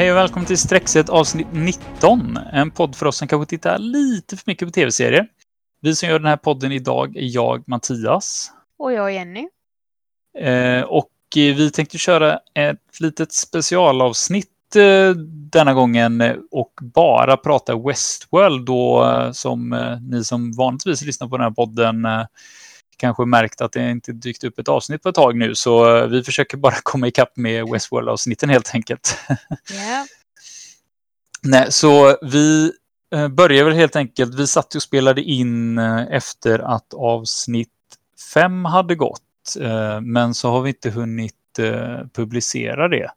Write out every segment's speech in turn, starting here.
Hej och välkommen till Streckset avsnitt 19. En podd för oss som kanske tittar lite för mycket på tv-serier. Vi som gör den här podden idag är jag, Mattias. Och jag, Jenny. Eh, och vi tänkte köra ett litet specialavsnitt eh, denna gången eh, och bara prata Westworld då eh, som eh, ni som vanligtvis lyssnar på den här podden eh, kanske märkt att det inte dykt upp ett avsnitt på ett tag nu, så eh, vi försöker bara komma ikapp med Westworld-avsnitten helt enkelt. Yeah. Nej, så vi eh, börjar väl helt enkelt, vi satt och spelade in eh, efter att avsnitt fem hade gått, men så har vi inte hunnit publicera det.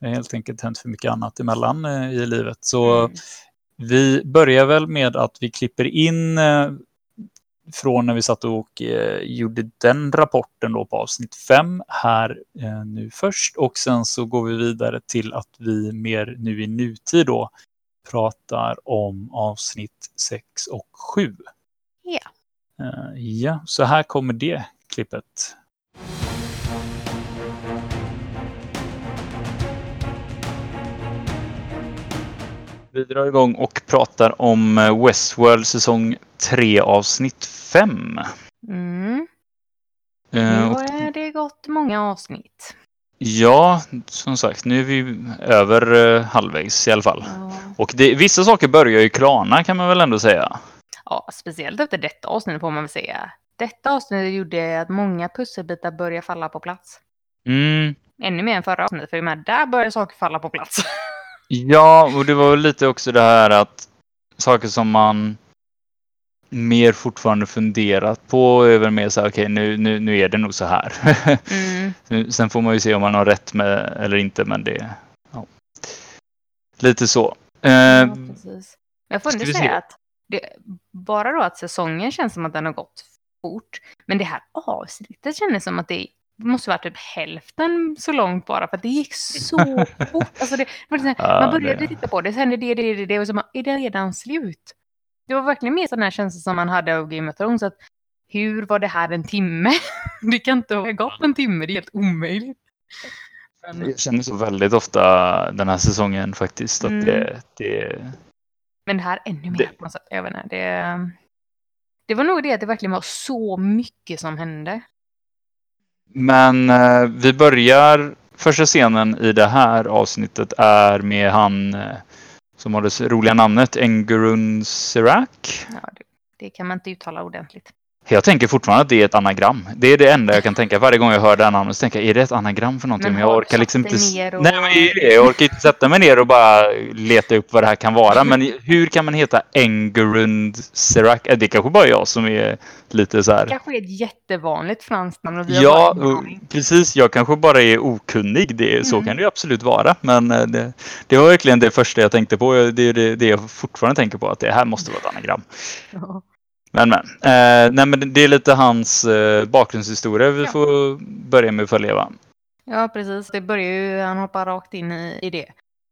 Det har helt enkelt hänt för mycket annat emellan i livet. Så Mm. vi börjar väl med att vi klipper in från när vi satt och eh, gjorde den rapporten då på avsnitt 5 här eh, nu först och sen så går vi vidare till att vi mer nu i nutid då pratar om avsnitt 6 och 7. Ja. Eh, ja, så här kommer det klippet. Vi drar igång och pratar om eh, Westworld säsong 3 avsnitt 5. Mm. Eh, Nu och har det gått många avsnitt. Ja, som sagt, nu är vi över eh, halvvägs i alla fall. Ja. Och det, vissa saker börjar ju klarna kan man väl ändå säga. ja, speciellt efter detta avsnitt får man väl säga. Detta avsnitt gjorde att många pusselbitar började falla på plats. Mm. Ännu mer än förra avsnittet, för menar, där började saker falla på plats. Ja, och det var väl lite också det här att saker som man mer fortfarande funderat på är väl mer så här, okej nu, nu, nu är det nog så här. Mm. Sen får man ju se om man har rätt med eller inte, men det... Ja. Lite så. Eh, Ja, precis. Men jag får ändå säga att det, bara då att säsongen känns som att den har gått fort. Men det här avsnittet kändes som att det måste vara typ hälften så långt bara för att det gick så fort. Alltså det, det här, man började titta på det, sen hände det, det, det, det och så man, är det redan slut? Det var verkligen mer sån här känsla som man hade av Game of Thrones. Att hur var det här en timme? Det kan inte ha gått en timme, det är helt omöjligt. Men, Jag känner så väldigt ofta den här säsongen faktiskt. Att Mm. det, det, Men det här ännu mer Det- på något sätt. Jag vet inte, det, det var nog det att det verkligen var så mycket som hände. Men eh, vi börjar, första scenen i det här avsnittet är med han eh, som har det roliga namnet Engurun Sirak. Ja, det, det kan man inte uttala ordentligt. Jag tänker fortfarande att det är ett anagram. Det är det enda jag kan tänka varje gång jag hör det här namnet. Så tänker jag, är det ett anagram för någonting? Men jag orkar liksom inte... och- Nej, men är. Jag orkar inte sätta mig ner och bara leta upp vad det här kan vara. Men hur kan man heta Engurund Sirak? Eh, Det kanske bara är jag som är lite så här... Det kanske är ett jättevanligt franskt namn Ja, aning. precis. Jag kanske bara är okunnig. Det, Så Mm. kan det ju absolut vara. Men eh, det, det var verkligen det första jag tänkte på. Det är det, det jag fortfarande tänker på. Att det här måste vara ett anagram. Ja. Men men. Eh, nej, men det är lite hans eh, bakgrundshistoria vi Ja. får börja med att följa. Va? ja, precis. Det börjar ju, han hoppar rakt in i, i det.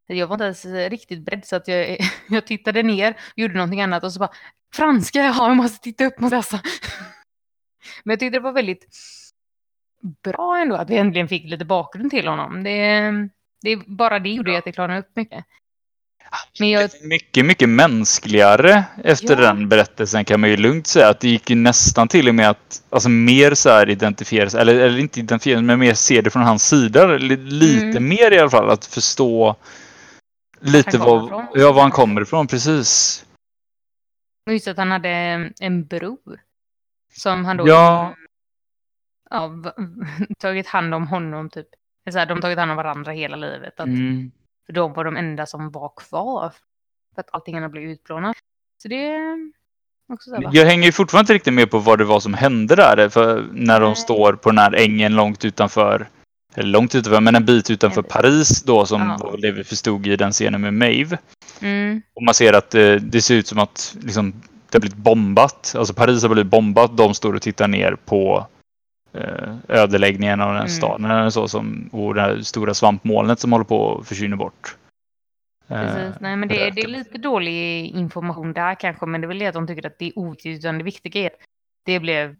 Jag var inte ens riktigt beredd så att jag, jag tittade ner, gjorde någonting annat och så bara franska, ja, jag måste titta upp mot dessa. Men jag tyckte det var väldigt bra ändå att vi äntligen fick lite bakgrund till honom. Det, det bara det gjorde att det klarade upp mycket. Men jag, Mycket, mycket mänskligare efter Ja. den berättelsen kan man ju lugnt säga. Att det gick ju nästan till och med att alltså, mer så här identifieras, eller, eller inte identifieras, men mer se det från hans sida. Li- Lite Mm. mer i alla fall. Att förstå lite vad, ifrån. ja, var han kommer ifrån. Precis. Och just att han hade en bror. Som han då Ja. ja, tagit hand om honom typ. Så här, de har tagit hand om varandra hela livet. Att Mm. De var de enda som var kvar. För att allting annat blev utplånat. Så det är också så? Jag hänger ju fortfarande inte riktigt med på vad det var som hände där. För när de står på den här ängen långt utanför, eller långt utanför, men en bit utanför. Paris då som Ja. det förstod i den scenen med Maeve. Mm, Och man ser att eh, det ser ut som att liksom, det har blivit bombat. Alltså Paris har blivit bombat. De står och tittar ner på ödeläggningen av den Mm. staden. Eller så, som, och det här stora svampmolnet som håller på att försvinna bort. Eh, precis. Nej, men det, är- det är lite dålig information där kanske. Men det är väl det att de tycker att det är otydligt. Utan det viktiga är att det blev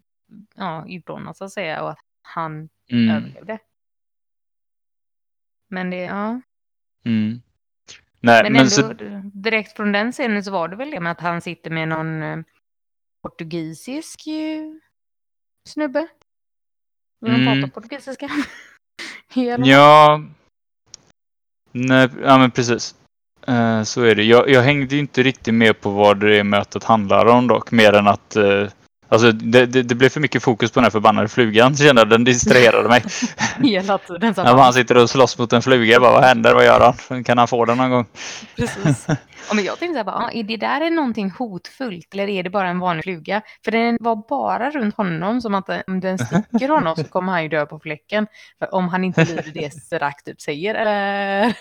ja, utplånat så att säga. Och att han Mm. överlevde. Men det, ja. Mm. Nej, Men, men, ändå, så, direkt från den scenen så var det väl det med att han sitter med någon eh, portugisisk eh, snubbe. Vill de Mm. prata portugisiska? Ja. Nej, ja men precis. Eh, så är det. Jag, jag hängde inte riktigt med på vad det mötet handlar om dock, mer än att eh, Alltså det, det, det blev för mycket fokus på den här förbannade flugan. Så kände jag den distraherade mig. Hela tiden. Så När han sitter och slåss mot en fluga. Jag bara, vad händer? Vad gör han? Kan han få den någon gång? Precis. Ja, men jag tänkte så här, bara, ah, är det där är någonting hotfullt eller är det bara en vanlig fluga? För den var bara runt honom som att den- om den sticker honom så kommer han ju dö på fläcken. För om han inte lyder det Serac typ säger. Eller,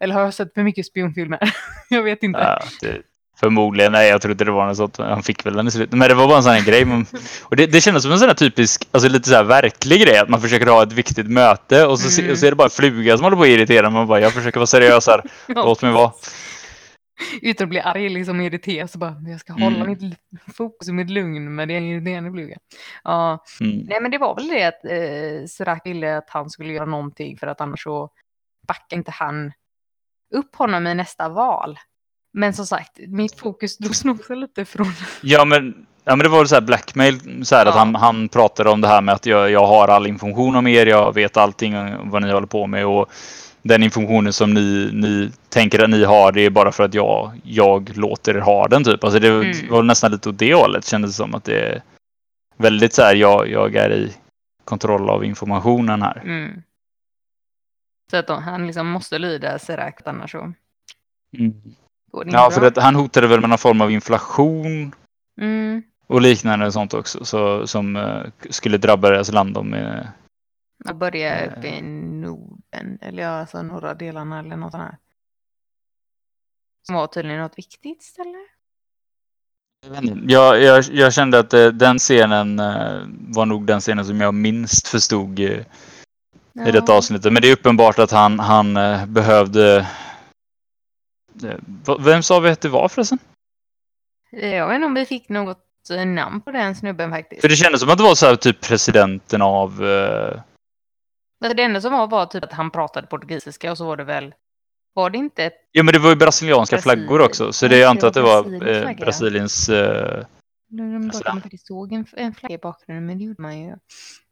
eller har jag sett för mycket spionfilmer? jag vet inte. Ja, det, förmodligen. Nej, jag tror inte det var något sånt. Han fick väl den i slutet. Men det var bara en sån här grej. Man, och det, det kändes som en sån här typisk, alltså lite så här verklig grej. Att man försöker ha ett viktigt möte och så, Mm. och så är det bara fluga som håller på att irritera. Man bara, jag försöker vara seriös här. Låt mig vara. Utan att bli arg liksom irriterad så bara, jag ska hålla Mm. mitt fokus och mitt lugn med det irriterande fluga. Ja, Mm. nej men det var väl det att eh, Serac ville att han skulle göra någonting för att annars så backar inte han upp honom i nästa val. Men som sagt, mitt fokus drogs nog lite från... Ja men, ja, men det var så här blackmail. Så här att Ja. han, han pratade om det här med att jag, jag har all information om er. Jag vet allting om vad ni håller på med. Och den informationen som ni, ni tänker att ni har, det är bara för att jag, jag låter er ha den. Typ. Alltså det var- Mm. var nästan lite åt det hållet. Kändes som att det är väldigt så här, jag, jag är i kontroll av informationen här. Mm. Så att de, han liksom måste lyda Serac annars så går det Ja, för att han hotade väl med någon form av inflation Mm. och liknande sånt också. Så, som eh, skulle drabba deras land om eh, Jag börjar uppe Eh. i Norden, eller ja, alltså norra delarna eller något sånt här. Som var tydligen något viktigt ställe. Jag, jag, jag kände att eh, den scenen eh, var nog den scenen som jag minst förstod eh, i detta avsnittet. Men det är uppenbart att han, han eh, behövde... eh, Vem sa vi att det var förresten? Jag vet inte om vi fick något eh, namn på den snubben faktiskt. För det kändes som att det var så här, typ presidenten av... eh, Alltså, det enda som var var typ att han pratade portugisiska och så var det väl... Var det inte... Ja men det var ju brasilianska Brasilien. flaggor också. Så det jag antar att det var Brasiliens eh. Brasiliens... Eh, De Alltså, bara, man faktiskt såg en, en flagga i bakgrunden, men det gjorde man ju.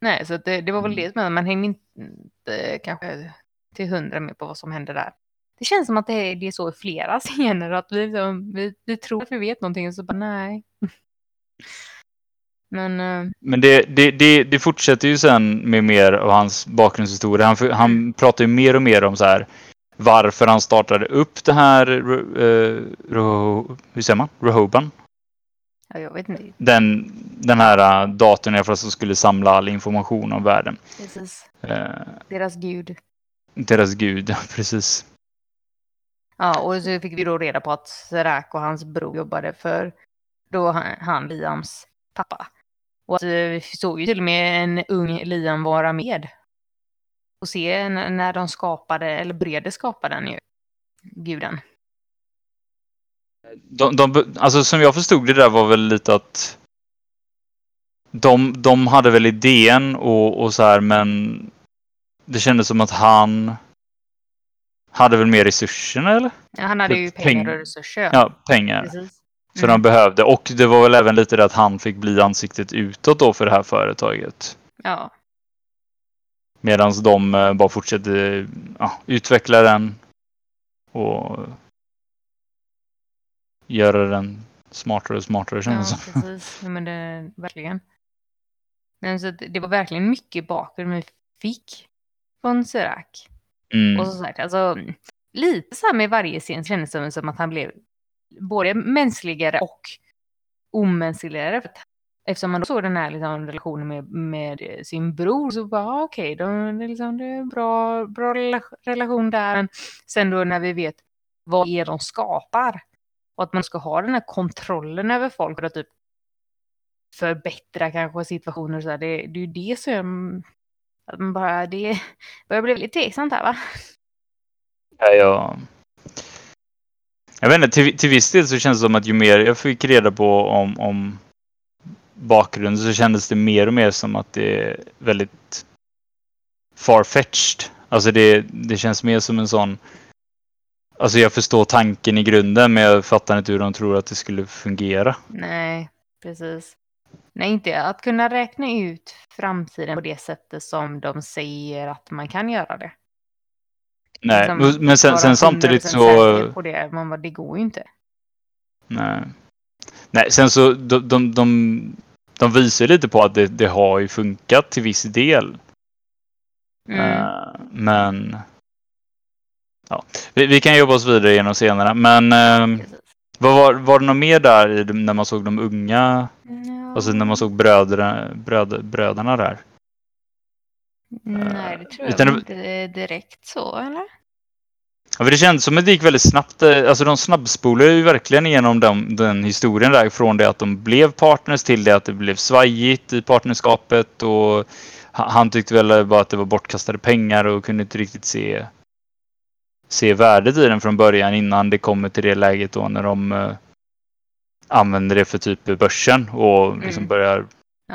Nej, så det, det var väl Mm. det som. Man hängde inte kanske till hundra med på vad som hände där. Det känns som att det är, det är så i flera scener, att vi, liksom- vi, vi tror att vi vet någonting och så bara nej. Men eh, Men det, det, det, det fortsätter ju sen med mer av hans bakgrundshistoria. Han, Mm. han pratar ju mer och mer om så här varför han startade upp det här, uh, Ro, hur säger man? Rehoban? ja, jag vet inte. Den, den här uh, datorn i alla fall som skulle samla all information om världen. Precis. Eh, Deras gud. deras gud, precis. Ja, och så fick vi då reda på att Serac och hans bror jobbade för då han, Liams pappa. Och att, eh, vi såg ju till och med en ung Liam vara med. Och se när de skapade, eller Brede skapade den ju, guden. De, de, alltså som jag förstod det där var väl lite att de, de hade väl idén och, och så här men det kändes som att han hade väl mer resurserna eller? Ja, Han hade ju Peng- pengar och resurser. Ja, pengar. Precis. Så Mm. de behövde. Och det var väl även lite det att han fick bli ansiktet utåt då för det här företaget. Ja, Medan de eh, bara fortsatte ja, utveckla den och göra den smartare och smartare ja kändes det som. precis. Ja, men det, verkligen. Men så det var verkligen mycket bakgrund vi fick från Serac. Mm. Och så sagt, alltså, lite så här med varje scen kändes det som att han blev både mänskligare och omänskligare. Eftersom man då såg den här liksom, relationen med, med sin bror så bara ah, okej, okej, de- det, är liksom, det är en bra, bra relation där. Men sen då när vi vet vad det är de skapar och att man ska ha den här kontrollen över folk för att typ förbättra kanske situationer och så här, det, det är ju det som att man bara, det börjar bli lite tveksamt här va? Ja, jag... jag vet inte, till, till viss del så känns det som att ju mer jag fick reda på om, om bakgrunden så kändes det mer och mer som att det är väldigt farfetched. Alltså det, det känns mer som en sån Alltså jag förstår tanken i grunden men jag fattar inte hur de tror att det skulle fungera. Nej, precis. Nej, inte att kunna räkna ut framtiden på det sättet som de säger att man kan göra det. Nej, Liksom, men sen, sen samtidigt 100% så... På det, man bara, det går ju inte. Nej. Nej, sen så de, de, de, de visar ju lite på att det, det har ju funkat till viss del. Mm. Eh, men... Ja, vi, vi kan jobba oss vidare genom senare. Men Precis. vad var, var det något mer där när man såg de unga? Ja. Alltså när man såg bröderna, bröd, bröderna där? Nej, det tror jag utan det- väl inte direkt så, eller? Ja, för det kändes som att det gick väldigt snabbt. Eh, Alltså de snabbspolade ju verkligen igenom den, den historien där. Från det att de blev partners till det att det blev svajigt i partnerskapet. Och ha- han tyckte väl bara att det var bortkastade pengar och kunde inte riktigt se, se värdet i den från början innan det kommer till det läget då när de eh, använder det för typ börsen och liksom Mm. börjar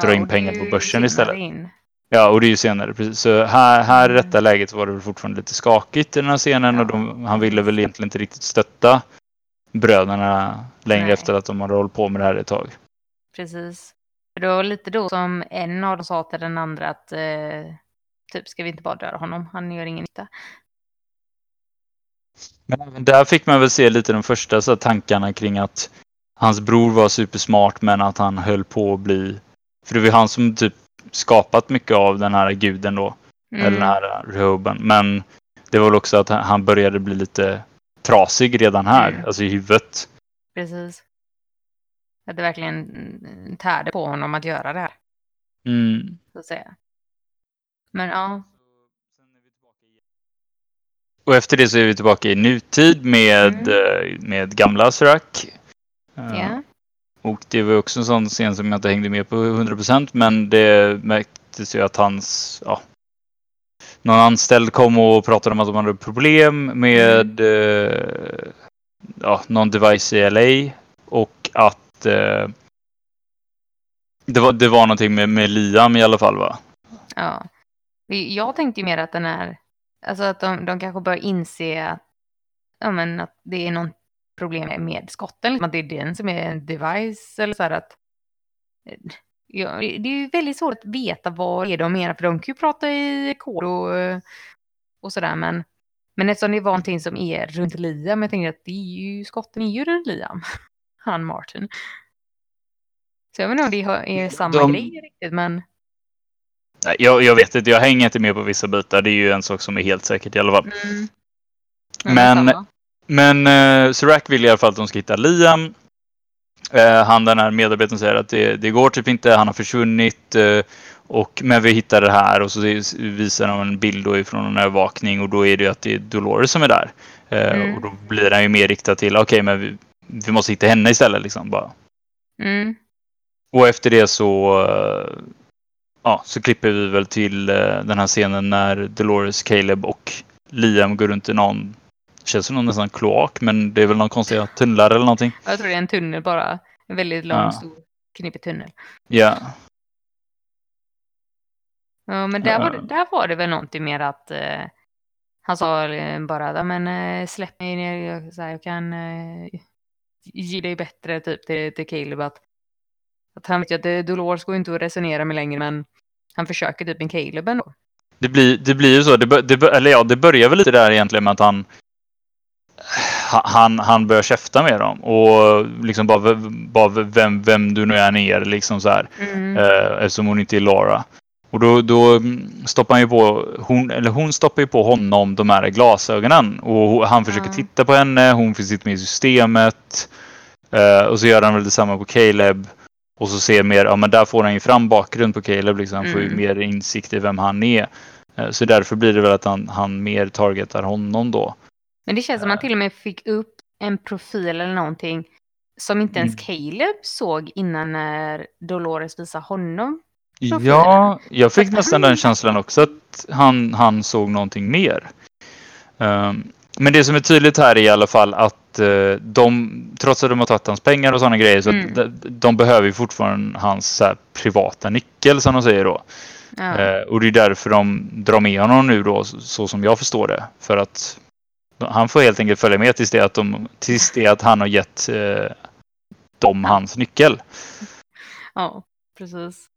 Dra in pengar på börsen istället. In. Ja, och det är ju senare. Precis. Så här, här i Mm. detta läget var det fortfarande lite skakigt i den här scenen och de, han ville väl egentligen inte riktigt stötta bröderna längre Nej. efter att de hade hållit på med det här ett tag. Precis. För det var lite då som en av dem sa till den andra att eh, typ ska vi inte bara döda honom, han gör ingen nytta. Men även där fick man väl se lite de första så tankarna kring att hans bror var supersmart men att han höll på att bli... För det var han som typ skapat mycket av den här guden då. Mm. Eller den här Rehoben. Men det var väl också att han- började bli lite trasig redan här. Mm. Alltså i huvudet. Precis. Att det verkligen tärde på honom att göra det här, Mm. så att säga. Men ja, Och efter det så är vi tillbaka i nutid med, Mm. eh, med gamla Serac. Ja. Och det var också en sån scen som jag inte hängde med på 100% men det märktes ju att hans, ja, någon anställd kom och pratade om att de hade problem med eh, ja, någon device i LA och att eh, det, var, det var någonting med, med Liam i alla fall va? ja. Jag tänkte ju mer att den är, alltså att de, de kanske bör inse att, ja, men att det är någon problem med skotten, liksom att det är den som är en device eller så här att Ja, det är ju väldigt svårt att veta vad det är de menar, för de kan ju prata i kod och, och sådär, men, men eftersom det var någonting som är runt Liam, jag tänker att det är ju, skotten är ju runt Liam, han Martin. Så jag vet inte om det är samma De- grej riktigt, men jag, jag vet inte, jag hänger inte med på vissa bitar. Det är ju en sak som är helt säkert i alla fall. Mm. Men- samma. Men eh, Serac vill i alla fall att de ska hitta Liam. Eh, han den här medarbetaren säger att det, det går typ inte, han har försvunnit. Eh, och, men vi hittar det här och så visar de en bild då ifrån en övervakning och då är det ju att det är Dolores som är där. Eh, Mm. Och då blir den ju mer riktad till, okej men vi, vi måste hitta henne istället liksom bara. Mm. Och efter det så, eh, ja, så klipper vi väl till eh, den här scenen när Dolores, Caleb och Liam går runt i någon, känns som någon nästan kloak, men det är väl någon konstiga tunnlar eller någonting. Jag tror det är en tunnel bara, en väldigt lång, Ja. stor, knepig tunnel. Ja, Ja, men där, var det, där var det väl någonting mer att eh, han sa eh, bara, "Ja, men eh, släpp mig ner, jag, så här, jag kan eh, ge dig bättre, typ till, till Caleb att, att han vet ju att det, Dolores går inte att resonera med längre, men han försöker typ en Caleb ändå. det blir, det blir ju så. Det, det, eller ja, det börjar väl lite där egentligen med att han han, han börjar käfta med dem och liksom bara, bara vem, vem du nu än är liksom så här. Mm. Eh, eftersom hon inte är Laura. Och då, då mm, stoppar han ju på, hon, eller hon stoppar ju på honom de här glasögonen. Och han försöker Ja. titta på henne, hon finns inte med i systemet. Eh, och så gör han väl detsamma på Caleb. Och så ser mer, ja men där får han ju fram bakgrund på Caleb liksom. Han får ju Mm. mer insikt i vem han är. Eh, så därför blir det väl att han, han mer targetar honom då. Men det känns som att han till och med fick upp en profil eller någonting som inte ens Mm. Caleb såg innan när Dolores visade honom. Profilen. Ja, jag fick nästan den känslan också att han, han såg någonting mer. Ehm, men det som är tydligt här är i alla fall att eh, de, trots att de har tagit hans pengar och sådana grejer, så Mm. de, de behöver ju fortfarande hans så här, privata nyckel som de säger då. Ja. Eh, och det är därför de drar med honom nu då, så, så som jag förstår det. För att Han får helt enkelt följa med tills det att, de, tills det att han har gett eh, dem hans nyckel. Ja, precis.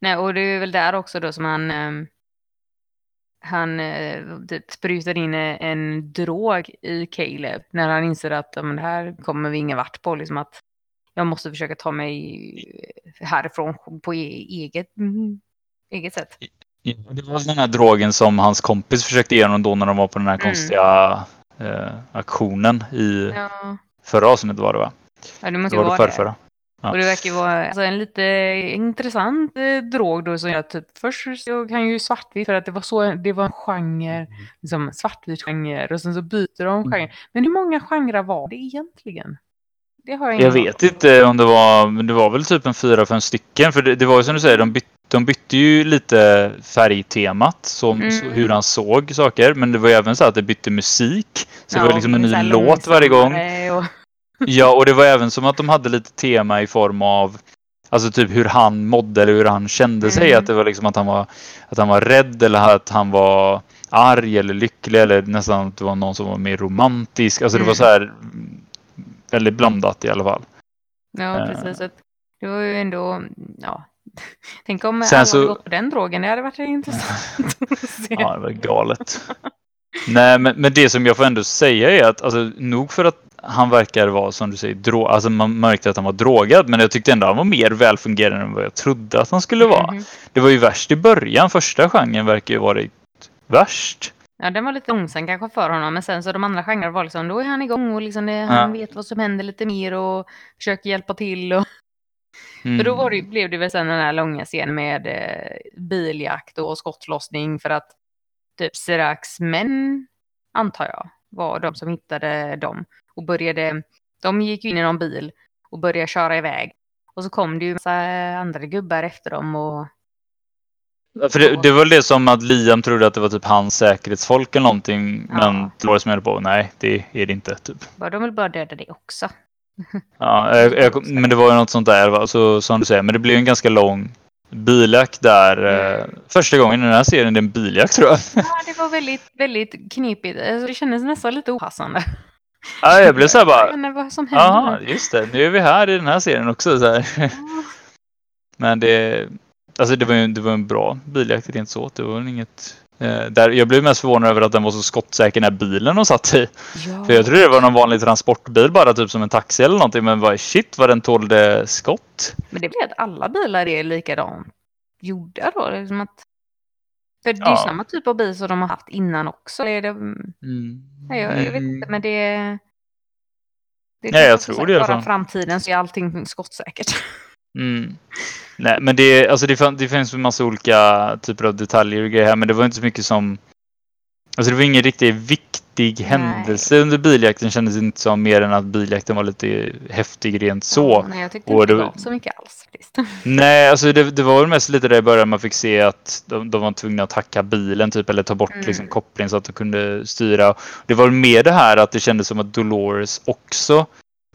Nej, och det är väl där också då som han eh, han eh, typ sprutar in eh, en drog i Caleb när han inser att men, det här kommer vi ingen vart på. Liksom att jag måste försöka ta mig härifrån på e-, eget, mm, eget sätt. Det var den här drogen som hans kompis försökte ge honom då när de var på den här mm. konstiga eh, aktionen i ja. förra avsnittet var det va? Ja, det måste ju vara det. Ja. Och det verkar vara alltså, en lite intressant eh, drog då som jag typ först så kan ju svartvit för att det var så det var en genre, mm. liksom svartvit genre och sen så byter de mm. genre. Men hur många genrer var det egentligen? Det har jag, jag vet inte om det var, men det var väl typ en fyra, fem stycken. För det, det var ju som du säger, de bytte, de bytte ju lite färgtemat, som, mm. hur han såg saker. Men det var ju även så att det bytte musik. Så ja, det var liksom en ny låt varje gång. Och... Ja, och det var även som att de hade lite tema i form av Alltså typ hur han mådde eller hur han kände mm. sig. Att det var liksom att han var, att han var rädd eller att han var arg eller lycklig eller nästan att det var någon som var mer romantisk. Alltså det var mm. så här väldigt blandat i alla fall. Ja, eh. precis. Uh. Det var ju ändå, ja. Tänk om Sen alla så... gått på den drogen, det hade varit intressant att se. Ja, det var galet. Nej, men, men det som jag får ändå säga är att alltså, nog för att han verkar vara som du säger, drog, alltså man märkte att han var drogad men jag tyckte ändå han var mer välfungerande än vad jag trodde att han skulle vara. Mm. Det var ju värst i början, första genren verkar ju varit värst. Ja, den var lite långsam kanske för honom, men sen så de andra genrerna var liksom, då är han igång och liksom det, ja. han vet vad som händer lite mer och försöker hjälpa till. Och... Mm. För då var det, blev det väl sen den här långa scenen med eh, biljakt och skottlossning för att typ Sirax män, antar jag, var de som hittade dem och började, de gick in i någon bil och började köra iväg. Och så kom det ju massa andra gubbar efter dem och... För det, det var det som att Liam trodde att det var typ hans säkerhetsfolk eller någonting. Ja. Men Dolores menade på, nej det är det inte. Typ. De vill bara döda det också. Ja, jag, jag, men det var ju något sånt där, va? Så, som du säger. Men det blev en ganska lång biljakt där. Eh, första gången i den här serien det är en biljakt tror jag. Ja, det var väldigt, väldigt knepigt. Alltså, det kändes nästan lite opassande. Ja, jag blev så här bara. vad som händer. Jaha, just det. Nu är vi här i den här serien också. Så här. Men det, alltså det var ju det var en bra biljakt rent så. Det var väl inget. Eh, där, jag blev mest förvånad över att den var så skottsäker när bilen de satt i. Ja. För jag trodde det var någon vanlig transportbil bara typ som en taxi eller någonting. Men vad shit vad den tålde skott. Men det blir att alla bilar är likadant gjorda då. Det är som att för det är ja. samma typ av bil som de har haft innan också. Är det... mm. Nej, jag, jag, vet inte, men det... det är Nej, jag tror det i alla fall. framtiden så är allting skottsäkert. Mm. Nej, men det, alltså det, det finns en massa olika typer av detaljer och grejer här, men det var inte så mycket som... Alltså det var ingen riktigt viktig Nej. händelse under biljakten kändes det inte som mer än att biljakten var lite häftig rent så. Ja, nej, jag tyckte inte det var så mycket alls. Nej, alltså det, det, var väl mest lite där i början man fick se att de, de var tvungna att hacka bilen typ eller ta bort mm. liksom, kopplingen så att de kunde styra. Det var mer det här att det kändes som att Dolores också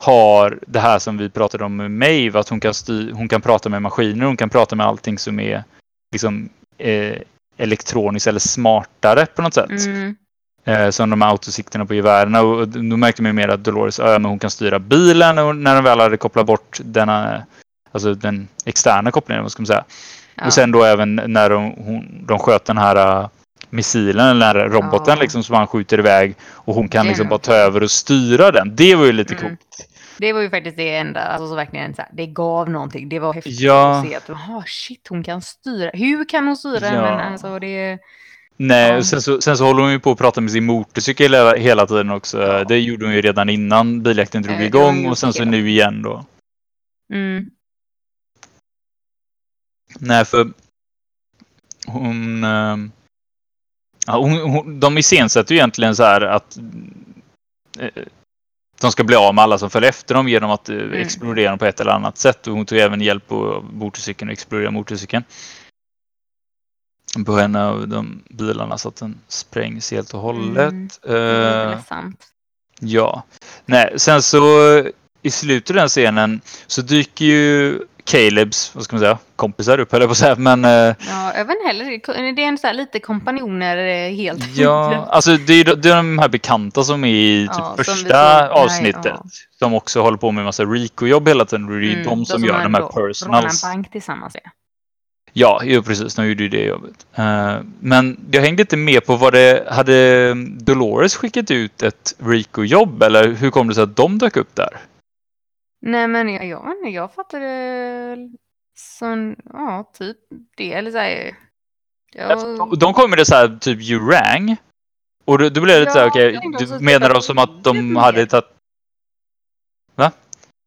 har det här som vi pratade om med Maeve, att hon kan, styr, hon kan prata med maskiner, hon kan prata med allting som är liksom eh, elektroniskt eller smartare på något sätt. Mm. Eh, som de här autosikterna på gevärerna. Och då märkte man mer att Dolores ja, men hon kan styra bilen och när de väl hade kopplat bort denna, alltså den externa kopplingen, vad ska man säga. Ja. Och sen då även när de, hon, de sköt den här uh, missilen eller den roboten ja. liksom som han skjuter iväg och hon kan liksom bara ta över och styra den. Det var ju lite mm. coolt. Det var ju faktiskt det enda, alltså så verkligen så här, det gav någonting. Det var häftigt ja. att se att, oh, shit, hon kan styra. Hur kan hon styra? Ja. Men alltså det... Nej, ja. sen, så, sen så håller hon ju på att prata med sin motorcykel hela, hela tiden också. Ja. Det gjorde hon ju redan innan biljakten drog äh, igång och sen så nu igen då. Mm. Nej, för hon... Äh, hon, hon de iscensätter ju egentligen så här att äh, de ska bli av med alla som följer efter dem genom att mm. explodera dem på ett eller annat sätt. Och hon tog även hjälp på motorcykeln och explodera motorcykeln på en av de bilarna så att den sprängs helt och hållet. Mm. Uh, ja. Nej, sen så i slutet av den scenen så dyker ju Calebs, vad ska man säga, kompisar upp höll jag på att säga. Men eh, Ja, inte heller. Det är en så här lite kompanjoner eh, helt ja, alltså det är, det är de här bekanta som är i typ Ja, som vi första såg- nej, avsnittet. ja. Som också håller på med massa Rico-jobb hela tiden. Det är Mm, de som gör de här personals. en bank tillsammans. Ja. Ja, precis. De gjorde ju det jobbet. Eh, men jag hängde inte med på vad det... Hade Dolores skickat ut ett Rico-jobb eller hur kom det sig att de dök upp där? Nej, men jag, jag, jag fattade som, ja, typ det. Eller så här, jag, De kom med det så här typ you rang. Och då, då blev det lite Ja, så här, okej, tänkte du menar de som att de hade tagit...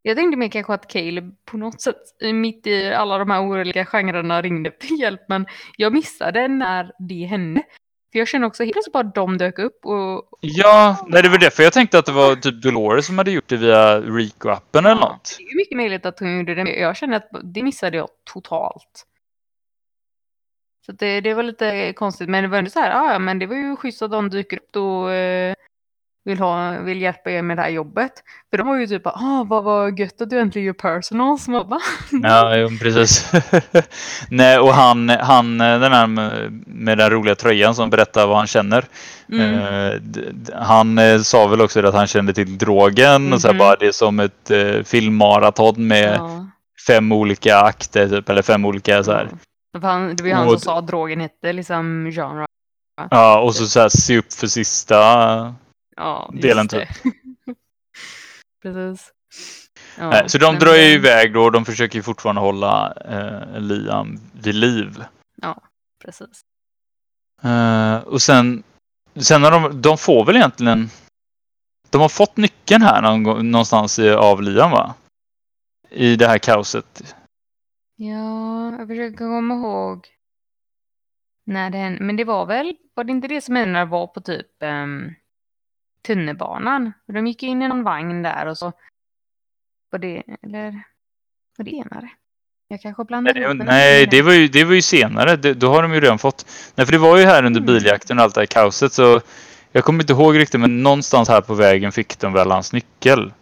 jag tänkte mer kanske att Caleb på något sätt mitt i alla de här olika genrerna ringde till hjälp. Men jag missade när det hände. För jag känner också helt plötsligt bara de dök upp och Ja, nej det var därför jag tänkte att det var typ Dolores som hade gjort det via Rico-appen eller Ja, något. Det är mycket möjligt att hon gjorde det. men Jag känner att det missade jag totalt. Så det, det var lite konstigt. Men det var ändå så här, "Ah, ja men det var ju schysst att de dyker upp och eh, vill, ha, vill hjälpa er med det här jobbet. För de var ju typ ah vad vad gött att du äntligen gör personals. Man bara, Ja, jo, precis. nej, och han, han den här med, med den roliga tröjan som berättar vad han känner. mm. Eh, han eh, sa väl också att han kände till drogen och så här Mhm. bara det är som ett eh, filmmaraton med ja, fem olika akter typ, eller fem olika så här. ja. Han, det var ju han som sa att drogen hette liksom genre. Ja, och så, så här se upp för sista. Ja, Delen det. Precis. Ja, så de men drar ju det- iväg då och de försöker ju fortfarande hålla eh, Liam vid liv. Precis. Eh, och sen, sen har de, de får väl egentligen, de har fått nyckeln här någon, någonstans i, av Liam va? I det här kaoset. Ja, jag försöker komma ihåg när det hände. Men det var väl, var det inte det som hände när det var på typ um, tunnelbanan? De gick in i någon vagn där och så var det, eller var det senare? Jag kanske blandar Nej, ihop nej det, var ju, det var ju senare. Det, då har de ju redan fått. Nej, för det var ju här under Mm. biljakten och allt det här kaoset. Så jag kommer inte ihåg riktigt, men någonstans här på vägen fick de väl hans nyckel.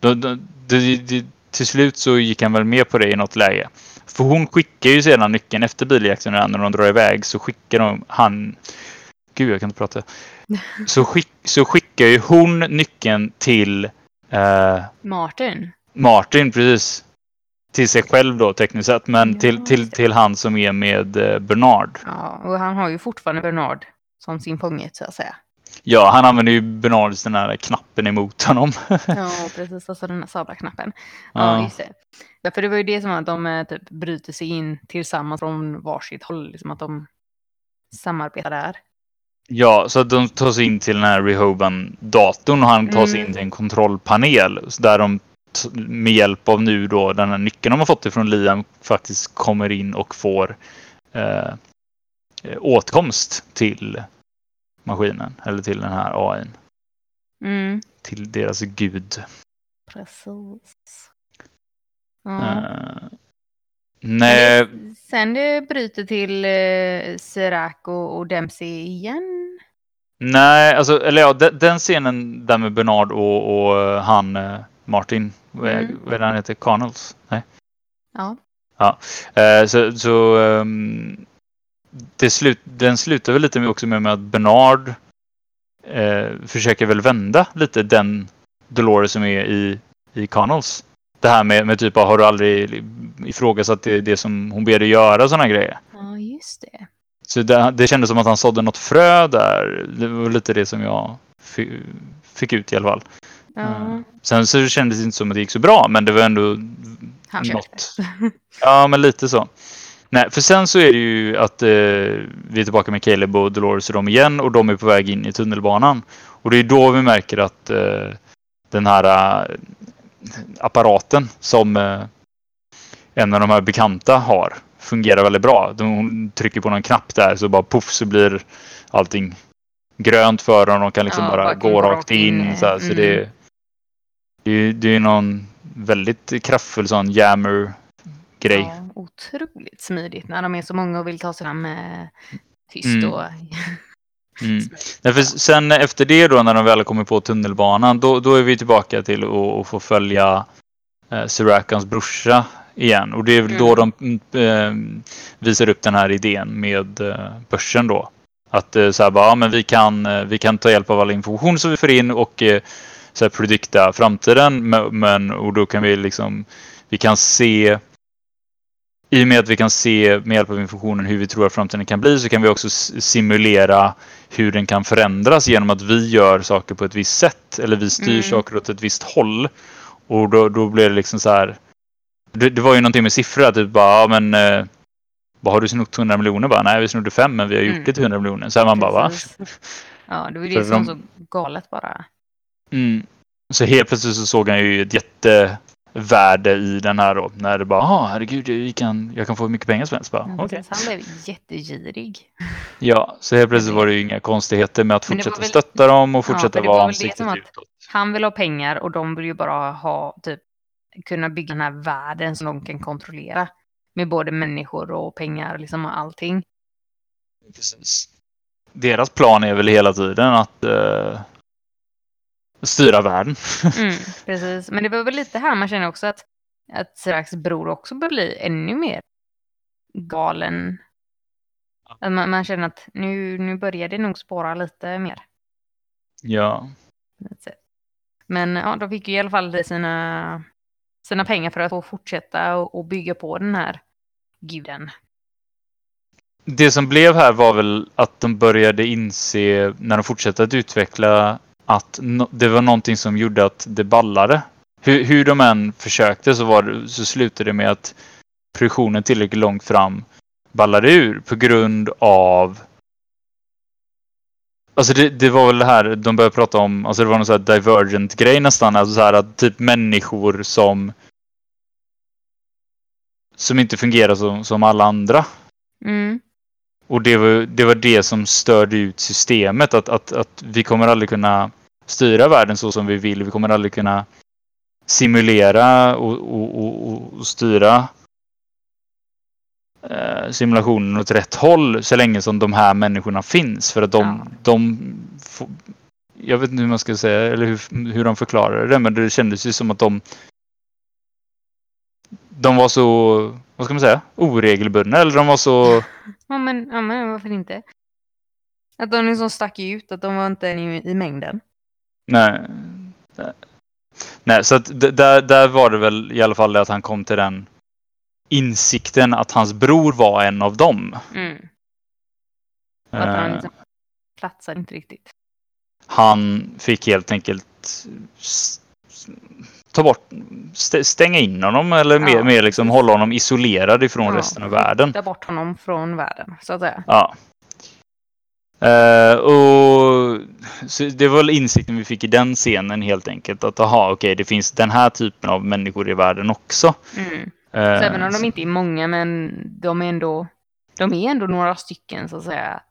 Då, då, det, till slut så gick han väl med på det i något läge. För hon skickar ju sedan nyckeln efter biljakten när de drar iväg så skickar de han... Gud, jag kan inte prata. Så, skick, så skickar ju hon nyckeln till eh, Martin. Martin, precis. Till sig själv då tekniskt sett, men Ja, till, till, till han som är med eh, Bernard. Ja, och han har ju fortfarande Bernard som sin fånge så att säga. Ja, han använder ju Bernards den här knappen emot honom. Ja, precis. Alltså den här sablarknappen. Ja, Ja. just det. Ja, för det var ju det som att de eh, typ bryter sig in tillsammans från varsitt håll. Liksom att de samarbetar där. Ja, så att de tar sig in till den här Rehoban-datorn och han tar sig Mm. in till en kontrollpanel. Där de med hjälp av nu då den här nyckeln de har fått ifrån Liam faktiskt kommer in och får eh, eh, åtkomst till maskinen. Eller till den här AIn. Mm, Till deras gud. precis. Ja. Eh, nej, Sen det bryter till eh, Serac och, och Dempsey igen. nej, alltså, eller ja, den, den scenen där med Bernard och, och eh, han eh, Martin, är- Mm. vad han heter? Connells? Nej. Ja. Eh, så så ehm, det slut, den slutar väl lite med också med, med att Bernard eh, försöker väl vända lite den Dolores som är i, i Connells. Det här med, med typ av, har du aldrig ifrågasatt det, det som hon ber dig göra och sådana grejer. ja, just det. Så det, det kändes som att han sådde något frö där. Det var lite det som jag fick, ut i alla fall. Ja, Mm. Sen så kändes det inte som att det gick så bra, men det var ändå han något. Ja, men lite så. Nej, för sen så är det ju att eh, vi är tillbaka med Caleb och Dolores och dem igen och de är på väg in i tunnelbanan. Och det är då vi märker att eh, den här eh, apparaten som eh, en av de här bekanta har fungerar väldigt bra. Hon trycker på någon knapp där så bara poff så blir allting grönt för dem. De kan liksom Ja, bara gå rakt in. in, Så, här, så mm. det, det, är- det är någon väldigt kraftfull sån jammer grej. Ja, otroligt smidigt när de är så många och vill ta sig fram eh, tyst Mm. och... Mm. Nej, för sen efter det då när de väl kommer på tunnelbanan då, då är vi tillbaka till att, få följa eh, Sirakans brorsa igen. Och det är väl då de eh, visar upp den här idén med eh, börsen då. Att eh, så här bara, ja, men vi kan, eh, vi kan ta hjälp av all information som vi får in och eh, så här predikta framtiden. Men, och då kan vi liksom, vi kan se i och med att vi kan se med hjälp av informationen hur vi tror att framtiden kan bli så kan vi också simulera hur den kan förändras genom att vi gör saker på ett visst sätt eller vi styr mm. saker åt ett visst håll. Och då, då blir det liksom så här. Det, det var ju någonting med siffror, typ bara, ja, men eh, vad har du snott 100 miljoner? Bara, Nej, vi snodde fem men vi har gjort mm. det till 100 miljoner. Så här man bara, va? Ja, det var ju det som var så galet bara. Mm. Så helt plötsligt så såg han ju ett jättevärde i den här då. När det bara, ja herregud, jag kan, jag kan få hur mycket pengar som helst. Bara, ja, okay. Han blev jättegirig. Ja, så helt plötsligt var det ju inga konstigheter med att fortsätta väl... stötta dem och fortsätta ja, vara ansiktet utåt. Han vill ha pengar och de vill ju bara ha typ kunna bygga den här världen som de kan kontrollera. Med både människor och pengar liksom och allting. Precis. Deras plan är väl hela tiden att uh, styra världen. mm, precis, men det var väl lite här man känner också att, att Siraks bror också bör bli ännu mer galen. Att man, man, känner att nu, nu börjar det nog spåra lite mer. Ja. Men ja, de fick ju i alla fall sina, sina pengar för att få fortsätta och, och bygga på den här guden. Det som blev här var väl att de började inse när de fortsatte att utveckla att det var någonting som gjorde att det ballade. Hur, hur de än försökte så, var det, så slutade det med att produktionen tillräckligt långt fram ballade ur på grund av Alltså det, det, var väl det här de började prata om, alltså det var någon sån här divergent grej nästan, alltså så här att typ människor som som inte fungerar som, som alla andra. Mm. Och det var, det var det som störde ut systemet, att, att, att vi kommer aldrig kunna styra världen så som vi vill. Vi kommer aldrig kunna simulera och, och, och, och styra eh, simulationen åt rätt håll så länge som de här människorna finns. För att de, ja. de jag vet inte hur man ska säga eller hur, hur de förklarar det, men det kändes ju som att de de var så, vad ska man säga, oregelbundna eller de var så... ja, men, ja, men varför inte? Att de liksom stack ut, att de var inte i, i mängden. Nej. Nej, så där, där var det väl i alla fall att han kom till den insikten att hans bror var en av dem. Mm. Och att han liksom platsade inte riktigt. Han fick helt enkelt ta bort, stänga in honom eller mer, ja. mer liksom hålla honom isolerad ifrån ja, resten av världen. Ta bort honom från världen, så att säga. Ja. Uh, och det var väl insikten vi fick i den scenen helt enkelt. Att aha, okej, okay, det finns den här typen av människor i världen också. Mm. Uh, så även om de inte är många, men de är ändå, de är ändå några stycken så att säga.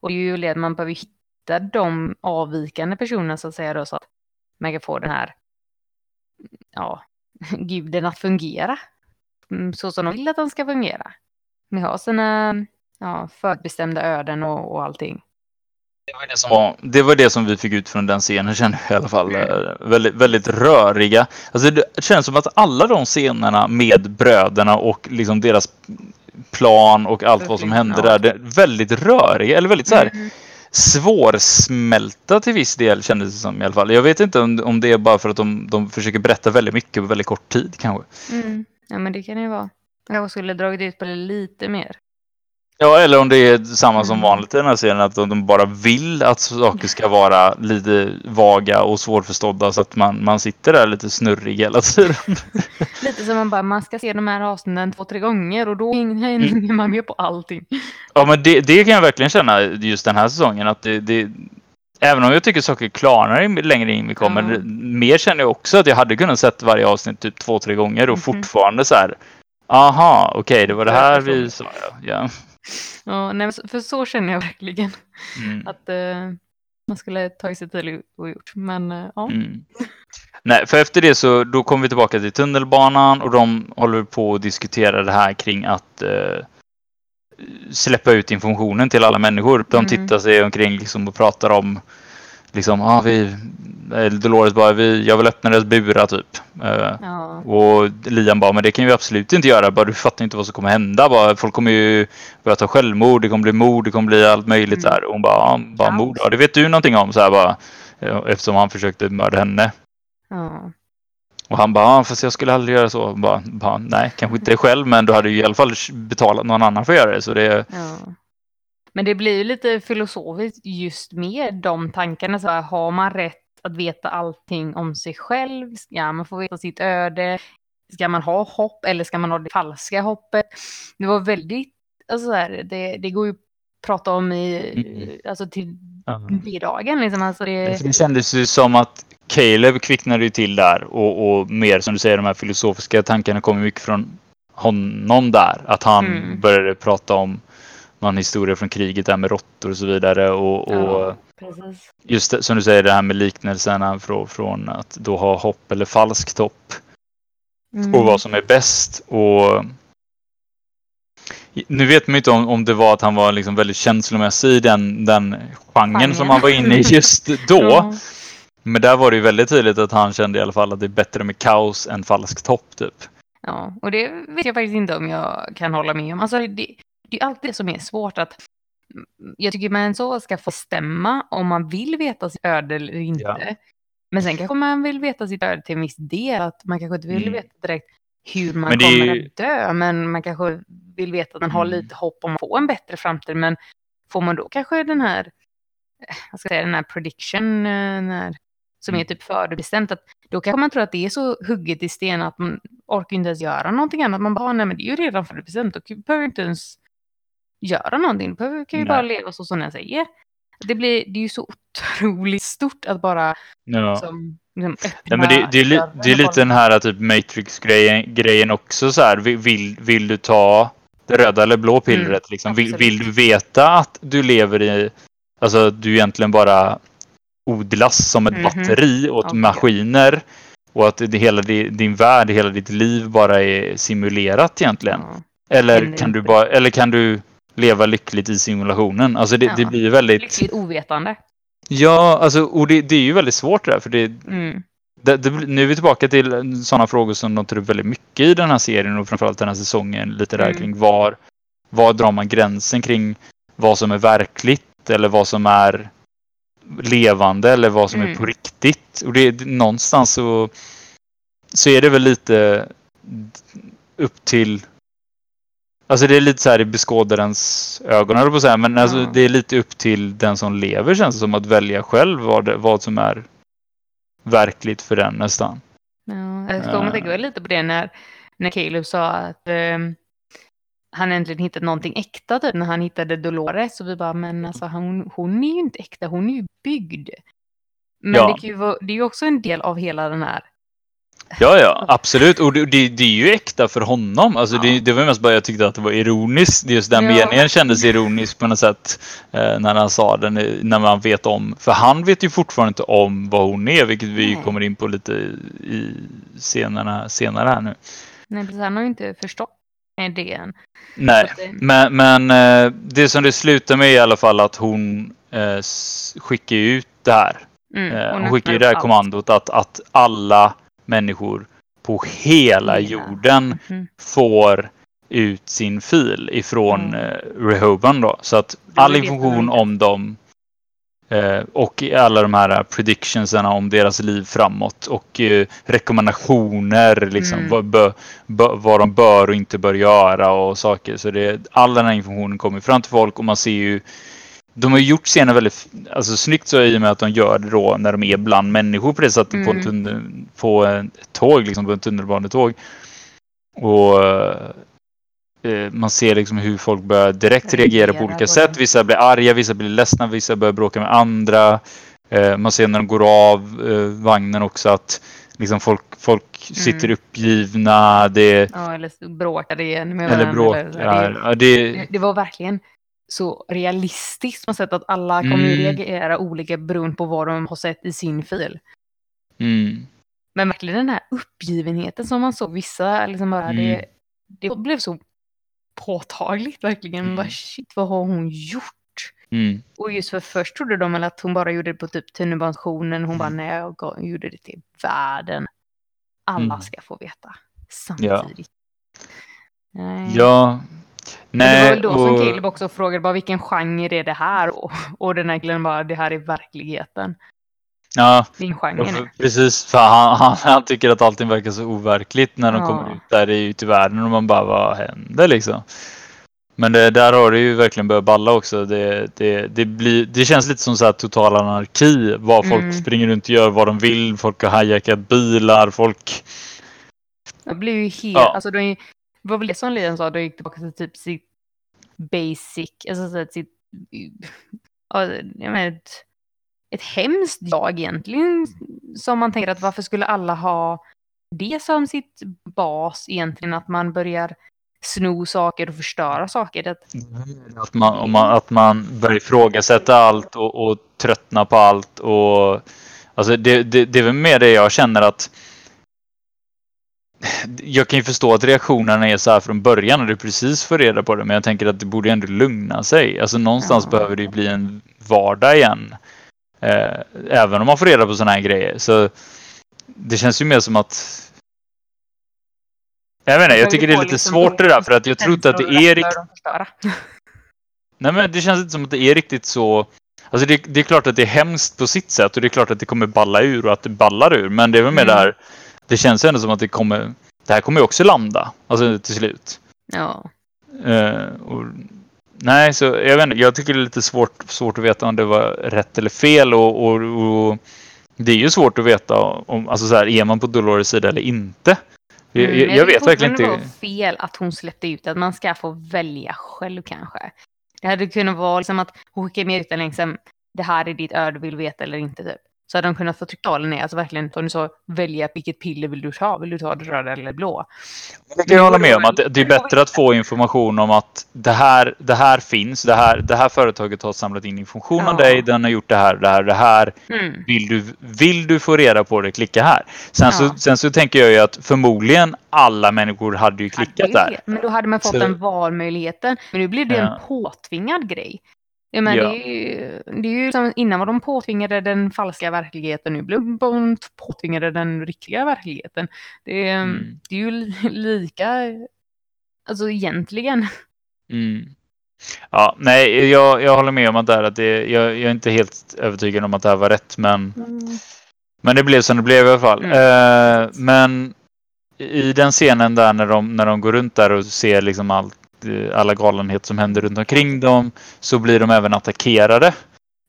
Och det är ju det att man behöver hitta de avvikande personerna så att säga då, så att man kan få den här ja, guden att fungera. Mm, så som de vill att den ska fungera. Med har sina ja, förbestämda öden och, och allting. Det var det, som var, det var det som vi fick ut från den scenen känner jag i alla fall. Mm. Väldigt, väldigt röriga. Alltså det känns som att alla de scenerna med bröderna och liksom deras plan och allt vad som hände ja. där. Det är väldigt röriga, eller väldigt så här mm svårsmälta till viss del kändes det som i alla fall. Jag vet inte om, om det är bara för att de, de försöker berätta väldigt mycket på väldigt kort tid kanske. Mm. Ja men det kan det ju vara. Jag skulle dragit ut på det lite mer. Ja, eller om det är samma som mm. vanligt i den här serien, att de bara vill att saker ska vara lite vaga och svårförstådda så att man, man sitter där lite snurrig hela tiden. lite som man bara, man ska se de här avsnitten två, tre gånger och då hänger mm. man med på allting. Ja, men det, det kan jag verkligen känna just den här säsongen, att det, det Även om jag tycker saker klarnar längre in vi kommer, mm. mer känner jag också att jag hade kunnat sett varje avsnitt typ två, tre gånger och mm. fortfarande så här, aha, okej, okay, det var det här vi sa. Ja. Ja, nej, för så känner jag verkligen. Mm. Att uh, man skulle tagit sig tid och gjort. Men uh, ja. Mm. Nej, för efter det så då kommer vi tillbaka till tunnelbanan och de håller på att diskutera det här kring att uh, släppa ut informationen till alla människor. De mm. tittar sig omkring liksom och pratar om liksom, ah, vi, Dolores bara, vi, jag vill öppna deras burar typ. Uh, Ja. och Liam bara, men det kan vi absolut inte göra. Bara, du fattar inte vad som kommer hända. Bara, folk kommer ju börja ta självmord, det kommer bli mord, det kommer bli allt möjligt. Mm. Här. Och hon bara, ah, bara Ja. mord, ja, det vet du någonting om. Så här, bara, eh, eftersom han försökte mörda henne. Ja. Och han bara, ah, fast jag skulle aldrig göra så. Bara, bara, Nej, kanske inte själv, men du hade ju i alla fall betalat någon annan för att göra det. Så det Ja. Men det blir ju lite filosofiskt just med de tankarna. Så här, har man rätt att veta allting om sig själv? Ska man få veta sitt öde? Ska man ha hopp eller ska man ha det falska hoppet? Det var väldigt, alltså så här, det, det går ju att prata om i, Mm. alltså till Ja. middagen liksom. Alltså det, det kändes ju som att Caleb kvicknade ju till där och, och mer som du säger, de här filosofiska tankarna kommer mycket från honom där. Att han Mm. började prata om någon historia från kriget där med råttor och så vidare. Och, och ja, just det, som du säger, det här med liknelserna från, från att då ha hopp eller falskt hopp. Mm. och vad som är bäst. Och nu vet man inte om, om det var att han var liksom väldigt känslomässig i den, den genren Genren. som han var inne i just då. Ja. Men där var det ju väldigt tydligt att han kände i alla fall att det är bättre med kaos än falskt hopp typ. Ja, och det vet jag faktiskt inte om jag kan hålla med om. Alltså, det, det är alltid det som är svårt att jag tycker man så ska få stämma om man vill veta sitt öde eller inte. Ja. Men sen kanske man vill veta sitt öde till en viss del, att man kanske inte vill Mm. veta direkt hur man kommer ju- att dö, men man kanske vill veta att man har Mm. lite hopp om att få en bättre framtid. Men får man då kanske den här, eh, vad ska jag säga, den här prediction, eh, den här, som är Mm. typ förutbestämt, att då kanske man tror att det är så hugget i sten att man orkar inte ens göra någonting annat. Man bara, nej men det är ju redan förutbestämt, då behöver inte ens göra någonting. Behöver- kan ju Nej. bara leva så som jag säger. Det, blir, det är ju så otroligt stort att bara Ja. som, liksom, öppna Nej, men det, det, är, li, det är lite den här typ Matrix-grejen grejen också så här. Vill, vill, du ta det röda eller blå pillret? Mm, liksom? vill, vill du veta att du lever i... Alltså att du egentligen bara odlas som ett Mhm. batteri åt Okej. maskiner. Och att det, hela di- din värld, hela ditt liv bara är simulerat egentligen. Ja. Eller, kan du bara, eller kan du leva lyckligt i simulationen? Alltså det, det Ja. blir väldigt... Lyckligt ovetande. Ja, alltså, och det, det är ju väldigt svårt det där. För det, Mm. det, det, nu är vi tillbaka till sådana frågor som de tar upp väldigt mycket i den här serien och framförallt den här säsongen. Lite där Mm. kring var, var drar man gränsen kring vad som är verkligt eller vad som är levande eller vad som är Mm. på riktigt. Och det, det, någonstans så, så är det väl lite upp till Alltså det är lite så här i beskådarens ögon, jag på att säga. Men alltså Ja. det är lite upp till den som lever känns det som att välja själv vad, det, vad som är verkligt för den nästan. Ja, jag kommer Eh. tänka lite på det när, när Caleb sa att ehm, han äntligen hittat någonting äkta typ när han hittade Dolores. Och vi bara, men alltså hon, hon är ju inte äkta, hon är ju byggd. Men Ja. det, kan ju vara, det är ju också en del av hela den här. Ja, ja, absolut. Och det, det, det är ju äkta för honom. Alltså Ja. det, det var mest bara jag tyckte att det var ironiskt. Just den Ja. meningen kändes ironisk på något sätt. Eh, när han sa den, eh, när man vet om. För han vet ju fortfarande inte om vad hon är, vilket vi Nej. kommer in på lite i scenerna, senare här nu. Nej, precis, han har ju inte förstått det än. Nej, men, men eh, det som det slutar med i alla fall att hon eh, skickar ut det här. Mm, Eh, hon hon skickar ju det här upp kommandot att, att alla människor på hela jorden. Mhm. får ut sin fil ifrån Mm. eh, Rehoban då. Så att all information om dem eh, och alla de här predictionsarna om deras liv framåt och eh, rekommendationer liksom Mm. vad, bö, bö, vad de bör och inte bör göra och saker. Så det, all den här informationen kommer fram till folk och man ser ju de har gjort scenen väldigt alltså, snyggt så i och med att de gör det då när de är bland människor på det sättet på, en Mm. tunnel, på ett tåg, liksom på en tunnelbanetåg. Och eh, man ser liksom hur folk börjar direkt reagera på olika sätt. Vissa blir arga, vissa blir ledsna, vissa börjar bråka med andra. Eh, man ser när de går av eh, vagnen också att liksom folk, folk sitter Mm. uppgivna. Det, Ja, eller så bråkade igen med eller varandra. eller bråkar. Ja, det, det, det var verkligen så realistiskt på sätt att alla kommer Mm. reagera olika beroende på vad de har sett i sin fil. mm, Men verkligen den här uppgivenheten som man såg vissa, liksom bara, Mm. det, det blev så påtagligt verkligen. Mm. Bara, shit, vad har hon gjort? Mm. Och just för först trodde de väl att hon bara gjorde det på typ tunnelbanestationen. Hon bara Mm. nej, jag gjorde det till världen. Alla Mm. ska få veta samtidigt. Nej. Ja. Men det var Nej, väl då som och- Caleb också frågade bara vilken genre är det här? Och, och den här killen bara det här är verkligheten. Ja, Ja, genre för, precis. För han, han, han tycker att allting verkar så overkligt när de Ja. kommer ut där ute i världen och man bara, vad händer liksom? Men det, där har det ju verkligen börjat balla också. Det, det, det, blir, det känns lite som så här total anarki. Vad folk Mm. springer runt och gör vad de vill. Folk har hijackat bilar. Folk... Det blir ju helt, Ja. alltså de, det var väl det som Liam sa, då gick tillbaka till typ sitt basic, alltså så att sitt, jag menar, ett, ett hemskt jag egentligen. Som man tänker att varför skulle alla ha det som sitt bas egentligen, att man börjar sno saker och förstöra saker. Att mm, man, om man, att man börjar ifrågasätta allt och, och tröttna på allt. Och, alltså det, det, det är väl mer det jag känner att jag kan ju förstå att reaktionerna är så här från början och du precis får reda på det. Men jag tänker att det borde ändå lugna sig. Alltså någonstans Ja. behöver det ju bli en vardag igen. Eh, även om man får reda på sådana här grejer. Så det känns ju mer som att jag vet inte, jag tycker det är lite svårt det där för att jag tror inte att det är riktigt riktigt... Nej men det känns inte som att det är riktigt så. Alltså det, det är klart att det är hemskt på sitt sätt och det är klart att det kommer balla ur och att det ballar ur. Men det är väl mer Mm. där. Det känns ändå som att det kommer. Det här kommer ju också landa. Alltså till slut. Ja. Eh, och, nej, så jag vet inte. Jag tycker det är lite svårt, svårt att veta om det var rätt eller fel och, och, och det är ju svårt att veta om, alltså så här, är man på Dolores sida eller inte. Jag, Mm, jag, jag vet verkligen inte. Det var fel att hon släppte ut att man ska få välja själv kanske. Det hade kunnat vara liksom att hon skickar med ut en liksom, det här är ditt öde, vill veta eller inte typ. Så hade de kunnat få trycka ner, alltså verkligen som du sa, välja vilket piller vill du ta, vill du ta det röda eller blå? Det kan jag hålla med om att det är bättre att få information om att det här, det här finns. Det här, det här företaget har samlat in information om Ja. dig. Den har gjort det här, det här, det här. Mm. Vill du, vill du få reda på det, klicka här. Sen, Ja. så, sen så tänker jag ju att förmodligen alla människor hade ju Ja, klickat ju där. Men då hade man fått Så- den valmöjligheten. Men nu blir det Ja. en påtvingad grej. Ja, men Ja. det, är ju, det är ju som innan var de påtvingade den falska verkligheten, nu blir de påtvingade den riktiga verkligheten. Det, är- Mm. det är ju li- lika, alltså egentligen. Mm. Ja, nej, jag, jag håller med om att, det här, att det, jag, jag är inte helt övertygad om att det här var rätt. Men, men det blev som det blev i alla fall. Mm. Eh, men i den scenen där när de, när de går runt där och ser liksom allt, alla galenheter som händer runt omkring dem så blir de även attackerade.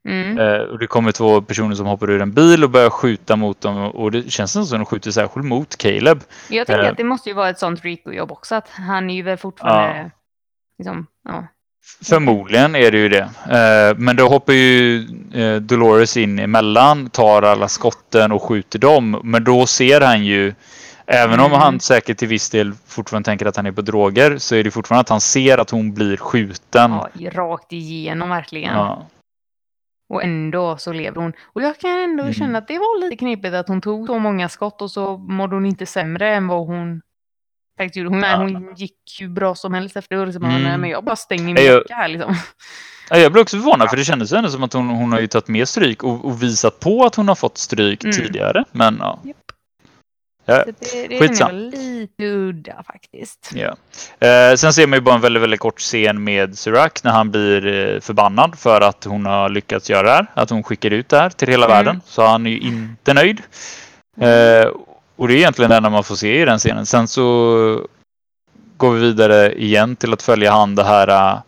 Mm. Eh, och det kommer två personer som hoppar ur en bil och börjar skjuta mot dem och det känns som att de skjuter särskilt mot Caleb. Jag tänker eh. att det måste ju vara ett sånt Rico-jobb också, att han är ju väl fortfarande, liksom, ja. Förmodligen är det ju det. Eh, men då hoppar ju eh, Dolores in emellan, tar alla skotten och skjuter dem. Men då ser han ju, även om Mm. han säkert till viss del fortfarande tänker att han är på droger, så är det fortfarande att han ser att hon blir skjuten. ja, rakt igenom verkligen. Ja. Och ändå så lever hon. Och jag kan ändå Mm. känna att det var lite knepigt att hon tog så många skott och så mådde hon inte sämre än vad hon faktiskt gjorde. Hon, Ja. hon gick ju bra som helst efter det. Och liksom, Mm. nej, men jag bara stänger min jag- här liksom. Ja, Jag blev också förvånad för det kändes ändå som att hon, hon har ju tagit mer stryk och, och visat på att hon har fått stryk Mm. tidigare. Men ja. Japp. Ja, det, det är lite udda faktiskt. Ja. Eh, sen ser man ju bara en väldigt, väldigt kort scen med Sirac när han blir eh, förbannad för att hon har lyckats göra det här. Att hon skickar ut det här till hela Mm. världen. Så han är ju inte nöjd. Eh, och det är egentligen det enda man får se i den scenen. Sen så går vi vidare igen till att följa han det här. eh,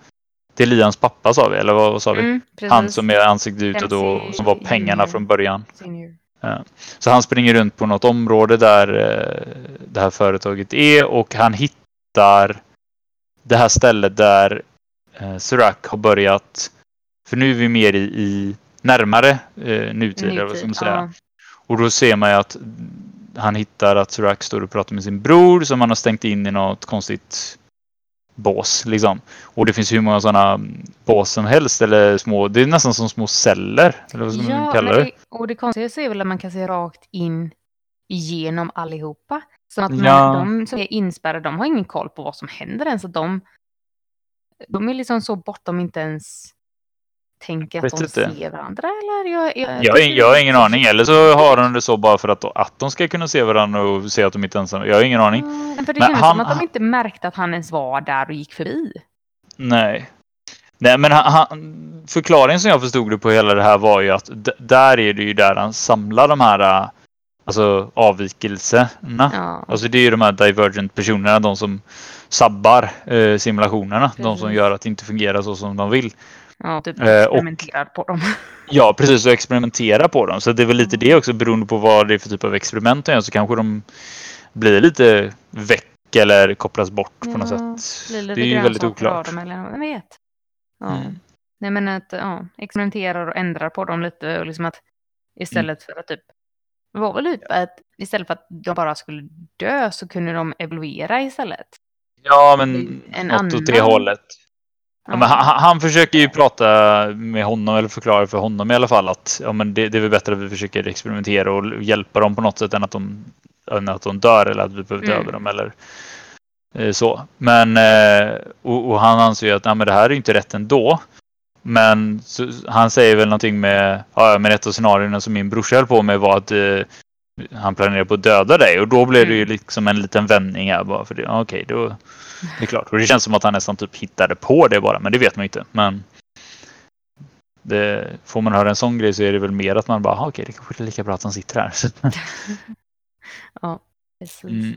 det är Lians pappa sa vi, eller vad, vad sa vi? Mm. Han som är ansiktet utåt och som var pengarna från början. Senior. Så han springer runt på något område där eh, det här företaget är och han hittar det här stället där eh, Sirac har börjat. För nu är vi mer i, i närmare eh, nutid. säga. ja. Och då ser man ju att han hittar att Sirac står och pratar med sin bror som han har stängt in i något konstigt bås. Liksom. Och det finns hur många sådana bås som helst. Eller små, det är nästan som små celler. Eller vad man Ja, kalla men det? det, och det konstiga är väl att man kan se rakt in igenom allihopa. Som att man, Ja. de som är inspärrade, de har ingen koll på vad som händer ens. De, de är liksom så bortom inte ens tänker att Vet de inte. ser varandra eller? Jag, jag, Jag, har- jag har ingen aning. Eller så har de det så bara för att, att de ska kunna se varandra och se att de inte är ensamma. Jag har ingen aning. Ja, för det Men känns som att de inte märkte att han ens var där och gick förbi. Nej. Nej, men han, han, förklaringen som jag förstod det på hela det här var ju att där är det ju där han samlar de här äh, alltså, avvikelserna. Ja. Alltså det är ju de här divergent personerna, de som sabbar eh, simulationerna. De som Precis. gör att det inte fungerar så som de vill. Ja, typ Eh, experimenterar på dem. Ja, precis. Och experimentera på dem. Så det är väl lite det också beroende på vad det är för typ av experiment de gör så kanske de blir lite väck eller kopplas bort på något Ja, sätt. Det är ju väldigt oklart. Dem, eller, jag vet. Ja. Mm. Nej men att ja, experimenterar och ändrar på dem lite och liksom att istället för att typ var väl typ att istället för att de bara skulle dö så kunde de evoluera istället. Ja, men En något åt det annan- hållet. Ja, men han, han försöker ju prata med honom eller förklara för honom i alla fall att ja, men det, det är väl bättre att vi försöker experimentera och hjälpa dem på något sätt än att de, än att de dör eller att vi behöver döda Mm. dem eller eh, så. Men eh, och, och han anser ju att nej, men det här är inte rätt ändå. Men så, han säger väl någonting med, ja men ett av scenarierna som min brorsa höll på med var att eh, han planerar på att döda dig och då blev det ju Mm. liksom en liten vändning här bara för det. Ja, Okej, då det är klart. Och det känns som att han nästan typ hittade på det bara, men det vet man ju inte. Men det, får man höra en sån grej så är det väl mer att man bara, "Ah, okej, det kanske är lika bra att han sitter här. Ja, precis. mm,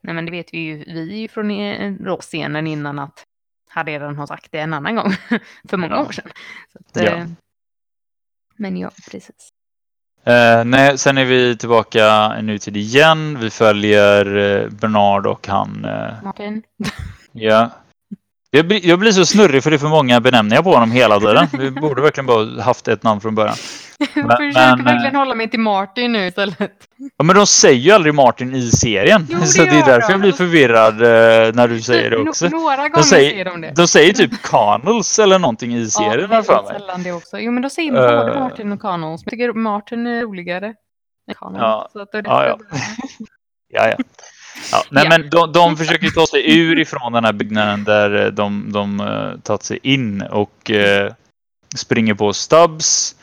Nej men det vet vi ju, vi är ju från eh, då scenen innan att han redan har sagt det en annan gång för många Ja. år sedan. Att, Ja. eh, Men ja, precis. Eh, nej, sen är vi tillbaka i nutid igen. Vi följer eh, Bernard och han. Eh, Martin? ja. Jag, blir, jag blir så snurrig för det är för många benämningar på honom hela tiden. Vi borde verkligen bara haft ett namn från början. Jag försöker men, eh, verkligen hålla mig till Martin nu istället. Ja, men de säger ju aldrig Martin i serien. Jo, det så det är därför de. jag blir förvirrad eh, när du säger det också. Några gånger säger- säger de det. De säger typ Connells eller någonting i Ja, serien det är för mig. sällan det också. Jo, men då säger man både Eh. Martin och Connells. Jag tycker Martin är roligare än Connells. Ja. Så att då är det Ja, ja. Ja, ja. Ja, nej, Ja. men de, de försöker ta sig ur ifrån den här byggnaden där eh, de, de uh, tagit sig in och eh, springer på Stubbs.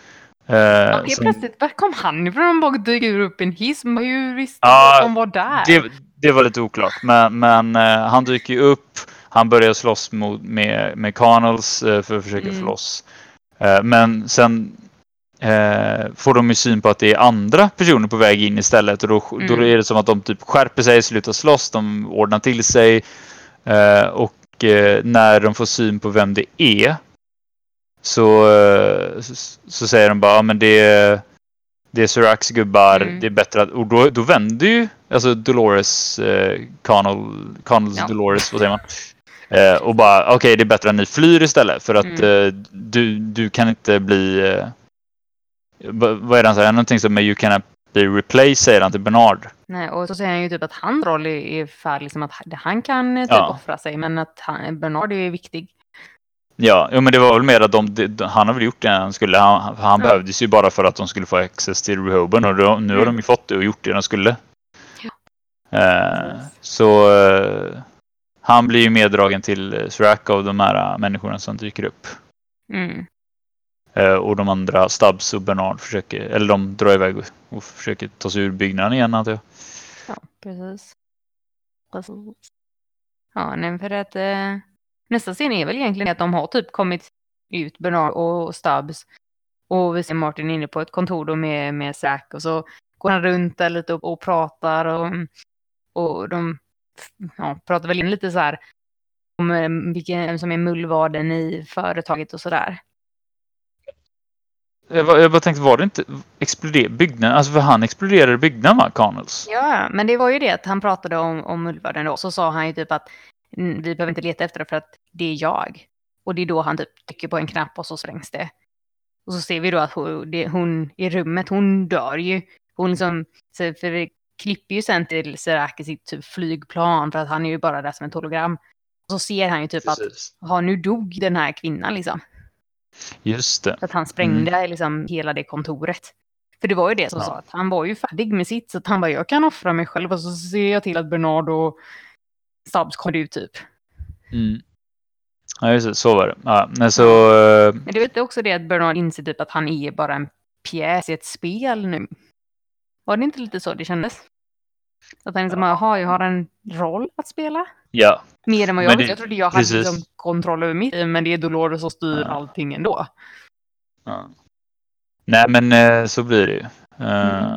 eh, Ja, helt som- plötsligt, var kom han ifrån? Han bara dyker upp i en hiss. Hur visste Ja, han att de var där? det, det var lite oklart, men, men eh, han dyker upp. Han börjar slåss mot, med, med Connells eh, för att försöka Mm. få loss. Men sen eh, får de ju syn på att det är andra personer på väg in istället och då, då Mm. är det som att de typ skärper sig, slutar slåss, de ordnar till sig. Eh, och eh, när de får syn på vem det är så, eh, så, så säger de bara, ja men det är det är Siracs gubbar, Mm. det är bättre att... Och då, då vänder ju alltså Dolores, eh, Connell, Connells Ja. Dolores, vad säger man? Eh, och bara, okej det är bättre att ni flyr istället för att Mm. eh, du, du kan inte bli... Eh, vad är det han säger? Någonting som you cannot be replaced säger han till Bernard. Nej, och så säger han ju typ att hans roll är, för liksom att han kan typ Ja. offra sig, men att han, Bernard är viktig. Ja, men det var väl mer att de, de, han har väl gjort det han skulle. Han, han Ja. behövdes ju bara för att de skulle få access till Rehoben och då, nu har de ju fått det och gjort det de skulle. Ja. Eh, så eh, han blir ju meddragen till eh, Sirac av de här eh, människorna som dyker upp. Mm. Eh, och de andra, Stubbs och Bernard, försöker, eller de drar iväg och, och försöker ta sig ur byggnaden igen antar jag. Ja, precis. Precis. Ja, nej, för att eh, nästa scen är väl egentligen att de har typ kommit ut, Bernard och Stubbs. Och vi ser Martin inne på ett kontor då med, med Zack och så går han runt där lite och, och pratar och, och de ja, pratar väl in lite så här om eh, vilken som är mullvaden i företaget och sådär. Jag, bara- jag bara tänkte, var det inte exploder, byggnaden? Alltså för han exploderade byggnaden va, Connells? Ja, men det var ju det att han pratade om, om mullvaden då. Så sa han ju typ att "Mm, vi behöver inte leta efter det för att det är jag. Och det är då han typ trycker på en knapp och så sprängs det. Och så ser vi då att hon, det, hon i rummet, hon dör ju. Hon liksom, så för det klipper ju sen till Serac i sitt typ flygplan för att han är ju bara där som ett hologram. Och så ser han ju typ att, Precis. ja nu dog den här kvinnan liksom. Just det. Så att han sprängde liksom hela det kontoret. För det var ju det som Ja. sa att han var ju färdig med sitt. Så att han bara, jag kan offra mig själv. Och så ser jag till att Bernard och Stubbs kommer ut typ. Mm. Ja, just det. Så var det. Ja, men så... eh, Men det är väl också det att Bernard inser typ att han är bara en pjäs i ett spel nu. Var det inte lite så det kändes? Att han liksom, jaha, jag har en roll att spela. Ja. Mer än vad jag det- Jag trodde jag hade precis. liksom kontroll över mitt men det är Dolores som styr Ja. allting ändå. ja. Nej, men eh, så blir det ju. Eh,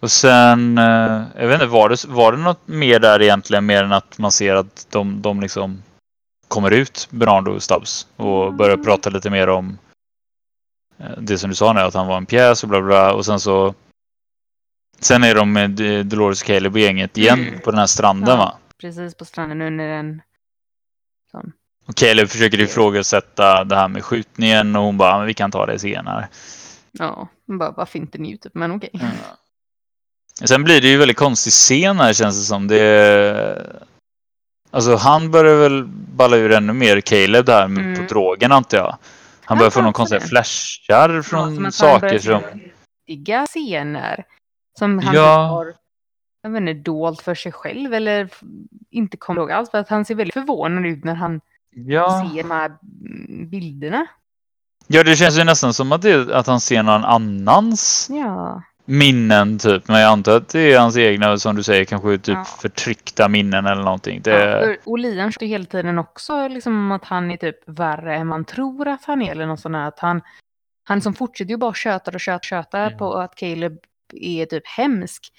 Och sen, eh, jag vet inte, var det, var det något mer där egentligen? Mer än att man ser att de, de liksom kommer ut, Bernardo och Stubbs, och börjar Mm. prata lite mer om det som du sa nu, att han var en pjäs och bla bla. Och sen så Sen är de med Dolores och Caleb och gänget igen Mm. på den här stranden Ja. va? Precis på stranden under en sån. Och Caleb försöker ifrågasätta det här med skjutningen och hon bara, men vi kan ta det senare. Ja, bara, bara finter ni ut typ, men okej. Mm. Sen blir det ju väldigt konstig scen här känns det som. Det Alltså han börjar väl balla ur ännu mer Caleb där Mm. på drogen antar jag. Han börjar Ja, få någon konstiga flashar Ja, från som att han saker som... Riktiga scener. Som han Ja. har jag vet inte, dolt för sig själv eller inte kommer ihåg alls. För att han ser väldigt förvånad ut när han Ja. ser de här mm, bilderna. ja, det känns ju nästan som att, det, att han ser någon annans Ja. minnen typ. Men jag antar att det är hans egna, som du säger, kanske typ Ja. förtryckta minnen eller någonting. Det... ja för- och Liam står hela tiden också liksom om att han är typ värre än man tror att han är. Eller något sånt där. Att han, han som fortsätter ju bara köta och och köta Mm. på att Caleb är typ hemsk.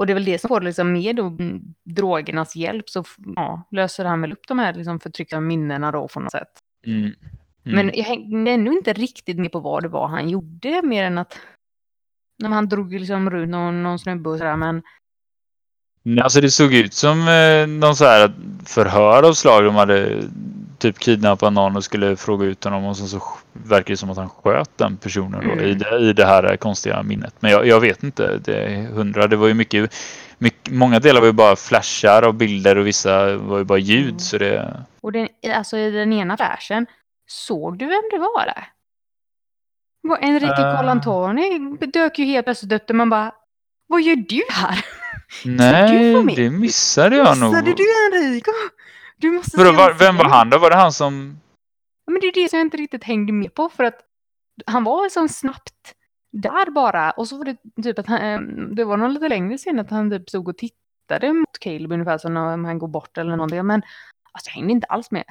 Och det är väl det som får liksom med då, mm, drogernas hjälp så ja, löser han väl upp de här liksom förtryckta minnena då på något sätt. Mm. Mm. Men jag hängde ändå inte riktigt med på vad det var han gjorde mer än att när han drog liksom runt någon, någon snubbe och sådär men Alltså det såg ut som eh, någon så här förhör av slag. De hade typ kidnappat någon och skulle fråga ut honom och sen så verkar det som att han sköt den personen då, Mm. i, det, i det här konstiga minnet. Men jag, jag vet inte. Det är hundra. Det var ju mycket, mycket många delar var ju bara flashar och bilder och vissa var ju bara ljud. Mm. Så det, och den, alltså i den ena flashen såg du vem det var där? Enrique Eh. Colantoni dök ju helt plötsligt upp och man bara vad gör du här? nej, det missade jag nog. Missade du Enrico? Du måste Vadå, var, vem var han då? Var det han som... Ja, Men det är det som jag inte riktigt hängde med på för att han var liksom snabbt där bara och så var det typ att han, eh, det var någon lite längre scen att han typ stod och tittade mot Caleb ungefär som när han går bort eller någonting men alltså jag hängde inte alls med.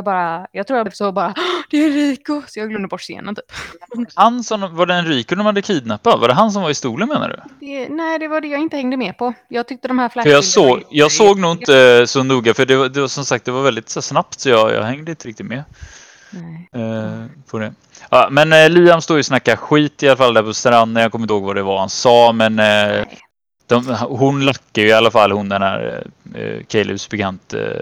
Jag bara, jag tror jag så bara "Åh, det är Rico så jag glömde bort scenen typ. Han som, var det Enrico de hade kidnappat? Var det han som var i stolen menar du? Det, nej, det var det jag inte hängde med på. Jag tyckte de här För jag flashbilderna såg, jag såg nog inte så noga för det var, det var som sagt det var väldigt så snabbt så jag, jag hängde inte riktigt med Nej. eh, på det. Ja, men eh, Liam står ju och snackar skit i alla fall där på stranden. Jag kommer inte ihåg vad det var han sa men eh, de, hon lackar ju i alla fall hon den här eh, Calebs bekant, eh, eh,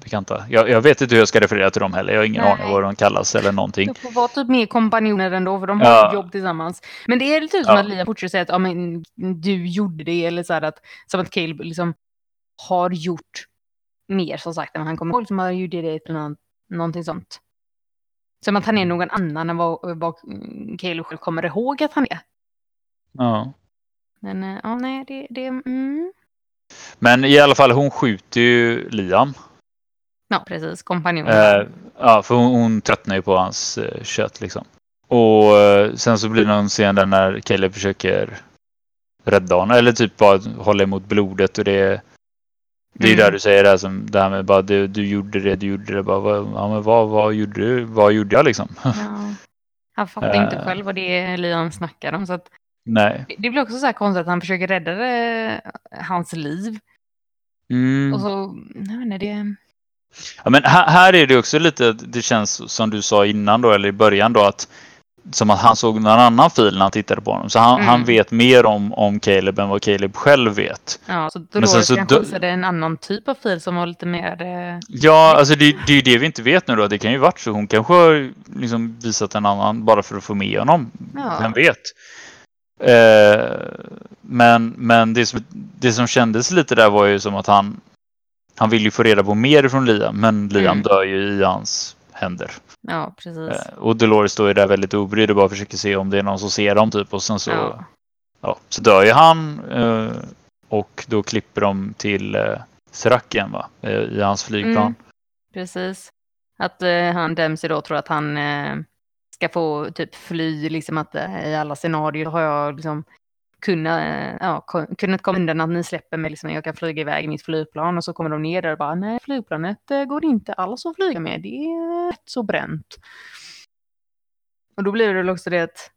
bekanta. Jag, jag vet inte hur jag ska referera till dem heller. Jag har ingen Nej. aning vad de kallas eller någonting. De får vara typ mer kompanjoner ändå för de har Ja. jobb tillsammans. Men det är typ som Ja. att Liam fortsätter säga att ja, men, du gjorde det eller så här att som att Caleb liksom har gjort mer som sagt än han kommer ihåg. Som har gjort det någon, någonting sånt. Som att han är någon annan än vad, vad Caleb själv kommer ihåg att han är. Ja. Men eh, ja, nej, det... det mm. Men i alla fall hon skjuter ju Liam. Ja, precis. Kompanjoner. Eh, ja, för hon, hon tröttnar ju på hans eh, kött liksom. Och eh, sen så blir det någon scen där när Caleb försöker rädda honom. Eller typ bara hålla emot blodet och det det är Mm. där du säger det här, som, det här med bara du, du gjorde det, du gjorde det. Bara, vad, ja, men vad, vad, gjorde du? vad gjorde jag liksom? Ja. Han fattar inte Eh. själv vad det är Liam snackar om. Så att Nej. det- det blir också så här konstigt att han försöker rädda eh, hans liv. Mm. Och så, vet inte, det... Ja, men här, här är det också lite, det känns som du sa innan då, eller i början då, att som att han såg någon annan fil när han tittade på honom. Så han, Mm. han vet mer om, om Caleb än vad Caleb själv vet. Ja, så Men Dolores sen så kanske dö- visade en annan typ av fil som var lite mer... Eh, Ja, alltså det, det är ju det vi inte vet nu då. Det kan ju varit så. Hon kanske har liksom visat en annan bara för att få med honom. Ja. Vem vet? Eh, men men det, som, det som kändes lite där var ju som att han han vill ju få reda på mer från Liam, men Liam Mm. dör ju i hans händer. ja, precis. Eh, och Dolores står ju där väldigt obrydd och bara försöker se om det är någon som ser dem typ och sen så, Ja. ja. så dör ju han eh, och då klipper de till eh, Serac va? I hans flygplan. Mm. Precis. Att eh, han Dempsey då tror att han eh, ska få typ fly, liksom att eh, i alla scenarier har jag liksom kunnat, eh, ja, kunnat komma undan att ni släpper mig, liksom, jag kan flyga iväg i mitt flygplan och så kommer de ner där och bara nej, flygplanet eh, går inte alls att flyga med, det är rätt så bränt. Och då blir det väl också det att,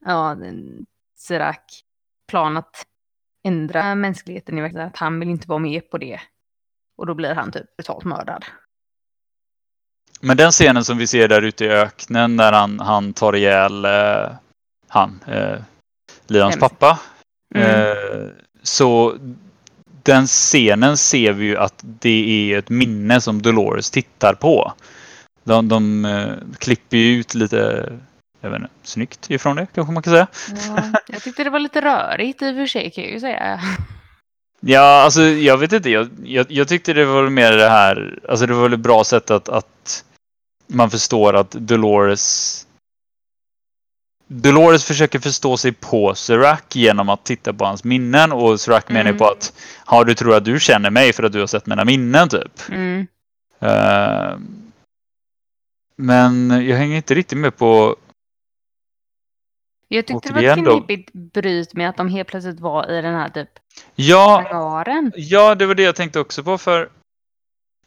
ja, Sirak, plan att ändra mänskligheten i verkligheten, att han vill inte vara med på det. Och då blir han typ brutalt mördad. Men den scenen som vi ser där ute i öknen när han, han tar ihjäl eh, han, eh, Lians pappa. Mm. Eh, så den scenen ser vi ju att det är ett minne som Dolores tittar på. De, de eh, klipper ju ut lite, jag vet inte, snyggt ifrån det kanske man kan säga. Ja, jag tyckte det var lite rörigt i och för sig kan jag ju säga. Ja, alltså jag vet inte. Jag, jag, jag tyckte det var mer det här, alltså det var väl ett bra sätt att, att man förstår att Dolores Dolores försöker förstå sig på Serac genom att titta på hans minnen och Serac menar Mm. på att ja, du tror att du känner mig för att du har sett mina minnen typ. Mm. Eh, men jag hänger inte riktigt med på Jag tyckte det var då. knepigt bryt med att de helt plötsligt var i den här typ Ja, hangaren. ja, det var det jag tänkte också på för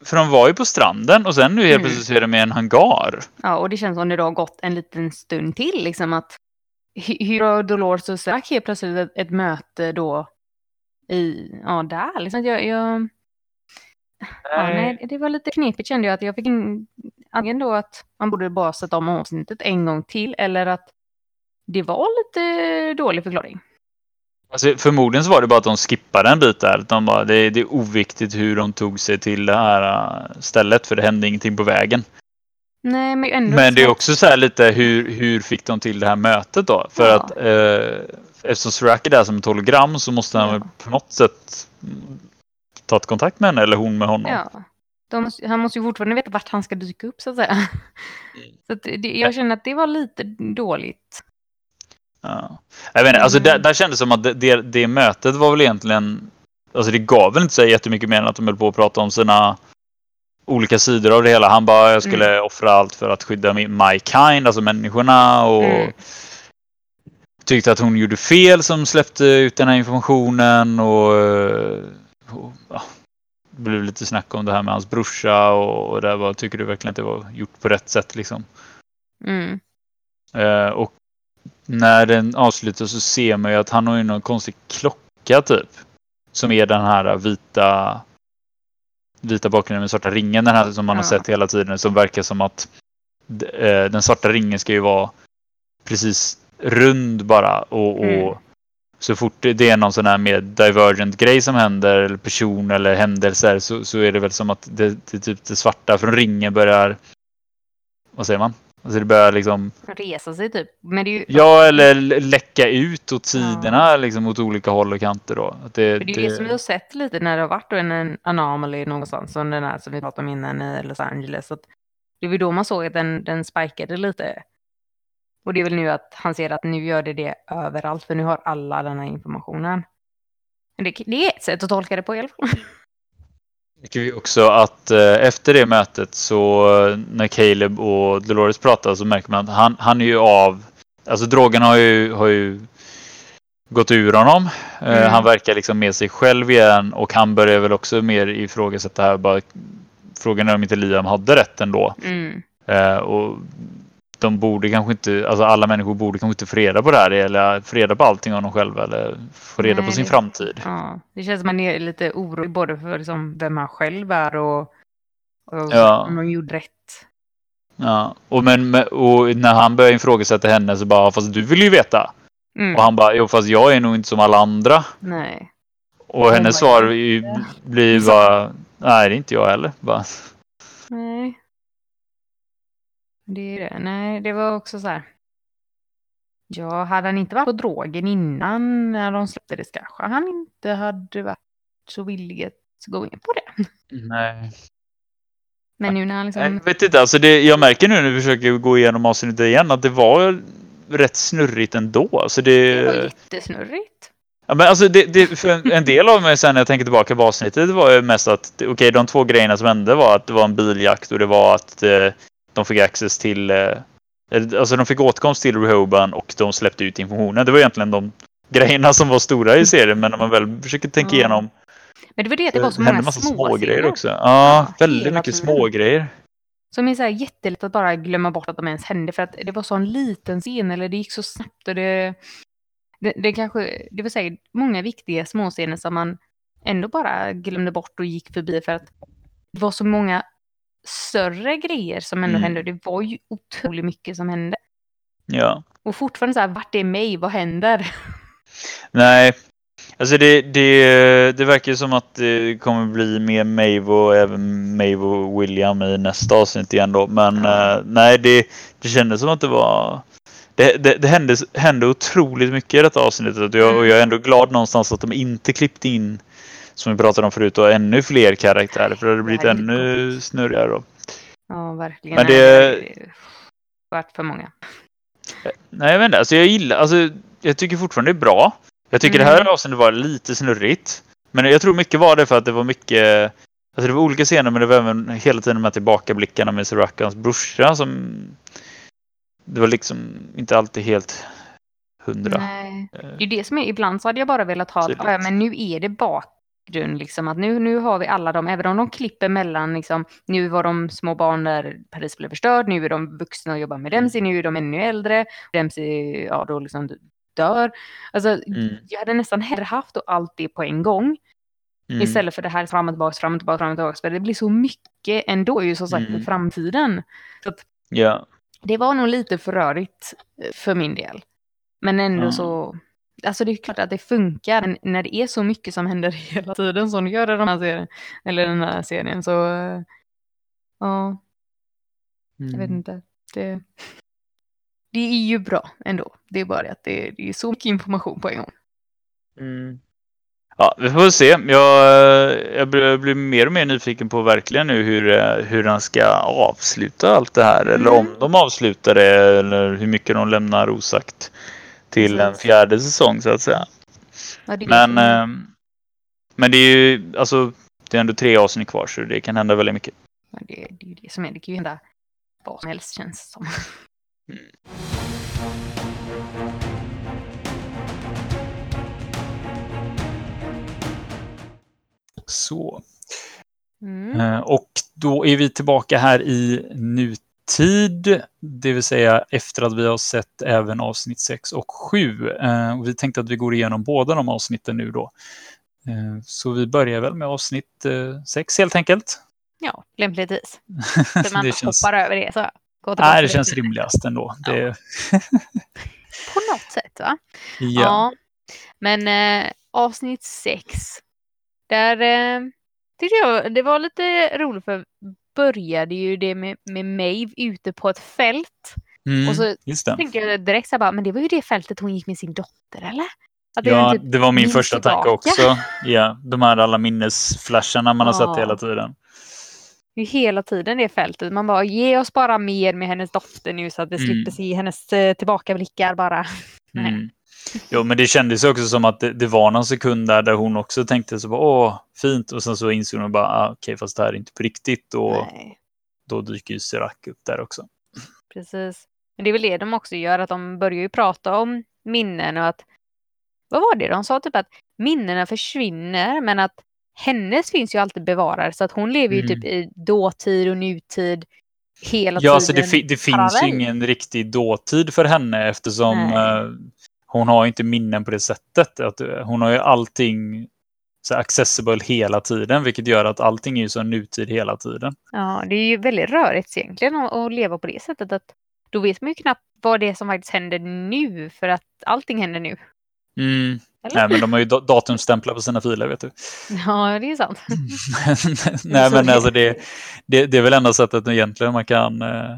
för de var ju på stranden och sen nu helt Mm. plötsligt så är de i en hangar. Ja, och det känns som det då har gått en liten stund till liksom att hu- hur har Dolores och Serac helt plötsligt ett, ett möte då i, ja där liksom. Jag, jag, ja, nej, det var lite knepigt kände jag att jag fick in, antingen då att man borde bara sätta om avsnittet en gång till eller att det var lite dålig förklaring. Alltså, förmodligen så var det bara att de skippade en bit där. De bara, det, det är oviktigt hur de tog sig till det här äh, stället för det hände ingenting på vägen. Nej, men ändå. Men det är så- också så här lite hur, hur fick de till det här mötet då? För Ja. att eh, eftersom Serac är där som ett hologram så måste han Ja. på något sätt mm, tagit kontakt med henne eller hon med honom. Ja. Måste, han måste ju fortfarande veta vart han ska dyka upp så att säga. Mm. Så att det, jag känner att det var lite dåligt. Ja. Jag vet inte, alltså Mm. där, där kändes det som att det, det, det mötet var väl egentligen... Alltså det gav väl inte så jättemycket mer än att de höll på att prata om sina olika sidor av det hela. Han bara, jag skulle offra allt för att skydda my kind, alltså människorna och Mm. tyckte att hon gjorde fel som släppte ut den här informationen och, och ja, det blev lite snack om det här med hans brorsa och, och där var, tycker du verkligen att det var gjort på rätt sätt liksom. Mm. Eh, och när den avslutas så ser man ju att han har ju någon konstig klocka typ. Som är den här vita vita bakgrunden med svarta ringen. Den här som man har Ja. sett hela tiden. Som verkar som att eh, den svarta ringen ska ju vara precis rund bara. Och, och Mm. så fort det det är någon sån här mer divergent grej som händer, eller person eller händelser, så, så är det väl som att det, det, typ det svarta från ringen börjar, vad säger man? Alltså det börjar liksom Resa sig typ. Men det är ju, Ja, eller lä- läcka ut åt sidorna liksom åt olika håll och kanter då. Att det, för det är ju det som vi har sett lite när det har varit då en, anomaly någonstans. Som den här som vi pratade om innan i Los Angeles. Att det var då man såg att den, den spikade lite. Och det är väl nu att han ser att nu gör det det överallt. För nu har alla den här informationen. Det, det är ett sätt att tolka det på i alla fall. Tycker vi också att eh, efter det mötet så eh, när Caleb och Dolores pratar så märker man att han, han är ju av, alltså drogen har ju, har ju gått ur honom. Eh, Mm. Han verkar liksom med sig själv igen och han börjar väl också mer ifrågasätta här bara Frågan är om inte Liam hade rätt ändå. Mm. Och de borde kanske inte, alltså alla människor borde kanske inte få reda på det här eller få reda på allting om dem själva eller få reda Nej, på sin det- framtid. Ja, det känns som man är lite orolig både för liksom vem han själv är och, och Ja. om de gjorde rätt. Ja, och, men, och när han börjar ifrågasätta henne så bara, fast du vill ju veta. Mm. Och han bara, jo fast jag är nog inte som alla andra. Nej. Och hennes svar ju- blir bara, nej det är inte jag heller. Bara, Nej. Det är det. Nej, det var också så här. Ja, hade han inte varit på drogen innan när de släppte det kanske han inte hade varit så villig att gå in på det. nej. Men nu när han liksom... Jag vet inte, alltså det, jag märker nu när vi försöker gå igenom avsnittet igen att det var rätt snurrigt ändå. Alltså det, Det var jättesnurrigt. Ja, men alltså det, det, för en del av mig sen när jag tänker tillbaka på avsnittet var ju mest att okej, okay, de två grejerna som hände var att det var en biljakt och det var att eh, de fick access till eh, Alltså de fick åtkomst till Rehoban och de släppte ut informationen. Det var egentligen de grejerna som var stora i serien men när man väl försöker tänka mm. igenom men det var det, det var så många massa små, små grejer också. Ja, ja väldigt mycket små grejer. Som är så här jättelätt att bara glömma bort att de ens hände för att det var så en liten scen eller det gick så snabbt och det... Det, det kanske, det vill säga många viktiga småscener som man ändå bara glömde bort och gick förbi för att det var så många större grejer som ändå mm. hände. Det var ju otroligt mycket som hände. Ja. Och fortfarande så här, vart är mig? Vad händer? Nej, alltså det, det, det verkar som att det kommer bli mer Maeve och även Maeve och William i nästa avsnitt igen då. Men uh, nej, det, det kändes som att det var det, det, det hände, hände otroligt mycket i detta avsnittet och jag, och jag är ändå glad någonstans att de inte klippte in som vi pratade om förut och ännu fler karaktärer för det hade blivit ännu snurrigare då. Ja, verkligen. Men det... det varit för många. Nej, jag vet inte. Alltså jag gillar, alltså jag tycker fortfarande det är bra. Jag tycker mm. det här mm. avsnittet var lite snurrigt. Men jag tror mycket var det för att det var mycket Alltså det var olika scener men det var även hela tiden de här tillbakablickarna med Sirakans brorsa som det var liksom inte alltid helt hundra. Nej. Eh, det är det som är, ibland så hade jag bara velat ha, ja, men nu är det bakgrund liksom, att nu, nu har vi alla dem, även om de klipper mellan liksom, nu var de små barn när Paris blev förstörd, nu är de vuxna och jobbar med Dempsey, nu är de ännu äldre, Dempsey, ja då liksom dör. Alltså, mm. jag hade nästan hellre haft allt det på en gång. Mm. Istället för det här fram och tillbaka, fram och tillbaka, fram och tillbaka. För det blir så mycket ändå ju som sagt mm. i framtiden. Så att, ja det var nog lite för rörigt eh, för min del. Men ändå mm. så, alltså det är klart att det funkar, men när det är så mycket som händer hela tiden som det gör i den här serien, eller den här serien så, ja, mm. jag vet mm. inte. Det, det är ju bra ändå. Det är bara det att det, det är så mycket information på en gång. Mm. Ja, vi får se. Jag, jag blir mer och mer nyfiken på verkligen nu hur, hur han ska avsluta allt det här. Mm. Eller om de avslutar det eller hur mycket de lämnar osagt till en fjärde säsong så att säga. Ja, men, äh, men det är ju alltså det är ändå tre avsnitt kvar så det kan hända väldigt mycket. Ja, det, det är ju det som är. Det kan ju hända vad som helst känns som. Mm. Så. Mm. Eh, och då är vi tillbaka här i nutid, det vill säga efter att vi har sett även avsnitt 6 och 7. Eh, och vi tänkte att vi går igenom båda de avsnitten nu då. Eh, så vi börjar väl med avsnitt 6 helt enkelt. Ja, lämpligtvis. Så man det känns... hoppar över det. Så Nej, det känns rimligast ändå. Ja. Det... På något sätt, va? Ja. ja. Men eh, avsnitt 6 där eh, tyckte jag det var lite roligt för började ju det med, med Maeve ute på ett fält. Mm, och så tänkte jag direkt så här bara, men det var ju det fältet hon gick med sin dotter eller? Det ja, typ det var min första tillbaka. tanke också. Ja, de här alla minnesflasharna man ja. har sett hela tiden. Hela tiden det fältet. Man bara, ge oss bara mer med hennes dotter nu så att vi mm. slipper se hennes eh, tillbakablickar bara. Mm. Jo, men det kändes också som att det, det, var någon sekund där, där hon också tänkte så bara, åh, fint. Och sen så insåg hon bara, ah, okej, okay, fast det här är inte på riktigt. Och Nej. då dyker ju Serac upp där också. Precis. Men det är väl det de också gör, att de börjar ju prata om minnen och att, vad var det de sa? Typ att minnena försvinner, men att hennes finns ju alltid bevarade, så att hon lever ju mm. typ i dåtid och nutid hela ja, tiden. Ja, så det, det finns ju ingen riktig dåtid för henne eftersom Nej hon har inte minnen på det sättet. Att hon har ju allting så accessible hela tiden, vilket gör att allting är så nutid hela tiden. Ja, det är ju väldigt rörigt egentligen att, att leva på det sättet. att Då vet man ju knappt vad det är som faktiskt händer nu, för att allting händer nu. Mm. Nej, men de har ju datumstämplar på sina filer, vet du. Ja, det är sant. Nej, men alltså det, det, det är väl enda sättet egentligen man kan eh,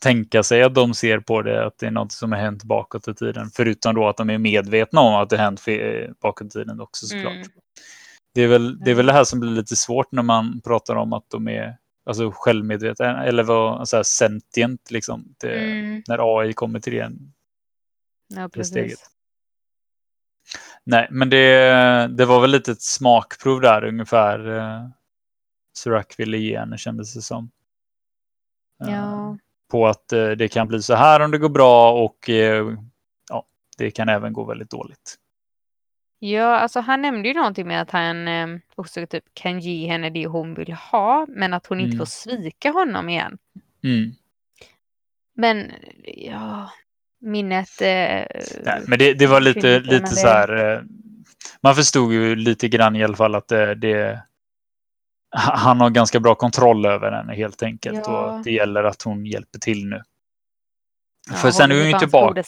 tänka sig att de ser på det, att det är något som har hänt bakåt i tiden. Förutom då att de är medvetna om att det har hänt bakåt i tiden också såklart. Mm. Det, är väl, det är väl det här som blir lite svårt när man pratar om att de är alltså, självmedvetna eller vad, så här, sentient, liksom, det, mm. när AI kommer till det, ja, det steget. Nej, men det, det var väl lite ett smakprov där ungefär. Eh, Serac ville ge henne kändes det som. Eh, Ja. På att eh, det kan bli så här om det går bra och eh, ja, det kan även gå väldigt dåligt. Ja, alltså han nämnde ju någonting med att han eh, också typ kan ge henne det hon vill ha, men att hon inte Mm. får svika honom igen. Mm. Men ja, minnet... Eh, Nej, men det, det var lite, inte, lite så här. eh, Man förstod ju lite grann i alla fall att det, det han har ganska bra kontroll över henne helt enkelt. Ja. Och det gäller att hon hjälper till nu. ja, För sen är hon ju tillbaka.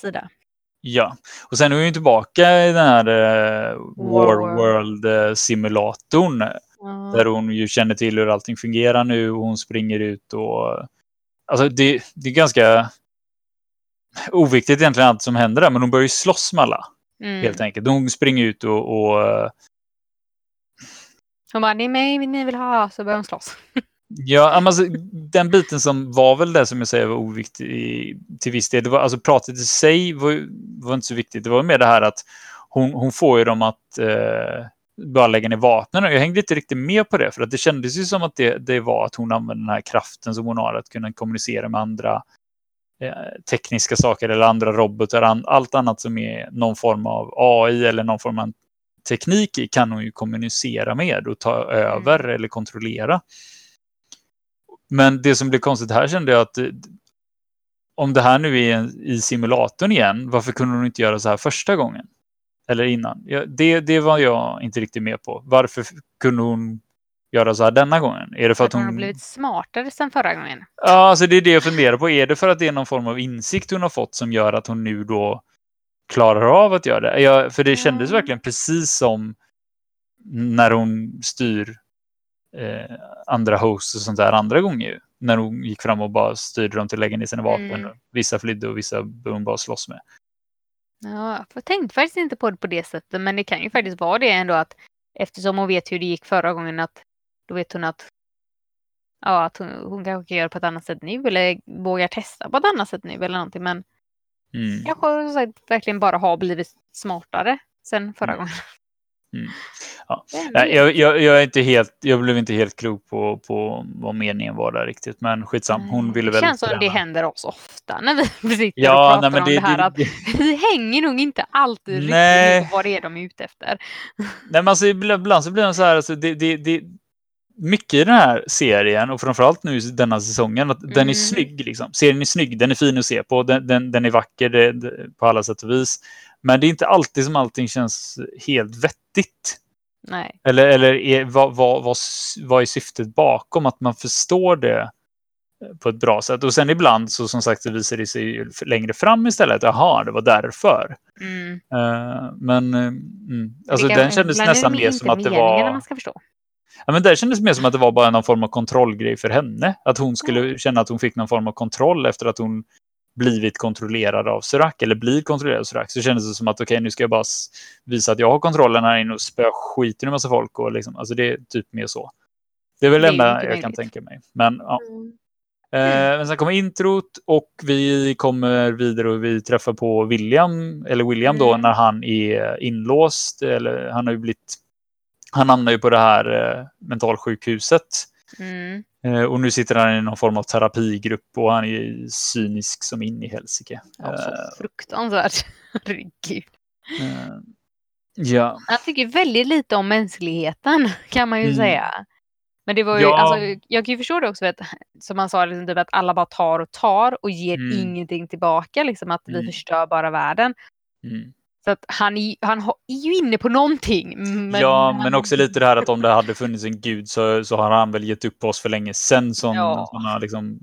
Ja, och sen är hon ju tillbaka i den här eh, War Warworld-simulatorn. Ja. Där hon ju känner till hur allting fungerar nu och hon springer ut och... Alltså det, det är ganska oviktigt egentligen allt som händer där, men hon börjar ju slåss med alla. Mm. Helt enkelt. Hon springer ut och, och eh, hon bara, det är mig ni vill ha, så börjar hon slåss. Ja, alltså, den biten som var väl det som jag säger var oviktig i- till viss del. Det var, alltså pratet i sig var, var inte så viktigt. Det var mer det här att hon, hon får ju dem att eh, bara lägga ner vapnen. Jag hängde inte riktigt med på det, för att det kändes ju som att det, det var att hon använde den här kraften som hon har att kunna kommunicera med andra eh, tekniska saker eller andra robotar. An, allt annat som är någon form av AI eller någon form av teknik kan hon ju kommunicera med och ta över eller kontrollera. Men det som blev konstigt här kände jag att eh, om det här nu är i simulatorn igen, varför kunde hon inte göra så här första gången? Eller innan? Det, det var jag inte riktigt med på. Varför kunde hon göra så här denna gången? Är det för För att att hon hon... har blivit smartare sen förra gången. Ja, alltså det är det jag funderar på. Är det för att det är någon form av insikt hon har fått som gör att hon nu då klarar av att göra det? Ja, för det kändes Ja. verkligen precis som när hon styr eh, andra hosts och sånt där andra gånger. När hon gick fram och bara styrde dem till att lägga ner sina vapen. Mm. Vissa flydde och vissa började hon bara slåss med. Ja, jag tänkte faktiskt inte på det på det sättet, men det kan ju faktiskt vara det ändå att eftersom hon vet hur det gick förra gången att då vet hon att ja, att hon, hon kanske kan göra på ett annat sätt nu eller vågar testa på ett annat sätt nu eller någonting. Men Mm. kanske som sagt, verkligen bara har blivit smartare sen förra Mm. gången. Mm. Ja. Jag, jag, jag, är inte helt, jag blev inte helt klok på, på vad meningen var där riktigt. Men skitsam, hon ville det väl känns som det händer oss ofta när vi sitter Ja, och pratar nej, om det, det här. det, att det, vi hänger nog inte alltid riktigt Nej. med på vad det är de är ute efter. Nej, men alltså, ibland så blir det så här, alltså, det, det, det, mycket i den här serien och framförallt nu i denna säsongen, att den är Mm. snygg. Liksom. Serien är snygg, den är fin att se på, den, den, den är vacker det, det, på alla sätt och vis. Men det är inte alltid som allting känns helt vettigt. Nej. Eller, eller är, vad, vad, vad, vad är syftet bakom? Att man förstår det på ett bra sätt. Och sen ibland så som sagt så visar det sig längre fram istället. Jaha, det var därför. Mm. Eh, men eh, mm, alltså, Det den kändes nästan det mer som att det var... man ska förstå. Ja, men där kändes det mer som att det var bara någon form av kontrollgrej för henne. Att hon skulle känna att hon fick någon form av kontroll efter att hon blivit kontrollerad av Serac eller blir kontrollerad av Serac. Så kändes det som att okej, nu ska jag bara visa att jag har kontrollen här inne och spöa skiten en massa folk. Och liksom, alltså det är typ mer så. Det är väl Det enda jag kan möjligt. tänka mig. Men, ja. Mm. eh, men sen kommer introt och vi kommer vidare och vi träffar på William, eller William då, Mm. när han är inlåst. Eller han har ju blivit han hamnar ju på det här eh, mentalsjukhuset. Mm. Eh, och nu sitter han i någon form av terapigrupp och han är cynisk som in i helsike. Ja, Eh, fruktansvärt. Herregud. eh, ja, Han tycker väldigt lite om mänskligheten kan man ju Mm. säga. Men det var ju, Ja. alltså, jag kan ju förstå det också, vet, som man sa, liksom, typ att alla bara tar och tar och ger Mm. ingenting tillbaka, liksom att vi Mm. förstör bara världen. mm. Så att han, han är ju inne på någonting. Men ja, men också lite det här att om det hade funnits en gud så, så har han väl gett upp oss för länge sedan som Ja. såna liksom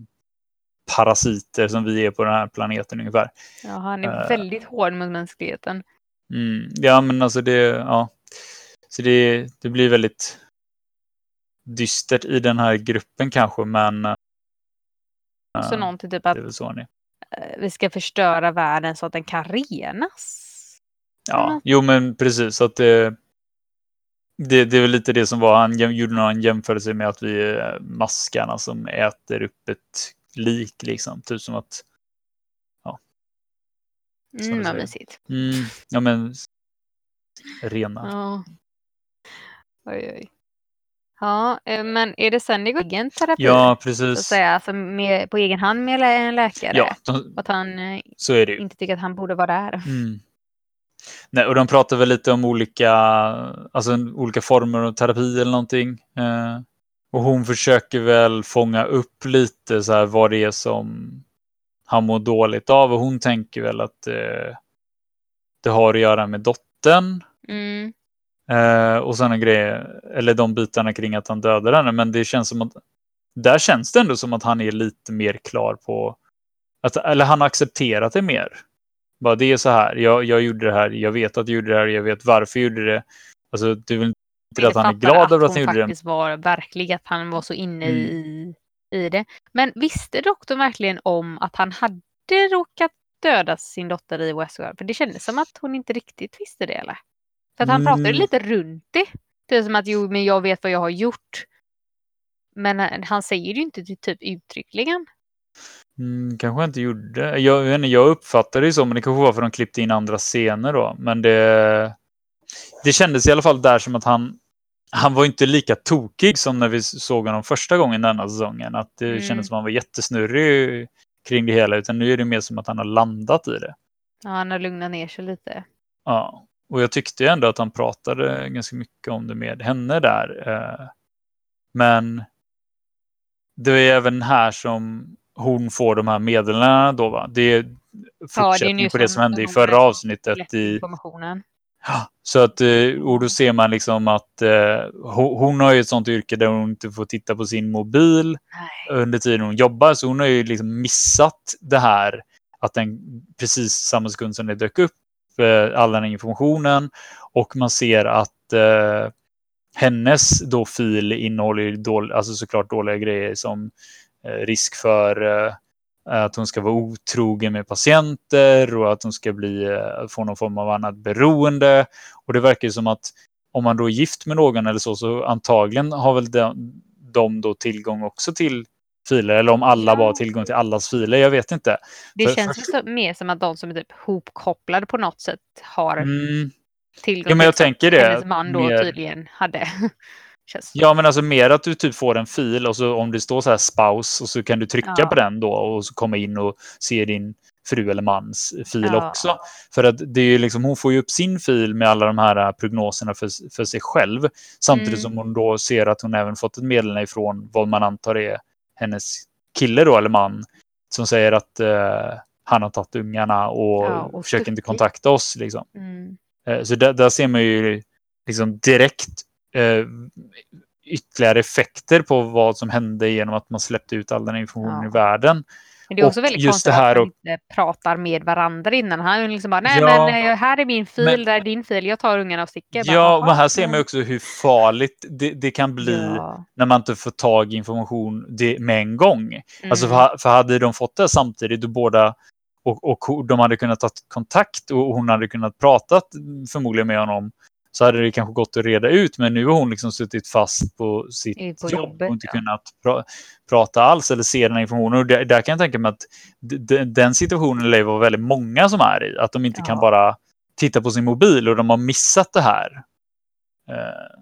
parasiter som vi är på den här planeten ungefär. Ja, han är Eh. väldigt hård mot mänskligheten. Mm. Ja, men alltså det, ja. Så det, det blir väldigt dystert i den här gruppen kanske, men eh, Så eh, någonting typ att eh, vi ska förstöra världen så att den kan renas. Ja, jo men precis. Att det, det, det är väl lite det som var, han gjorde någon jämförelse med att vi är maskarna som äter upp ett lik liksom. Typ som att, Som Mm, vad mysigt. mm, ja men rena. Ja. Oj, oj. Ja, eh, men är det sen det går egen terapi? Ja, Så att precis. säga, alltså med, på egen hand med en läkare? Ja, de, Att han eh, så är det ju. inte tycker att han borde vara där? Mm. Nej, och de pratar väl lite om olika, alltså, olika former av terapi eller någonting. Eh, och hon försöker väl fånga upp lite så här vad det är som han mår dåligt av. Och hon tänker väl att eh, det har att göra med dottern. Mm. Eh, och sådana grejer, eller de bitarna kring att han dödar henne. Men det känns som att, där känns det ändå som att han är lite mer klar på, att, eller han har accepterat det mer. Bara det är så här, jag, jag gjorde det här, jag vet att jag gjorde det här, jag vet varför jag gjorde det. Alltså är väl inte att han är glad över att han gjorde det. faktiskt var verklig, att han var så inne Mm. i, i det. Men visste doktorn verkligen om att han hade råkat döda sin dotter i Westworld? För det kändes som att hon inte riktigt visste det, eller? För att han pratade Mm. lite runt det. Det är som att jo, men jag vet vad jag har gjort. Men han- han säger ju inte typ uttryckligen. Mm, kanske jag inte gjorde. Jag, inte, jag uppfattade det så, men det kanske var för att de klippte in andra scener då. Men det, det kändes i alla fall där som att han, han var inte lika tokig som när vi såg honom första gången denna säsongen. Att det Mm. kändes som att han var jättesnurrig kring det hela, utan nu är det mer som att han har landat i det. Ja, han har lugnat ner sig lite. Ja, och jag tyckte ändå att han pratade ganska mycket om det med henne där. eh, Men det är även här som hon får de här meddelandena då va? Det är fortsättning nu på det som hände i förra avsnittet. I, informationen. Ja, så att, eh, och då ser man liksom att eh, ho- hon har ju ett sånt yrke där hon inte får titta på sin mobil Nej. under tiden hon jobbar. Så hon har ju liksom missat det här att den precis samma sekund som det dök upp, eh, all den informationen. Och man ser att eh, hennes då fil innehåller ju dål, alltså såklart dåliga grejer som risk för eh, att hon ska vara otrogen med patienter och att hon ska bli, eh, få någon form av annat beroende. Och det verkar ju som att om man då är gift med någon eller så, så antagligen har väl de, de då tillgång också till filer. Eller om alla Ja. bara har tillgång till allas filer, jag vet inte. Det För- känns så, mer som att de som är typ hopkopplade på något sätt har Mm. tillgång Ja, men jag till tänker det. hennes man då mer- tydligen hade. Känns Ja, men alltså mer att du typ får en fil och så om det står så här spouse och så kan du trycka Ja. på den då och så komma in och se din fru eller mans fil Ja. också. För att det är ju liksom, hon får ju upp sin fil med alla de här äh, prognoserna för, för sig själv. Samtidigt Mm. som hon då ser att hon även fått ett meddelande ifrån vad man antar är hennes kille då, eller man, som säger att eh, han har tagit ungarna och, Ja, och försöker inte kontakta oss. Liksom. Mm. Eh, Så där, där ser man ju liksom direkt eh, ytterligare effekter på vad som hände genom att man släppte ut all den informationen Ja. i världen. Men det är också Och väldigt konstigt att man och- inte pratar med varandra innan. Han är liksom bara, nej Ja. men eh, här är min fil, Men- där är din fil, jag tar ungarna och sticker. Bara, Ja, "Jaha, men här ser man också hur farligt det, det kan bli Ja. när man inte får tag i information det, med en gång. Alltså Mm. för, för hade de fått det samtidigt och båda och, och de hade kunnat ta kontakt och hon hade kunnat prata förmodligen med honom så hade det kanske gått att reda ut. Men nu har hon liksom suttit fast på sitt på jobb jobbet, och inte ja. kunnat pra, prata alls eller se den här informationen. Och där, där kan jag tänka mig att den situationen vara väldigt många som är i. Att de inte kan Ja. bara titta på sin mobil och de har missat det här. Eh,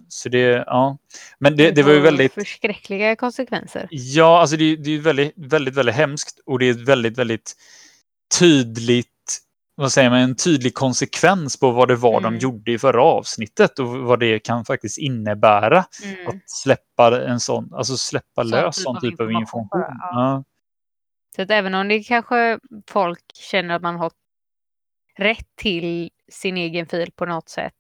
Så det, ja. Men det, det var ju väldigt... Förskräckliga konsekvenser. Ja, alltså det, är- det är väldigt, väldigt, väldigt hemskt och det är ett väldigt, väldigt tydligt, vad säger man, en tydlig konsekvens på vad det var de Mm. gjorde i förra avsnittet och vad det kan faktiskt innebära Mm. att släppa en sån, alltså släppa Sån lös typ sån typ av information information. bara, Ja. Så att även om det kanske folk känner att man har rätt till sin egen fil på något sätt.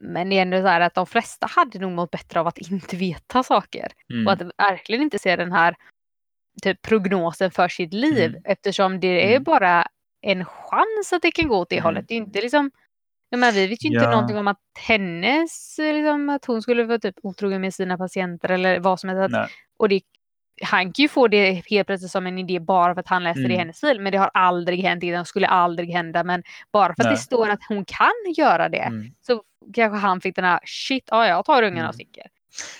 Men det är ändå så här att de flesta hade nog mått bättre av att inte veta saker. Mm. Och att verkligen inte se den här typ, prognosen för sitt liv. Mm. Eftersom det är Mm. bara en chans att det kan gå åt det Mm. hållet. Det är inte liksom jag menar, vi vet ju inte Ja. någonting om att hennes, liksom, att hon skulle vara typ otrogen med sina patienter eller vad som helst. Och det, han kan ju få det helt plötsligt som en idé bara för att han läste det i Mm. hennes fil. Men det har aldrig hänt innan, skulle aldrig hända. Men bara för att Nej. det står att hon kan göra det Mm. så kanske han fick den här shit, ja jag tar ungarna och Mm. sticker.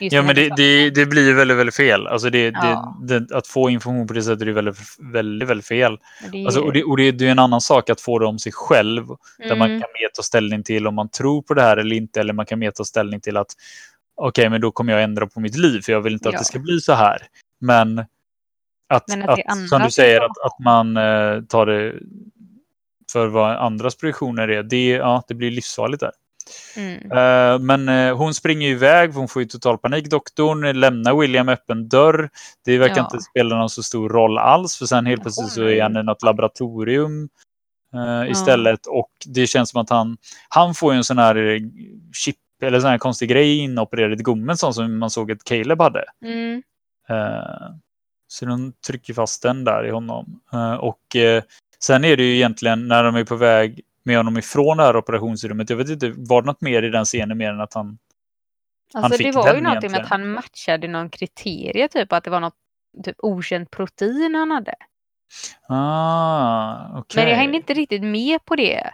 Just Ja, men det, det, det blir väldigt, väldigt fel. Alltså det, Ja. det, att få information på det sättet är väldigt, väldigt, väldigt fel. Det Alltså, och det, och det, är en annan sak att få det om sig själv, där man Mm. kan mer ta ställning till om man tror på det här eller inte, eller man kan mer ta ställning till att okej, men då kommer jag ändra på mitt liv, för jag vill inte att Ja. det ska bli så här. Men att, Men att att, som du säger, att, att man eh, tar det för vad andras projektioner är, det, ja, det blir livsfarligt där. Mm. Eh, men eh, hon springer iväg, hon får ju total panik. Doktorn lämnar William öppen dörr. Det verkar Ja. inte spela någon så stor roll alls, för sen helt plötsligt så är han i något laboratorium eh, istället. Och det känns som att han, han får ju en sån här chip, eller sån här konstig grej inopererad i gommen, sån som man såg att Caleb hade. Mm. Så de trycker fast den där i honom. Och sen är det ju egentligen när de är på väg med honom ifrån det här operationsrummet. Jag vet inte, var det något mer i den scenen mer än att han... Alltså fick det var ju någonting med att han matchade någon kriterie, typ att det var något typ okänt protein han hade. Ah, okej. Men jag hängde inte riktigt med på det.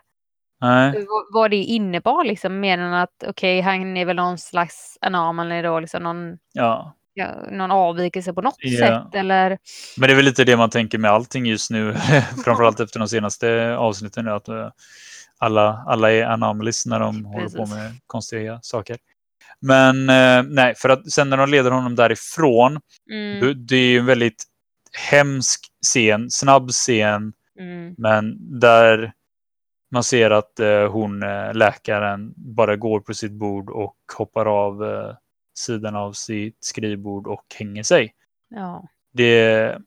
Nej, vad- det innebar liksom, mer än att okej, han är väl någon slags anomaly då, liksom någon, ja. Ja, någon avvikelse på något Ja. sätt eller Men det är väl lite det man tänker med allting just nu, framförallt efter de senaste avsnitten att eh, alla, alla är anomalies när de håller på Precis. med konstiga saker. Men eh, nej, för att sen när de leder honom därifrån, mm, det, är ju en väldigt hemsk scen, snabb scen, mm, men där man ser att eh, hon, eh, läkaren, bara går på sitt bord och hoppar av eh, sidan av sitt skrivbord och hänger sig. ja. Det,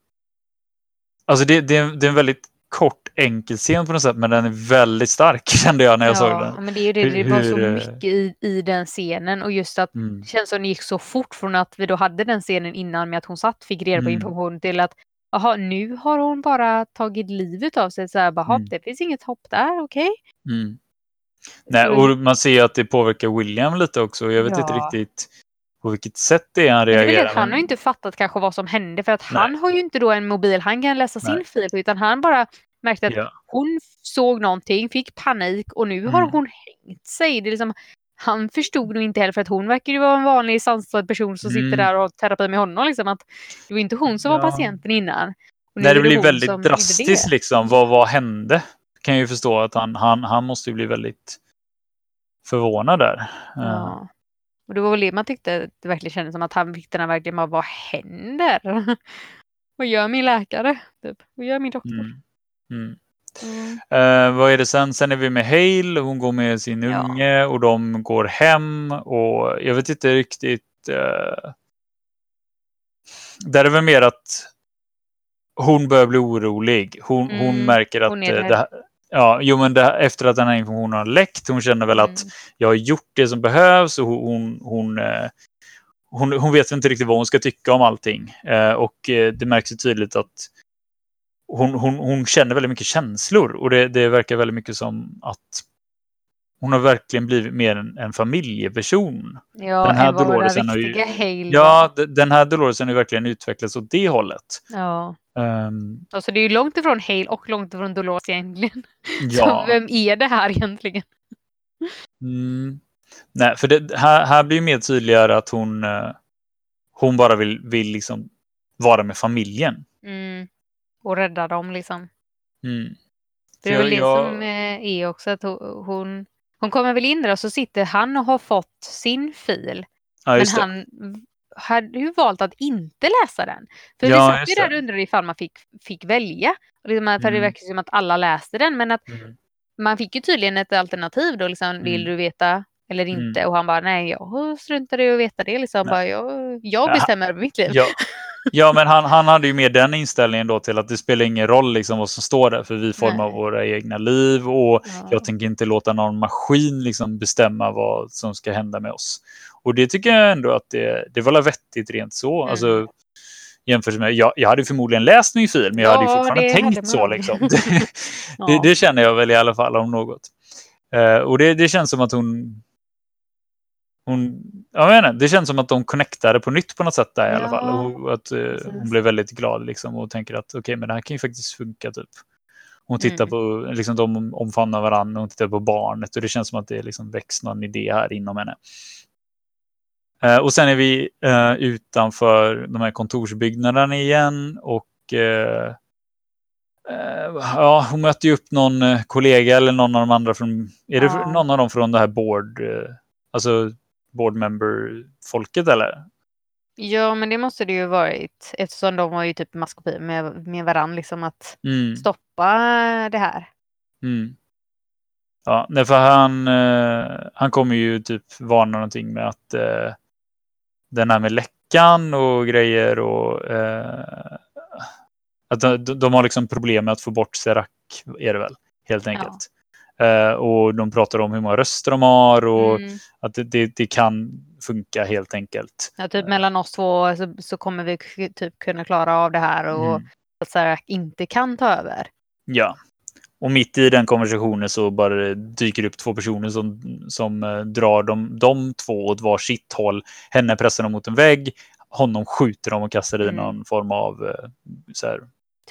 alltså det, det, är, det är en väldigt kort, enkel scen på något sätt, men den är väldigt stark kände jag när jag såg ja, den. men det är det, Hur- det var så mycket i, i den scenen och just att Mm. det känns som det gick så fort från att vi då hade den scenen innan med att hon satt, fick reda på Mm. information till att jaha, nu har hon bara tagit livet av sig. Så här, bara, "Hopp, Mm. det finns inget hopp där, okej? Mm. Nej, Så- och man ser att det påverkar William lite också. Jag vet inte Ja. riktigt på vilket sätt det är han är reagerar. han har ju inte fattat kanske vad som hände för att Nej. han har ju inte då en mobil han kan läsa sin Nej. fil på utan han bara märkte att Ja. hon såg någonting, fick panik och nu har Mm. hon hängt sig. Det är liksom, han förstod nog inte heller för att hon verkar ju vara en vanlig sansad person som Mm. sitter där och har terapi med honom. Liksom, att det var inte hon som var Ja. patienten innan. Nej, det blir väldigt drastiskt liksom. Vad, vad hände? Kan jag ju förstå att han, han, han måste ju bli väldigt förvånad där. Eh, Ja. Och det var väl det man tyckte det verkligen kändes som att han fick den här verkligen bara, vad händer? vad gör min läkare? Typ. Vad gör min doktor? Mm. Mm. Mm. Eh, vad är det sen? Sen är vi med Hale. Hon går med sin Ja. unge och de går hem. Och jag vet inte riktigt. Uh, där är väl mer att hon börjar bli orolig. Hon, hon Mm, märker att hon eh, det här, ja, jo, men det efter att den här informationen har läckt. Hon känner väl att Mm. jag har gjort det som behövs och hon, hon, hon, eh, hon, hon vet inte riktigt vad hon ska tycka om allting. Eh, och eh, det märks ju tydligt att hon, hon, hon känner väldigt mycket känslor och det, det verkar väldigt mycket som att hon har verkligen blivit mer en, en familjeperson. Ja, Den här Doloresen har ju- Ja, den här Doloresen har verkligen utvecklats åt det hållet. Ja. Ehm, Alltså det är ju långt ifrån Hale och långt ifrån Dolores egentligen. ja. Så vem är det här egentligen? Mm. Nej, för det här, här blir ju mer tydligare att hon, eh, hon bara vill, vill liksom vara med familjen. Mm. Och rädda dem liksom. Mm. Det är väl det som eh, är också att ho- hon, hon kommer väl in där och så sitter han och har fått sin fil. Ja, Men det. han hade ju valt att inte läsa den. För Ja, vi satt ju där det. och undrade ifall man fick, fick välja. Och liksom, För det Mm. verkar som att alla läste den. Men att Mm. man fick ju tydligen ett alternativ då. Liksom, Vill Mm. du veta eller Mm. inte? Och han bara, nej jag struntar i att veta det. Liksom. Bara, jag, jag Ja, bestämmer över mitt liv. Ja. ja, men han, han hade ju mer den inställningen då till att det spelar ingen roll liksom vad som står där, för vi formar Nej. våra egna liv och Ja. jag tänker inte låta någon maskin liksom bestämma vad som ska hända med oss. Och det tycker jag ändå att det, det var vettigt rent så. Mm. Alltså, jämfört med, jag, jag hade förmodligen läst min fil, men jag hade ju Ja, fortfarande hade tänkt man så. Liksom. Det, Ja. det, det känner jag väl i alla fall om något. Eh, och det, det känns som att hon... hon jag menar, det känns som att de connectade på nytt på något sätt där i alla Ja, fall. Och att eh, hon blev väldigt glad liksom, och tänker att okej, men det här kan ju faktiskt funka. Typ. Hon tittar Mm. på, liksom, de omfamnar varandra och hon tittar på barnet och det känns som att det liksom väcks någon idé här inom henne. Eh, och sen är vi eh, utanför de här kontorsbyggnaderna igen och ja, hon möter ju upp någon kollega eller någon av de andra från, är det Ja. någon av dem från det här board, alltså board member-folket eller? Ja, men det måste det ju varit eftersom de var ju typ maskopi med, med varandra liksom att Mm. stoppa det här. Mm. Ja, nej, för han, eh, han kommer ju typ varna någonting med att eh, den här med läckan och grejer och eh, att de, de har liksom problem med att få bort Serac är det väl, helt enkelt. Eh, och de pratar om hur många röster de har och Mm. att det, det, det kan funka helt enkelt. Ja, typ mellan oss två så, så kommer vi typ kunna klara av det här och Mm. att Sarah inte kan ta över. Ja. Och mitt i den konversationen så bara dyker upp två personer som, som eh, drar de, de två åt var sitt håll. Henne pressar de mot en vägg, honom skjuter de och kastar i Mm. någon form av eh, så här,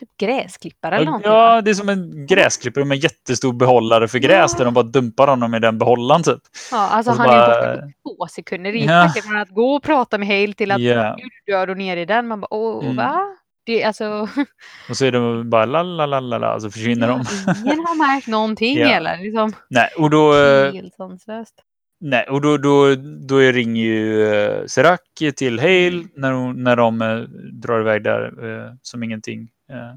Typ gräsklippare eller någonting. Ja, det är som en gräsklippare med jättestor behållare för gräs Ja. där de bara dumpar honom i den behållaren typ. ja alltså han är bara- borta på två sekunder. Det gick Ja. från att gå och prata med Hale till att Ja. är du död och ner i den. Man bara, åh, Mm. va? Det, är alltså, Och så är de bara la la la la la så försvinner de. ingen har märkt någonting Ja. heller. Liksom, Nej, och då, eh, helt sanslöst. nej, och då, då, då ringer ju uh, Serac till Hale Mm. när, hon, när de eh, drar iväg där eh, som ingenting. Eh,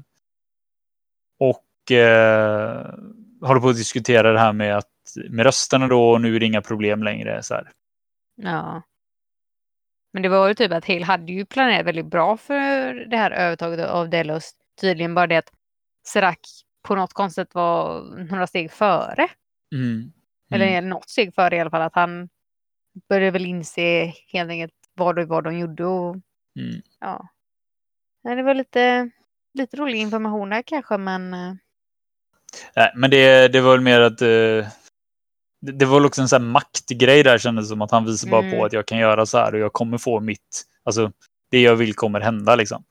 och eh, håller på att diskutera det här med, att, med rösterna då och nu är det inga problem längre. Så här. Ja. Men det var ju typ att Hale hade ju planerat väldigt bra för det här övertaget av Delos. Tydligen bara det att Serac på något konstigt var några steg före. Mm. Eller Mm. något steg före i alla fall. Att han började väl inse helt enkelt vad det var de gjorde. Och, Mm. ja. Nej, det var lite, lite rolig information där kanske men eh, Nej, men det, det var väl mer att eh, det, det var väl också en sån här maktgrej där kändes som att han visar bara Mm. på att jag kan göra så här och jag kommer få mitt, alltså det jag vill kommer hända liksom.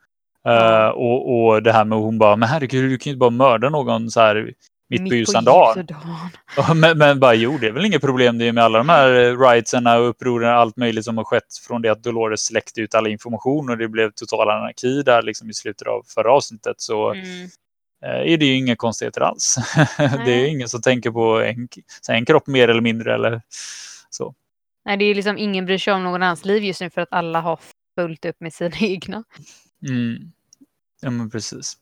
Eh, och, och det här med hon bara, men herregud du kan ju inte bara mörda någon så här mitt, på ljusan ljus dag. Ja, men, men bara jo, det är väl inget problem det är med alla de här eh, rightserna och upproren och allt möjligt som har skett från det att Dolores släckte ut all information och det blev total anarki där liksom i slutet av förra avsnittet. Så Mm. eh, är det ju inga konstigheter alls. det är ingen som tänker på en, en kropp mer eller mindre eller så. Nej, det är liksom ingen bryr sig om någon annans liv just nu för att alla har fullt upp med sina egna. Mm. Ja, men precis.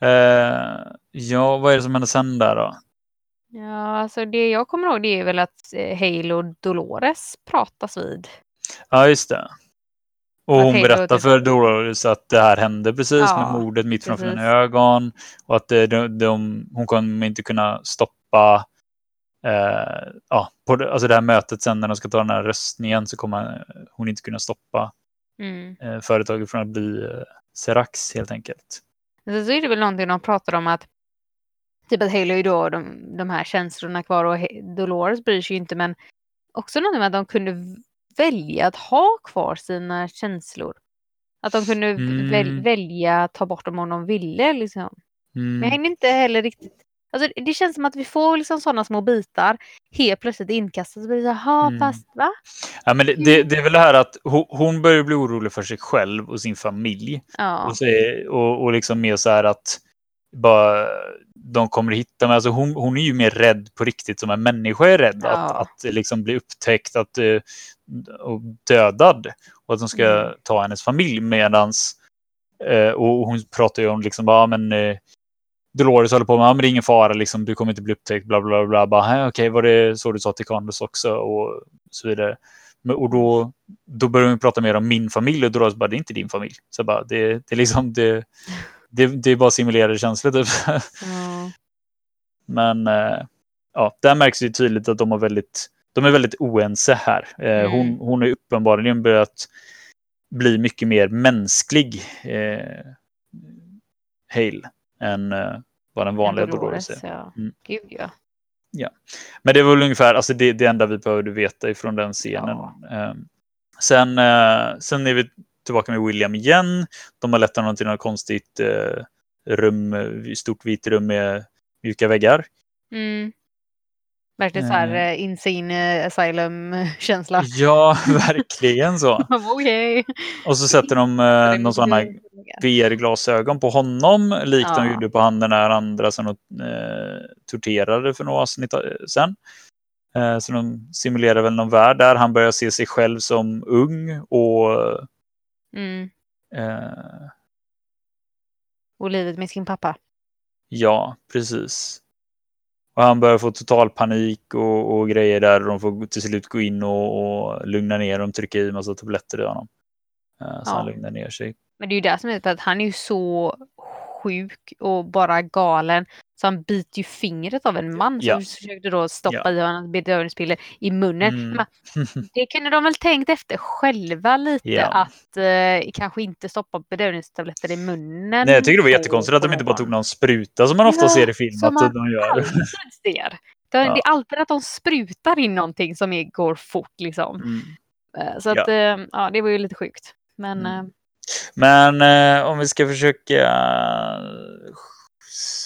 Eh, ja, vad är det som händer sen där då? Ja, alltså det jag kommer ihåg det är väl att eh, Hale och Dolores pratas vid. Ja, just det. Och hon Halo berättar typ- för Dolores att det här hände precis Ja, med mordet mitt framför precis. hennes ögon. Och att det, de, de, hon kommer inte kunna stoppa eh, ja, på alltså det här mötet sen när de ska ta den här röstningen så kommer hon inte kunna stoppa Mm. eh, företaget från att bli eh, Serax helt enkelt. Sen så är det väl någonting de pratar om att typ att har ju då de, de här känslorna kvar och Dolores bryr sig ju inte men också någonting med att de kunde välja att ha kvar sina känslor. Att de kunde Mm. väl, välja att ta bort dem om de ville liksom. Men jag Mm. hänger inte heller riktigt... Alltså det känns som att vi får liksom sådana små bitar helt plötsligt inkastat. Så blir det så här, "Ha, Mm. fast va? Ja, men det, det, det är väl det här att hon, hon börjar bli orolig för sig själv och sin familj. Ja. Och, så är, och, och liksom mer så här att bara, de kommer hitta mig. Alltså hon, hon är ju mer rädd på riktigt som en människa är rädd. Ja. Att, att liksom bli upptäckt att, eh, och dödad. Och att de ska Mm. ta hennes familj. Medans, eh, och hon pratar ju om liksom bara, men eh, Dolores håller på med, ja, men det är ingen fara, liksom, du kommer inte bli upptäckt, bla bla bla. Bara, "Hä, Okej, var det så du sa till Candace också? Och så vidare. Men, och då, då börjar vi prata mer om min familj och Dolores bara, det är inte din familj. Så bara, det, det är liksom, det, det, det är bara simulerade känslor typ. Ja. Men eh, ja, där märks det tydligt att de, har väldigt, de är väldigt oense här. Eh, hon, Mm. hon har uppenbarligen börjat bli mycket mer mänsklig, eh, Hale, än eh, vad den vanliga Dolores är. ja. Mm. Gud ja. Men det var väl ungefär alltså det, det enda vi behövde veta ifrån den scenen. Eh, sen, eh, sen är vi tillbaka med William igen. De har lett honom till något konstigt eh, rum, stort vitt rum med mjuka väggar. Mm. Verkligen så här Eh. eh, insane eh, asylum-känsla. Ja, verkligen så. Okej. Och så sätter de eh, någon sån här VR-glasögon på honom, likt de Ja. gjorde på han den där andra som de eh, torterade för några avsnitt eh, sen. Eh, så de simulerar väl någon värld där han börjar se sig själv som ung och Mm. eh, Och livet med sin pappa. ja, precis. Och han börjar få total panik och, och grejer där de får till slut gå in och, och lugna ner dem, trycka i massa tabletter i honom. Eh, så Ja. han lugnar ner sig. Men det är ju det som är för att han är ju så sjuk och bara galen. Så han biter ju fingret av en man Ja. som försökte då stoppa Ja. i honom bedövningspiller i munnen. Mm. Men Det kunde de väl tänkt efter själva lite Ja. att eh, kanske inte stoppa bedövningstabletter i munnen. Nej, jag tycker det var jättekonstigt att de inte bara tog någon. spruta som man ofta Ja, ser i film som att man de gör. Ser. Det, Ja. är alltid att de sprutar in någonting som är, går fort liksom. Mm. Eh, Så att, eh, ja, det var ju lite sjukt. Men Mm. eh, Men eh, om vi ska försöka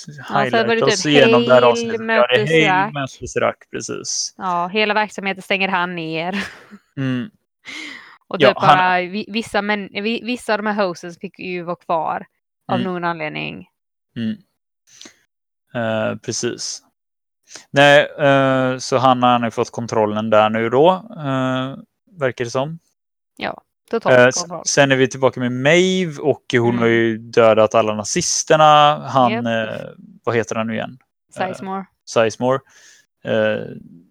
uh, sen var det highlighta oss typ igenom det här avsnittet. Ja, det är Sirac, precis. ja, hela verksamheten stänger han ner. Mm. Och Ja, typ han- bara, vi- vissa, vi- vissa av de här hosts fick ju vara kvar av Mm. någon anledning. Mm. Eh, precis. Nej, eh, så han har nu fått kontrollen där nu då, uh, verkar det som. Totalt Eh, sen är vi tillbaka med Maeve och hon Mm. har ju dödat alla nazisterna. Han, Japp. eh, vad heter han nu igen? Sizemore. Sizemore. Eh,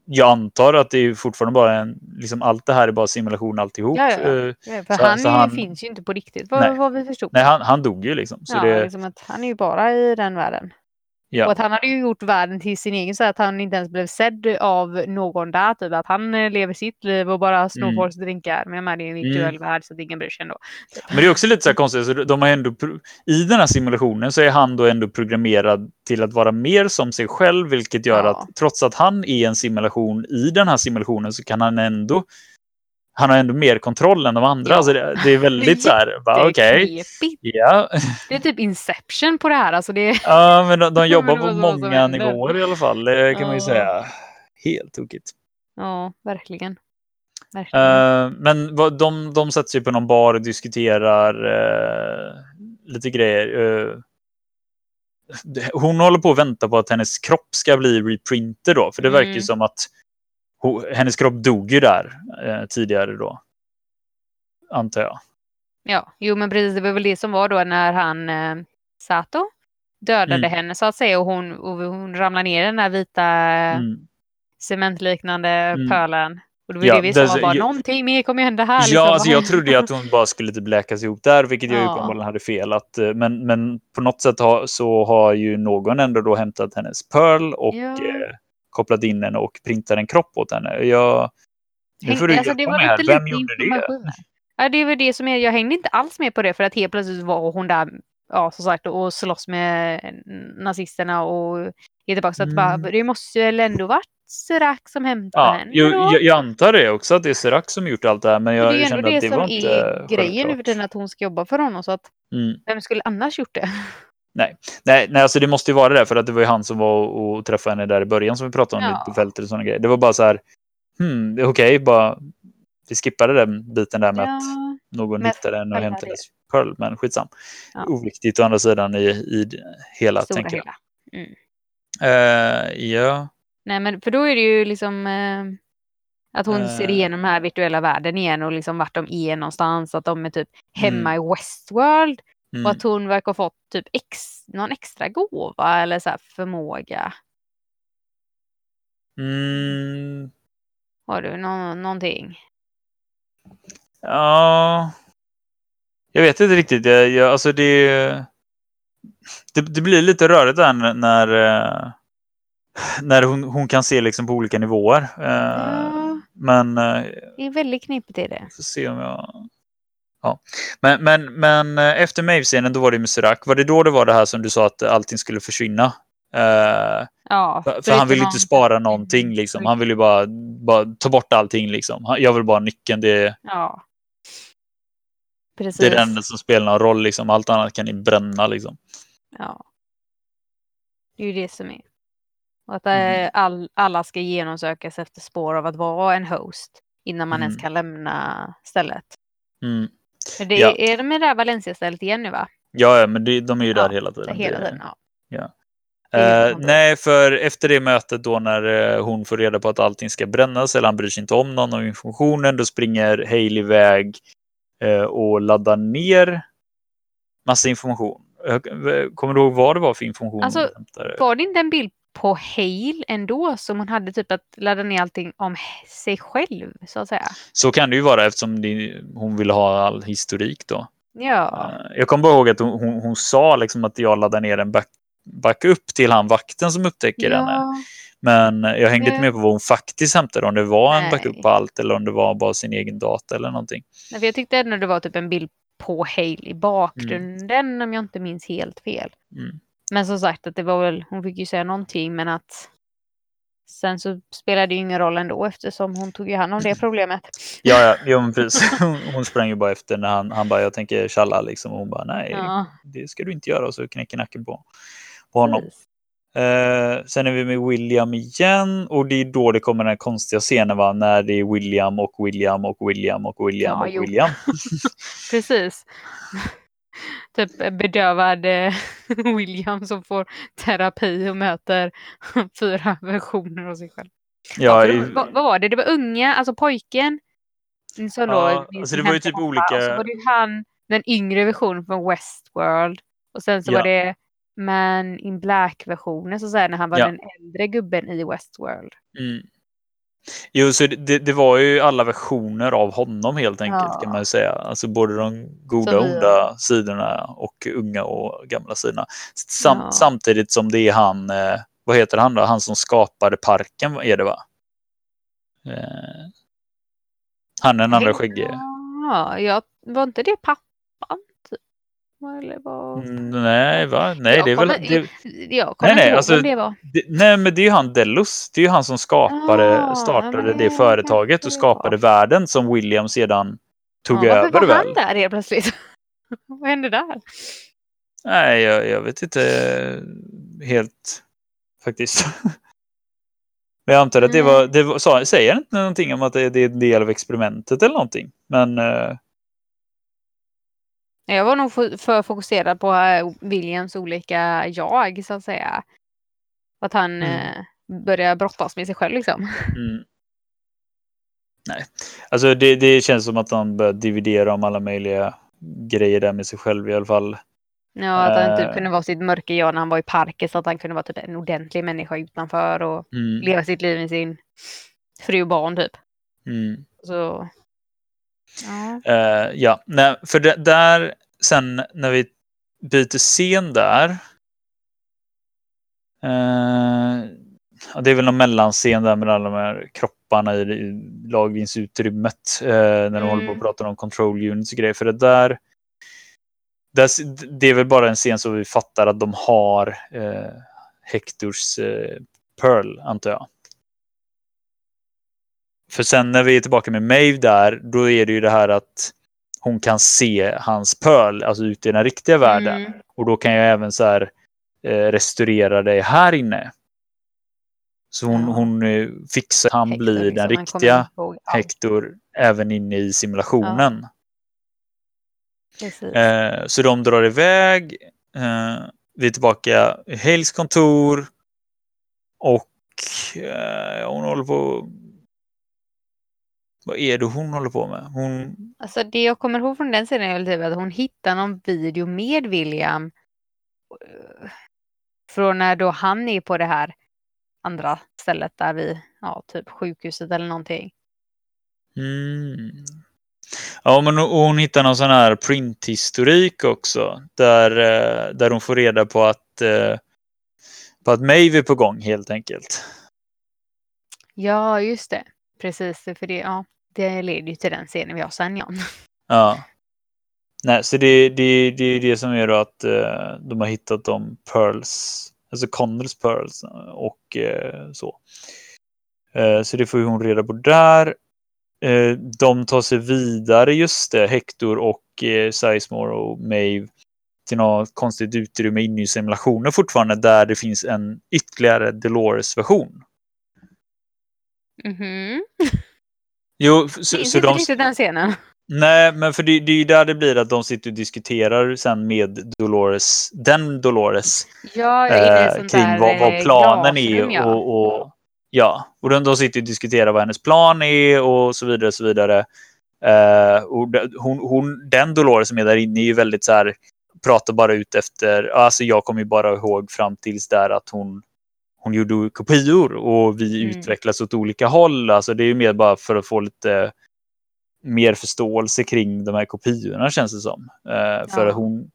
jag antar att det är fortfarande bara en, liksom allt det här är bara simulation alltihop. Ja, ja, ja. Eh, för så- han, så han- finns ju inte på riktigt vad, Nej. vad vi förstod. nej, han, han dog ju liksom. Så ja, det, liksom att han är ju bara i den världen. Ja. Och att han hade ju gjort världen till sin egen så att han inte ens blev sedd av någon där. Typ att han eh, lever sitt liv och bara snor Mm. folks drinkar. Men jag menar, det är en virtuell värld så att ingen bryr sig ändå. Men det är också lite så här konstigt, så de har ändå, i den här simulationen så är han då ändå programmerad till att vara mer som sig själv, vilket gör Ja. att trots att han är en simulation i den här simulationen så kan han ändå han har ändå mer kontroll än de andra. Ja. Alltså det, det är väldigt så här, okej, Knepigt. ja. Det är typ Inception på det här. Alltså det är... ja, men de, de jobbar det på många nivåer i alla fall, det kan man ju Ja. säga. Helt tokigt. Ja, verkligen. verkligen. Eh, men de, de sätter sig på någon bar och diskuterar eh, lite grejer. Det- hon håller på att vänta på att hennes kropp ska bli reprinted då. För det verkar ju Mm. som att hennes kropp dog ju där eh, tidigare då. Antar jag. Ja, jo men precis. Det var väl det som var då när han eh, Sato dödade Mm. henne så att säga och hon, och hon ramlade ner i den där vita Mm. cementliknande Mm. pölen. Och det var Ja, det vi sa, bara, jag- någonting mer kommer hända här. liksom. Ja, alltså jag trodde ju att hon bara skulle typ läkas ihop där, vilket jag Ja. uppenbarligen hade fel. Att, eh, men, men på något sätt har, så har ju någon ändå då hämtat hennes Pearl och Ja. eh, kopplat in henne och printat en kropp åt henne. Jag, nu får du alltså, hjälpa mig här. Vem gjorde det? Ja, det var det som är, jag hängde inte alls med på det för att helt plötsligt var hon där, ja som sagt, och slåss med nazisterna och är tillbaka. Så att bara, Mm. det måste väl ändå varit Serac som hämtade Ja, henne jag, jag, jag antar det också, att det är Serac som gjort allt det här. Men jag det är ju ändå kände det att det som var inte är grejen nu för att hon ska jobba för honom. Så att Mm. vem skulle annars gjort det? Nej, nej, alltså det måste ju vara det, för att det var ju han som var och, och träffade henne där i början som vi pratade om Ja. på fältet och sådana grejer. Det var bara så här, hmm, okej, bara vi skippade den biten där med att någon hittade den och hämtade Pearl, men skitsam. Ja. Oviktigt å andra sidan i, i hela, Stora tänker jag. hela. Mm. Eh, ja, Nej, men för då är det ju liksom eh, att hon ser Eh. igenom den här virtuella världen igen och liksom vart de är någonstans. Att de är typ hemma Mm. i Westworld. Mm. Och att hon verkar ha fått typ ex, någon extra gåva eller så här förmåga. Mm, Har du nå någonting? ja, jag vet inte riktigt. Jag, jag, alltså det, det, det blir lite rörigt där när, när, eh, när hon, hon kan se liksom på olika nivåer. Eh, Ja, Men eh, det är väldigt knepigt är det. får se om jag... Ja. Men, men, men eh, efter Maeve-scenen, då var det med Serac. Var det då det var det här som du sa att allting skulle försvinna? Eh, Ja, för han förutom vill inte spara någonting liksom. Han vill ju bara, bara ta bort allting liksom. Han- Jag vill bara nyckeln. Det, Ja. Precis. det är det enda som spelar någon roll liksom. Allt annat kan ni bränna liksom. Ja. Det är ju det som är. Och att eh, all, alla ska genomsökas efter spår av att vara en host innan man ens Mm. kan lämna stället. Mm. För Det Ja. är de i det där Valencia-stället igen nu va? Ja, ja, men det, de är ju Ja, där hela tiden. Hela tiden, ja. Är sant. nej, för efter det mötet då när eh, hon får reda på att allting ska brännas eller han bryr sig inte om någon av informationen, då springer Hailey iväg eh, och laddar ner massa information. Kommer du ihåg vad det var för information? Alltså? Var det inte en bild på Hale ändå som hon hade typ att ladda ner allting om sig själv så att säga? Så kan det ju vara eftersom det, hon ville ha all historik då. Ja. Eh, Jag kommer bara ihåg att hon, hon, hon sa liksom att jag laddar ner en back, backup till han vakten som upptäcker henne. ja. Men jag hängde inte med på vad hon faktiskt hämtade, om det var en Nej. backup på allt eller om det var bara sin egen data eller någonting. Nej, för Jag tyckte ändå det var typ en bild på Hale i bakgrunden om jag inte minns helt fel. Mm. Men som sagt att det var väl, hon fick ju säga någonting men att sen så spelade det ju ingen roll ändå eftersom hon tog ju hand om det problemet. Ja, ja, jo, men precis. Hon, hon sprang ju bara efter när han, han bara, jag tänker tjalla liksom. Och hon bara, nej, Ja, det ska du inte göra. Och så knäcker nacken på, på honom. Eh, sen är vi med William igen och det är då det kommer den här konstiga scenen va? när det är William och William och William och William Ja, och. William. Precis. Typ bedövad eh, William som får terapi och möter fyra versioner av sig själv. Ja, i- vad, vad var det? Det var unga, alltså pojken. Som då, Ja, min alltså det var ju typ pappa, olika- Och så var det han, den yngre versionen från Westworld. Och sen så Ja. var det Man in Black-versionen, så att säga, när han var Ja. den äldre gubben i Westworld. Mm. Jo, så det, det var ju alla versioner av honom helt enkelt Ja. kan man ju säga. Alltså både de goda och onda sidorna och unga och gamla sidorna. Sam, Ja. Samtidigt som det är han, eh, vad heter han då? Han som skapade parken är det va? Eh, han den andra skäggige. Ja, jag, var inte det pappan? Eller vad? Mm, Nej, va? Nej, jag det är väl... Det, jag kommer Nej, nej, inte alltså- det var. det, nej, men det är ju han Delos. Det är ju han som skapade, Ah, startade men det företaget och skapade världen som William sedan tog ja, över varför var väl? han där helt plötsligt? vad hände där? Nej, jag, jag vet inte helt faktiskt. Men jag antar att det var, det var sa, säger inte någonting om att det, det är en del av experimentet eller någonting. Men eh, Jag var nog för, fokuserad på eh, Williams olika jag, så att säga. Att han Mm. eh, börjar brottas med sig själv liksom. mm. Nej, alltså det, det känns som att han börjar dividera om alla möjliga grejer där med sig själv i alla fall. Ja, att han Eh. typ kunde vara sitt mörka jag när han var i parken så att han kunde vara typ en ordentlig människa utanför och Mm. leva sitt liv med sin fru och barn typ. Mm. Så... Ja. Eh, ja, nej, för det, där sen när vi byter scen där. Eh, det är väl någon mellanscen där med alla de här kropparna i, i lagringsutrymmet. Eh, när de Mm. håller på och pratar om control units och grejer. För det där. där det är väl bara en scen så vi fattar att de har eh, Hectors eh, Pearl antar jag. För sen när vi är tillbaka med Maeve där, då är det ju det här att hon kan se hans Pearl, alltså ute i den riktiga världen. Mm. Och då kan jag även så här eh, restaurera det här inne. Så hon, Ja. hon eh, fixar, han Hector, blir liksom, den riktiga allt. Hector även inne i simulationen. Precis. Eh, så de drar iväg. Eh, vi är tillbaka i Hales kontor. Och eh, hon håller på... Vad är det hon håller på med? Hon... Alltså det jag kommer ihåg från den scenen är typ att hon hittar någon video med William. eh, Från när då han är på det här andra stället där vi, ja typ sjukhuset eller någonting. Mm. Ja, men hon- hon hittar någon sån här printhistorik också. Där, eh, där hon får reda på att, eh, på att Maeve är på gång helt enkelt. Ja, just det. Precis, för det, ja, det leder ju till den scenen vi har sen Jan. Ja. Nej, så det, det, det är det som gör att eh, de har hittat de pearls, alltså Connells pearls eh, och eh, så. Eh, så det får hon reda på där. Eh, de tar sig vidare, just det, Hector och eh, Sizemore och Maeve till något konstigt utrymme inne i simulationen fortfarande där det finns en ytterligare Delores-version. Mhm. Jo, så, Minns så inte de, riktigt den scenen. nej, men för det, det är ju där det blir att de sitter och diskuterar sen med Dolores, den Dolores, Ja, eh, kring vad, vad eh, planen är glasrum, ja. och, och ja, och de, de sitter och diskuterar vad hennes plan är och så vidare. Så vidare. Eh, och hon, hon, den Dolores som är där inne är ju väldigt så här, pratar bara ut efter, alltså jag kommer ju bara ihåg fram tills där att hon, hon gjorde kopior och vi Mm. utvecklas åt olika håll. Alltså det är ju mer bara för att få lite mer förståelse kring de här kopiorna känns det som. För Ja. hon,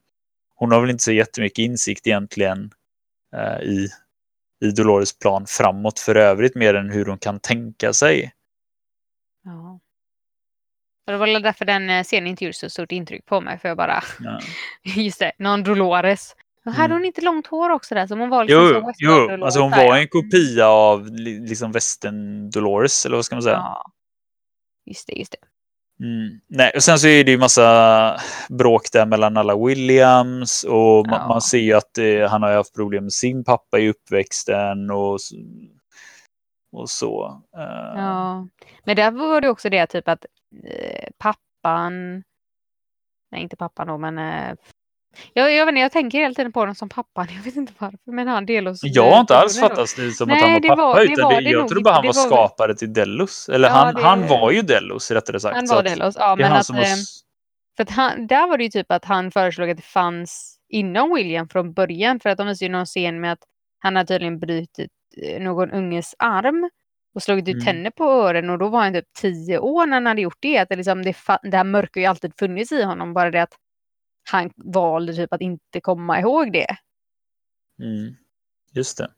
hon har väl inte så jättemycket insikt egentligen eh, i, i Dolores plan framåt för övrigt mer än hur hon kan tänka sig. Ja. Och det var väl därför den eh, scenen inte gjorde så stort intryck på mig. För jag bara, Ja. just det, någon Dolores. Och hade Mm. hon inte långt hår också där? Som hon var liksom Jo, jo, alltså hon var en kopia av li- liksom västern Dolores, eller vad ska man säga? Ja. Just det, just det. Mm. Nej, och sen så är det ju massa bråk där mellan alla Williams och Ja. man ser ju att eh, han har haft problem med sin pappa i uppväxten och, och så. Eh, Ja. Men där var det också det typ att eh, pappan... Nej, inte pappan då, men... Eh, jag, jag, vet inte, jag tänker hela tiden på honom som pappan. Jag vet inte varför, men han Delos... Jag har inte alls fattat det som Nej, att han var pappa, var- utan det, det jag trodde bara han var skapare till Delos. Eller Ja, han, det- han var ju Delos, rättare sagt. Han var Delos, ja. Men att, har eh, för att han, där var det ju typ att han föreslog att det fanns inom William från början. För att de visade ju någon scen med att han hade tydligen brutit eh, någon unges arm och slagit ut Mm. tänder på öronen och då var han typ tio år när han hade gjort det. Att det, liksom, det, det här mörka har ju alltid funnits i honom, bara det att han valde typ att inte komma ihåg det. Mm. Just det.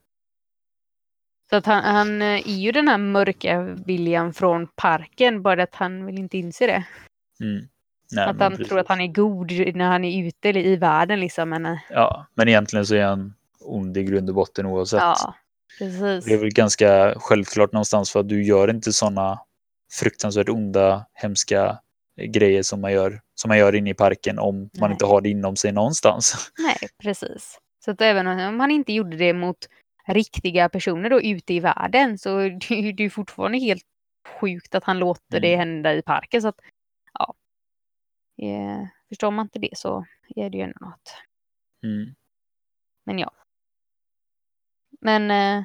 Så att han, han eh, är ju den här mörka William från parken, bara att han vill inte inse det. Mm. Nej, att han precis. tror att han är god när han är ute i världen liksom. Men, eh, Ja, men egentligen så är han ond i grund och botten oavsett. ja, precis. Det är väl ganska självklart någonstans för att du gör inte sådana fruktansvärt onda, hemska grejer som man gör, som man gör inne i parken om man Nej. inte har det inom sig någonstans. Nej, precis. Så att även om han inte gjorde det mot riktiga personer då ute i världen så är det det är ju fortfarande helt sjukt att han låter det Mm. hända i parken. Så att, ja. Eh, förstår man inte det så är det ju ändå något. Mm. Men ja. Men eh,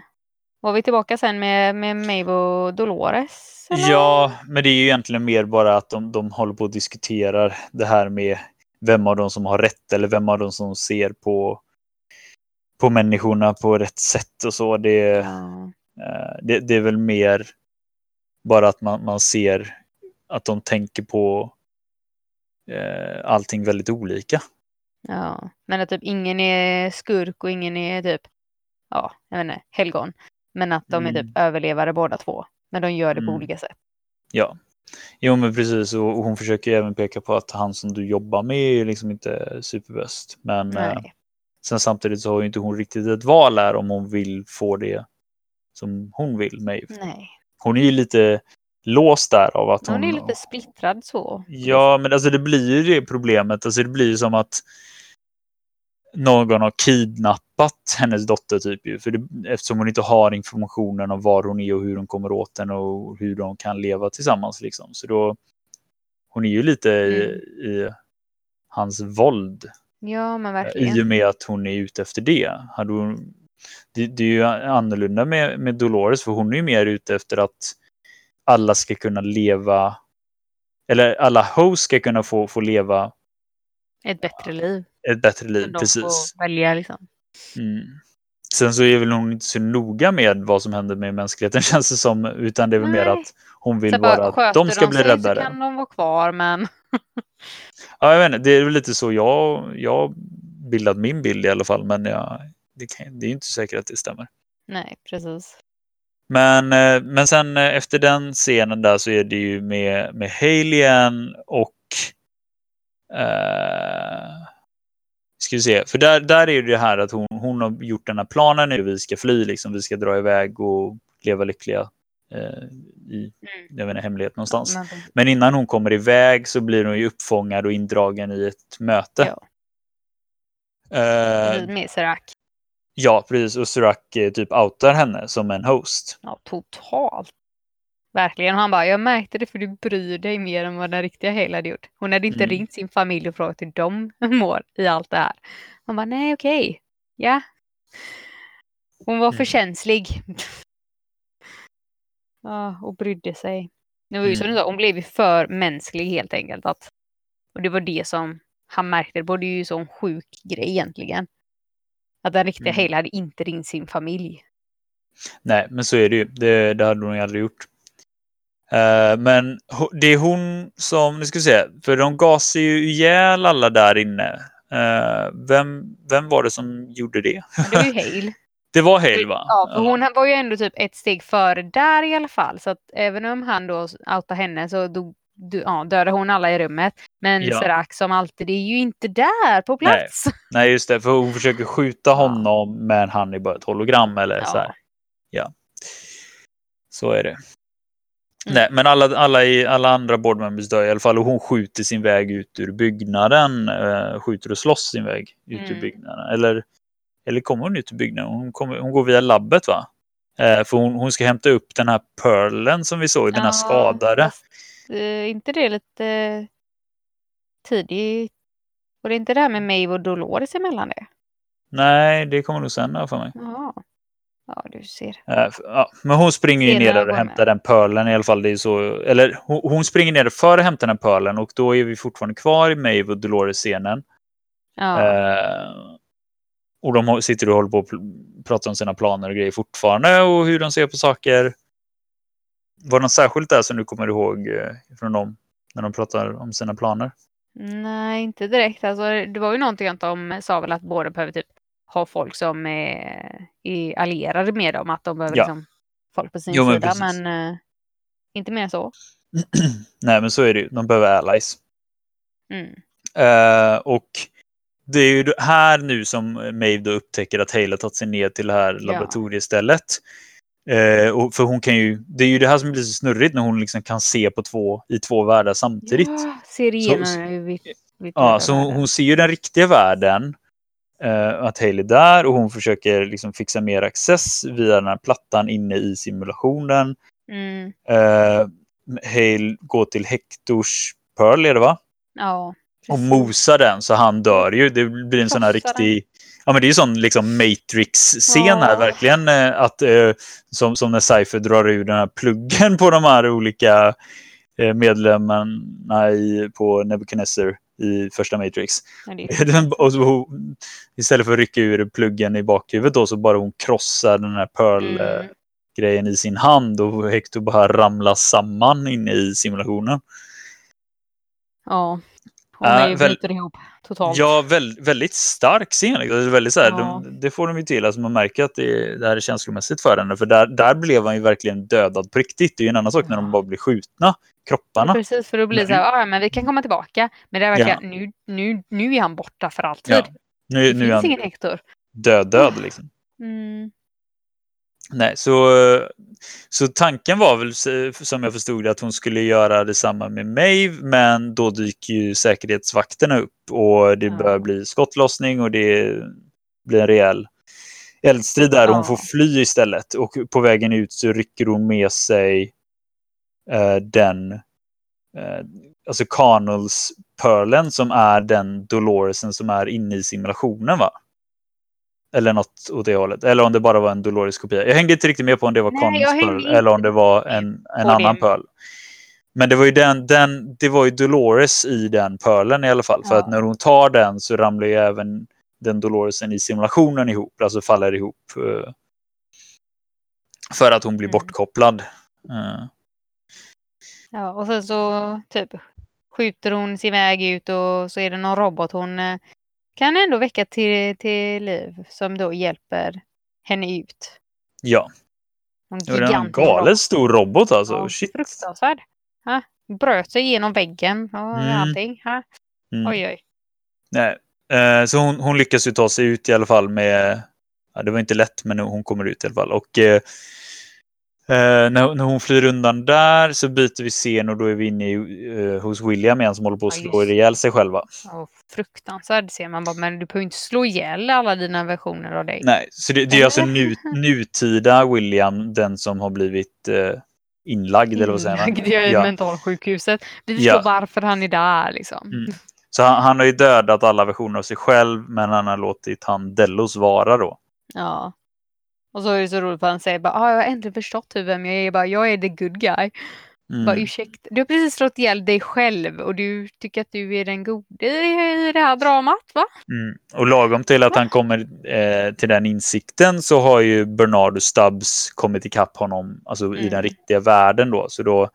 var vi tillbaka sen med, med Maeve och Dolores? eller? Ja, men det är ju egentligen mer bara att de, de håller på och diskuterar det här med vem av dem som har rätt eller vem av dem som ser på, på människorna på rätt sätt och så. Det, eh, det, det är väl mer bara att man, man ser att de tänker på eh, allting väldigt olika. Ja, men att typ ingen är skurk och ingen är typ, ja, jag vet inte, helgon. Men att de är Mm. typ överlevare båda två. Men de gör det på Mm. olika sätt. Ja, jo men precis och och hon försöker även peka på att han som du jobbar med är liksom inte superbäst. Men eh, sen samtidigt så har ju inte hon riktigt ett val här om hon vill få det som hon vill. Maeve. Nej. Hon är ju lite låst där av att hon... Hon är lite splittrad så. Ja, men alltså det blir ju det problemet. Alltså det blir ju som att någon har kidnappat hennes dotter typ ju. För det, eftersom hon inte har informationen om var hon är och hur hon kommer åt den och hur de kan leva tillsammans liksom. Så då hon är ju lite i, i hans våld Ja, men eh, i verkligen. och med att hon är ute efter det. Hade hon, det, det är ju annorlunda med, med Dolores för hon är ju mer ute efter att alla ska kunna leva eller alla hosts ska kunna få, få leva Ett bättre liv. ett bättre liv. de Precis. får välja liksom. Mm. Sen så är väl hon inte så noga med vad som händer med mänskligheten känns det som. Utan det är väl mer Nej. att hon vill bara bara, att de ska bli sig räddare. Så kan de vara kvar, men Ja, jag vet inte, det är väl lite så jag, jag har bildat min bild i alla fall. Men jag, det, kan, det är inte säkert att det stämmer. nej, precis. Men, eh, men sen eh, efter den scenen där så är det ju med, med Hailey igen och eh, ska vi se, för där, där är det här att hon, hon har gjort den här planen nu, vi ska fly liksom, vi ska dra iväg och leva lyckliga eh, i jag vet inte, hemlighet någonstans. Men, Men innan hon kommer iväg så blir hon ju uppfångad och indragen i ett möte. Ja. Eh, Med Serac. ja, precis. Och Surak eh, typ outar henne som en host. Ja, totalt. Verkligen. Och han bara, jag märkte det för du bryr dig mer än vad den riktiga Hale hade gjort. Hon hade inte Mm. ringt sin familj och frågat hur de mår i allt det här. Han bara, nej okej. Ja. Hon var för Mm. känslig. Ja, och brydde sig. Det var ju som Mm. du sa, hon blev ju för mänsklig helt enkelt. Att, och det var det som han märkte. Det var ju en sån sjuk grej egentligen. Att den riktiga Mm. Hale hade inte ringt sin familj. Nej, men så är det ju. Det, det hade hon ju aldrig gjort. Eh, men det är hon som, nu ska vi se, för de gasar ju ihjäl alla där inne. Eh, vem, vem var det som gjorde det? Det var ju Hale. Det var Hale va? Ja, för hon var ju ändå typ ett steg före där i alla fall. Så att även om han då outade henne så dog, ja, dödade hon alla i rummet. Men Ja. Serac som alltid är ju inte där på plats. Nej, just det. För hon försöker skjuta honom, men han är bara ett hologram eller Ja. så här. Ja. Så är det. Mm. Nej, men alla, alla, i, alla andra boardmembers dör i alla fall och hon skjuter sin väg ut ur byggnaden. Eh, skjuter och slåss sin väg ut ur Mm. byggnaden. Eller, eller kommer hon ut ur byggnaden? Hon, kommer, hon går via labbet va? Eh, för hon, hon ska hämta upp den här pearlen som vi såg, den här Ja, skadade. fast, eh, inte det lite tidigt? Och det är inte det här med Maeve och Dolores emellan det? Nej, det kommer nog sen för mig. Jaha. Ja, du ser. Eh, Ja, men hon springer ju ner och hämtar den pölen i alla fall. Det är så, eller hon, springer ner för att hämta den pölen och då är vi fortfarande kvar i Maeve och Dolores-scenen. Ja. Eh, och de sitter och håller på och pratar om sina planer och grejer fortfarande och hur de ser på saker. Var det något särskilt där som du kommer ihåg eh, från dem när de pratar om sina planer? Nej, inte direkt. Alltså, det var ju någonting att de sa väl att båda behöver typ ha folk som är, är allierade med dem. Att de behöver Ja. liksom folk på sin Jo, men sida. precis. Men eh, inte mer så. Nej, men så är det ju. De behöver allies. Mm. Eh, och det är ju här nu som Maeve då upptäcker att Hale har tagit sig ner till det här laboratoriestället. Eh, och för hon kan ju, det är ju det här som blir så snurrigt när hon liksom kan se på två, i två världar samtidigt. Ja, ser igenom Ja, så hon, hon ser ju den riktiga världen. Eh, att Hale är där och hon försöker liksom fixa mer access via den här plattan inne i simulationen. Mm. Uh, Hale går till Hectors Pearl är det va? Ja. och precis. mosar den så han dör ju. Det blir en sån här riktig... Ja men det är ju sån liksom Matrix-scen Ja. här verkligen. eh, Att, eh, som, som när Cypher drar ur den här pluggen på de här olika eh, medlemmarna i, på Nebuchadnezzar i första Matrix. Och istället för att rycka ur pluggen i bakhuvudet då så bara hon krossar den här Pearl-grejen Mm. i sin hand och Hector bara ramlar samman inne i simulationen. Ja. Hon Äh, är ju väl- bryter ihop totalt. Ja, väl, väldigt stark scen. är väldigt så här, Ja. de, det får de ju till. Alltså man märker att det, det här är känslomässigt för henne. För där, där blev han ju verkligen dödad på riktigt. Det är ju en annan sak när de Ja. bara blir skjutna, Ja, kropparna. precis, för då blir det så här, "Ah, ja men vi kan komma tillbaka. Men det är verkligen, nu, nu, nu är han borta för alltid. Ja, Nu, det nu är finns han ingen Hector. död, död liksom. Mm. Nej, så, så tanken var väl som jag förstod det att hon skulle göra detsamma med Maeve. Men då dyker ju säkerhetsvakterna upp och det Ja. börjar bli skottlossning och det blir en rejäl eldstrid där. Hon får fly istället och på vägen ut så rycker hon med sig eh, den, eh, alltså Carnels Pearlen som är den Doloresen som är inne i simulationen va? Eller något åt det hållet. Eller om det bara var en Dolores-kopia. Jag hängde inte riktigt med på om det var Pearl inte eller om det var en, en annan. Pearl. Men det var ju den, den, det var ju Dolores i den Pearlen i alla fall. För Ja. att när hon tar den så ramlar ju även den Doloresen i simulationen ihop. Alltså faller ihop. eh, För att hon blir Mm. bortkopplad. Eh, Ja, och sen så typ skjuter hon sin väg ut och så är det någon robot hon eh, kan ändå väcka till, till liv som då hjälper henne ut. Ja, det var en galet robot. stor robot alltså. Ja, Shit. fruktansvärd. Ha? Bröt sig igenom väggen och Mm. allting. Ha? Mm. Oj, oj. Nej. Eh, så hon, hon lyckas ju ta sig ut i alla fall med... Ja, det var inte lätt, men hon kommer ut i alla fall. Och eh, Eh, när, när hon flyr undan där så byter vi scen och då är vi inne i, eh, hos William igen som håller på att Ja, slå just ihjäl sig själva. Oh, fruktansvärd ser man bara, men du behöver inte slå ihjäl alla dina versioner av dig. Nej, så det, det är alltså nu, nutida William, den som har blivit eh, inlagd, eller vad säger man? Inlagd i Ja. mentalsjukhuset. Vi förstår Ja. varför han är där liksom. Mm. Så han, han har ju dödat alla versioner av sig själv, men han har låtit han Delos vara då. Ja. Och så är det så roligt för han säger bara, ah, jag har äntligen förstått hur vem jag är. Jag, bara, jag är the good guy. Mm. Bara, ursäkta, du har precis slått ihjäl dig själv och du tycker att du är den gode i det här dramat va? Mm. Och lagom till att han kommer eh, till den insikten så har ju Bernard och Stubbs kommit ikapp honom alltså i Mm. den riktiga världen då. Så då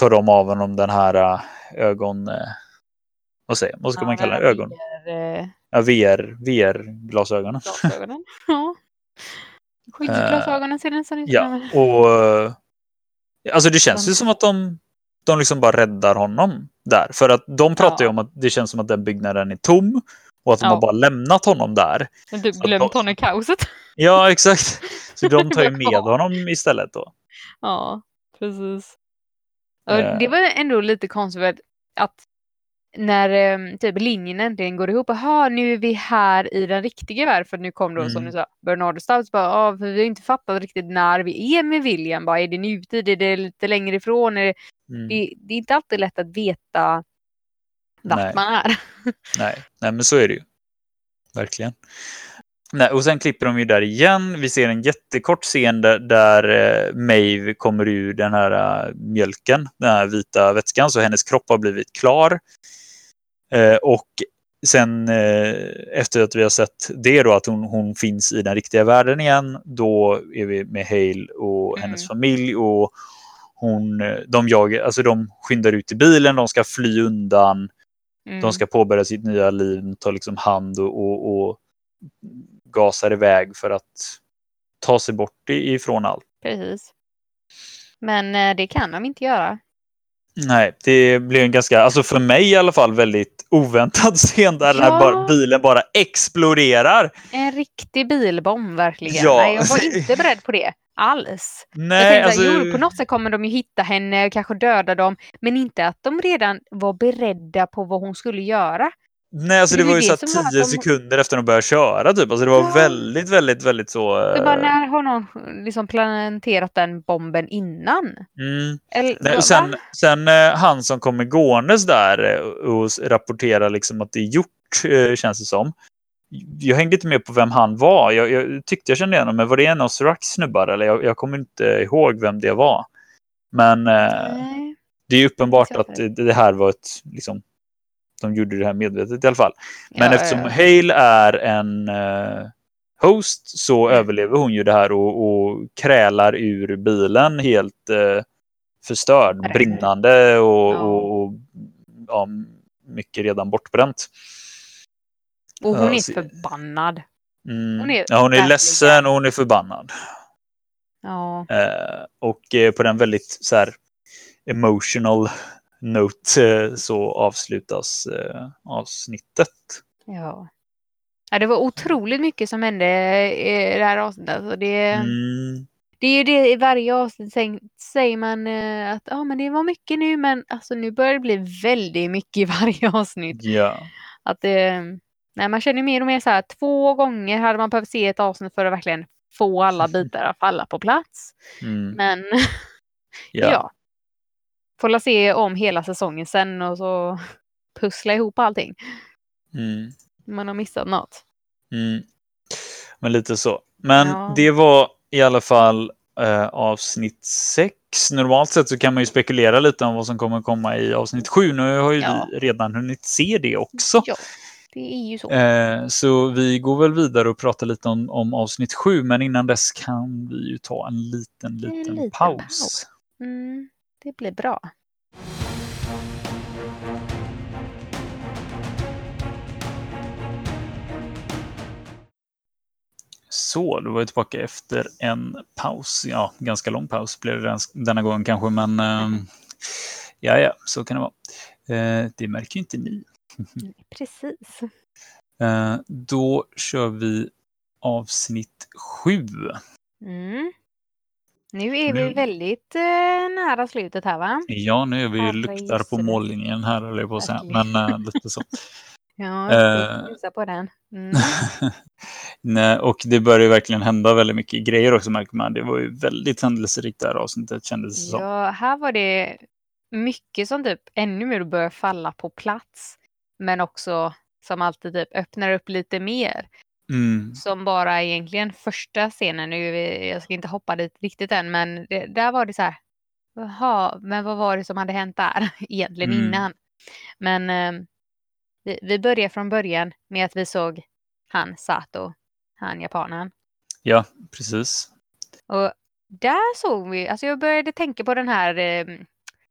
tar de av honom den här eh, ögon... Eh, vad säger Vad ska man kalla det? Ögon? Eh, Ja, VR, VR-glasögonen. glasögonen. ja. Skyddsglasögonen ser nästan ut Ja, och... eh, Alltså det känns ju som att de, de liksom bara räddar honom där. För att de pratar ju Ja. om att det känns som att den byggnaden är tom. Och att de Ja. har bara lämnat honom där. Men typ glömt de- honom i kaoset. Ja, exakt. Så de tar ju med honom istället då. Ja, precis. Och Eh. det var ändå lite konstigt att när eh, typ linjen äntligen går ihop, aha nu är vi här i den riktiga världen, för nu kom då som Mm. du sa, Bernard och Stubbs bara, ah, vi har inte fattat riktigt när vi är med William, bara, är det nutid, är det lite längre ifrån, är det, Mm. det, det är inte alltid lätt att veta vart Nej. man är. Nej. Nej, men så är det ju. Verkligen. Nej, och sen klipper de ju där igen. Vi ser en jättekort scen där, där eh, Maeve kommer ur den här eh, mjölken, den här vita vätskan, så hennes kropp har blivit klar. Eh, och sen eh, efter att vi har sett det då, att hon, hon finns i den riktiga världen igen, då är vi med Hale och Mm. hennes familj och hon, eh, de, jagar, alltså de skyndar ut i bilen, de ska fly undan. Mm. De ska påbörja sitt nya liv, ta liksom hand och, och, och gasar iväg för att ta sig bort ifrån allt. Precis. Men det kan de inte göra. Nej, det blir en ganska, alltså för mig i alla fall, väldigt oväntad scen där den här Ja. bara, bilen bara exploderar. En riktig bilbomb verkligen. Ja. Nej, jag var inte beredd på det alls. jag Nej, tänkte alltså, jo, på något sätt kommer de ju hitta henne, kanske döda dem, men inte att de redan var beredda på vad hon skulle göra. Nej, alltså det det var ju så här var de- sekunder efter de började köra typ. Alltså det var Ja. väldigt, väldigt, väldigt så. Det bara, eh, när har någon liksom planterat den bomben innan? mm. Eller, Nej, och sen, sen eh, han som kommer gåendes där eh, och rapporterar liksom att det är gjort, känns det som. Jag hängde inte med på vem han var. Jag, jag tyckte jag kände igen honom, men var det en av Sraks snubbar? Eller jag, jag kommer inte ihåg vem det var. Men Nej. det är uppenbart att det här var ett, liksom, de gjorde det här medvetet i alla fall. Men Ja, eftersom ja. Hale är en eh, host så Mm. överlever hon ju det här och, och krälar ur bilen helt eh, förstörd, Bränd. brinnande och, Ja. och, och ja, mycket redan bortbränt. Och hon är så- förbannad. Mm. Hon är ja, hon är ledsen och hon är förbannad. Ja. Eh, och eh, på den väldigt så här, emotional note eh, så avslutas eh, avsnittet. ja. Ja, det var otroligt mycket som hände i det här avsnittet. Alltså det, Mm. det är ju det i varje avsnitt säg- säger man eh, att ja, men det var mycket nu, men alltså nu börjar det bli väldigt mycket i varje avsnitt. Ja. Att nej, man känner mer och mer så här, två gånger hade man behövt se ett avsnitt för att verkligen få alla bitar att falla på plats. Mm. Men Ja. ja. Får la se om hela säsongen sen och så pussla ihop allting. Mm. Man har missat något. Mm. Men lite så. Men Ja. det var i alla fall eh, avsnitt 6. Normalt sett så kan man ju spekulera lite om vad som kommer komma i avsnitt 7. Nu har ju Ja. vi redan hunnit se det också. Ja, så. Eh, så vi går väl vidare och pratar lite om, om avsnitt 7. Men innan dess kan vi ju ta en liten, liten, liten paus. paus. Mm, det blir bra. Så, då var jag tillbaka efter en paus. Ja, ganska lång paus blev det den- denna gången kanske, men eh, ja, ja, så kan det vara. Eh, det märker ju inte ni. Precis. Eh, då kör vi avsnitt sju. Mm. Nu är vi Nu- väldigt eh, nära slutet här va? Ja, nu är vi ju luktar på mållinjen här, jag på att. Men äh, lite så. Ja, Eh. gissa på den. Mm. Nej, och det börjar verkligen hända väldigt mycket grejer också märker man. Det var ju väldigt händelserikt det här avsnittet kändes det som. Ja, här var det mycket som typ ännu mer börjar falla på plats. Men också som alltid typ öppnar upp lite mer. Mm. Som bara egentligen första scenen, nu, jag ska inte hoppa dit riktigt än, men det, där var det så här. Jaha, men vad var det som hade hänt där egentligen Mm. innan? Men eh, vi, vi börjar från början med att vi såg han Sato, han japanen. Ja, precis. Och där såg vi, alltså jag började tänka på den här eh,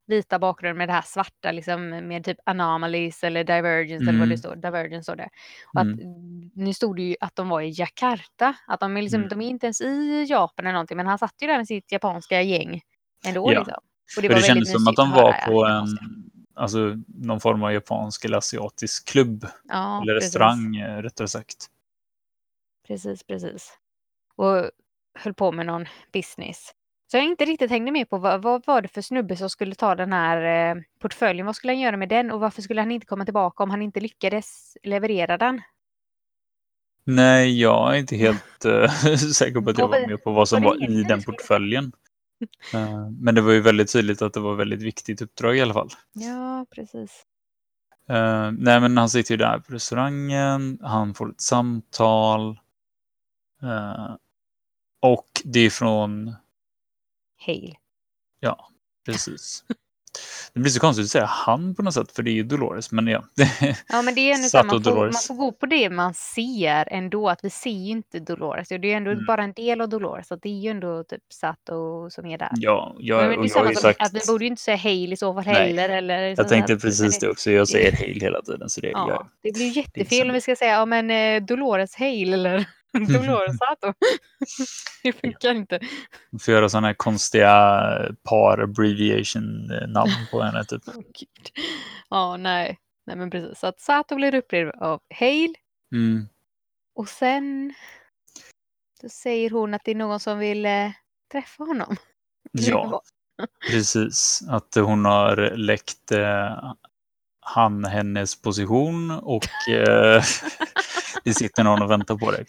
vita bakgrunden med det här svarta liksom med typ anomalies eller divergence eller vad Mm. det står, divergence står det. Och att, Mm. nu stod det ju att de var i Jakarta, att de är liksom, Mm. de är inte ens i Japan eller någonting men han satt ju där med sitt japanska gäng ändå Ja. liksom. Och det väldigt kändes som att de var på en, alltså någon form av japansk eller asiatisk klubb. ja, eller precis. restaurang eh, rättare sagt. Precis, precis. Och höll på med någon business. Så jag inte riktigt hängde med på vad, vad var det för snubbe som skulle ta den här eh, portföljen. Vad skulle han göra med den och varför skulle han inte komma tillbaka om han inte lyckades leverera den? Nej, jag är inte helt eh, säker på att jag var med på vad som var i den portföljen. Eh, Men det var ju väldigt tydligt att det var väldigt viktigt uppdrag i alla fall. Ja, precis. Eh, nej, men han sitter ju där på restaurangen, han får ett samtal. och det är från, Hale. precis. Det blir så konstigt att säga han på något sätt, för det är ju Dolores, men ja. Ja, men det är ändå så här, man, får, man får gå på det man ser ändå. Att vi ser ju inte Dolores. Det är ju ändå Mm. bara en del av Dolores. Så det är ju ändå typ Sato som är där. ja, jag, men det är samma sagt, att vi borde ju inte säga Hale i så fall heller. Eller jag tänkte där. precis Men det också, jag säger Hale hela tiden, så det Ja, jag. det blir ju jättefel om vi ska säga ja, men eh, Dolores Hale eller Dolores Sato. det funkar inte. Man får göra sådana här konstiga par abbreviation eh, namn på henne typ. Gud. Ja, nej. Nej, men precis. Så att Sato blir uppredd av Hale Mm. och sen så säger hon att det är någon som vill eh, träffa honom. Ja, precis. Att hon har läckt eh, han hennes position och eh, det sitter någon och väntar på det.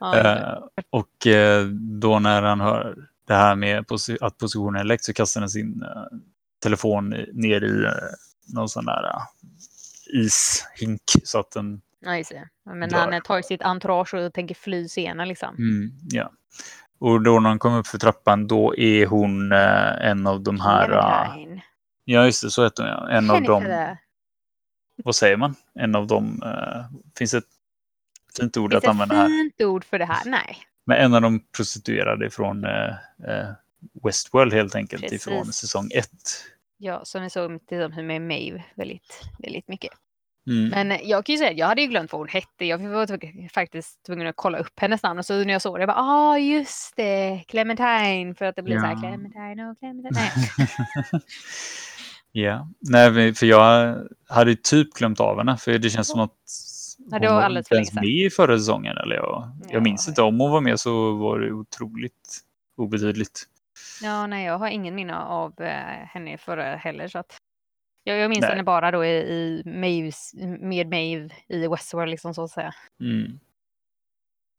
Ja, Eh, och eh, då när han hör det här med posi att positionen är läckt så kastar han sin eh, telefon ner i eh, någon sån där eh, ishink så att den ja, just det. Men dör. han tar sitt entourage och tänker fly senare liksom. Mm, ja. Och då när han kommer upp för trappan då är hon en av de här... ja, just det, så heter hon ja. En av dem, Jennifer. Vad säger man? En av dem, eh, finns ett fint ord Finns att det använda ett här. fint ord för det här? Nej. Men en av de prostituerade från eh, eh, Westworld helt enkelt Precis. ifrån säsong ett. Ja, som vi såg tillsammans med Maeve väldigt, väldigt mycket. Mm. Men jag kan ju säga att jag hade ju glömt vad hon hette. Jag var tvungen- faktiskt tvungen att kolla upp hennes namn. Och så när jag såg det, jag bara ah just det, Clementine. För att det blir så här Ja. Clementine och Clementine. Nej. Ja, nej, men- för jag hade typ glömt av henne. För det känns som att Ja, det hon var var alldeles inte ens med i förra säsongen. Eller jag, Ja. jag minns inte. Om hon var med så var det otroligt obetydligt. Ja, nej, jag har ingen minne av eh, henne förra heller. Så att jag, jag minns Nej. henne bara då i, i Maeves, med Maeve i Westworld liksom så att säga. Mm.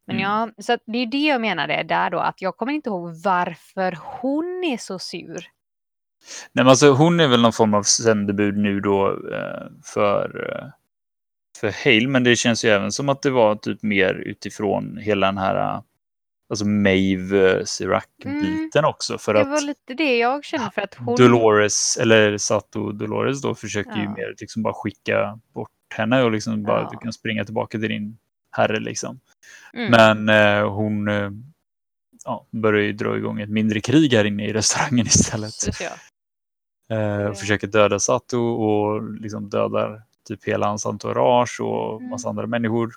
Men Mm. ja, så det är det jag menade där då, att jag kommer inte ihåg varför hon är så sur. Nej, men alltså, hon är väl någon form av sändebud nu då eh, för, eh, för Hale, men det känns ju även som att det var typ mer utifrån hela den här eh, alltså Maeve Sirac-biten också. För Mm. Det att var lite det jag kände för att hon... Dolores, eller Sato Dolores då, försöker ju Ja. mer liksom bara skicka bort henne och liksom bara Ja. du kan springa tillbaka till din herre liksom. Mm. Men eh, hon eh, ja, börjar ju dra igång ett mindre krig här inne i restaurangen istället. Ja. Eh, försöker döda Sato och liksom dödar typ hela hans entourage och Mm. massa andra människor.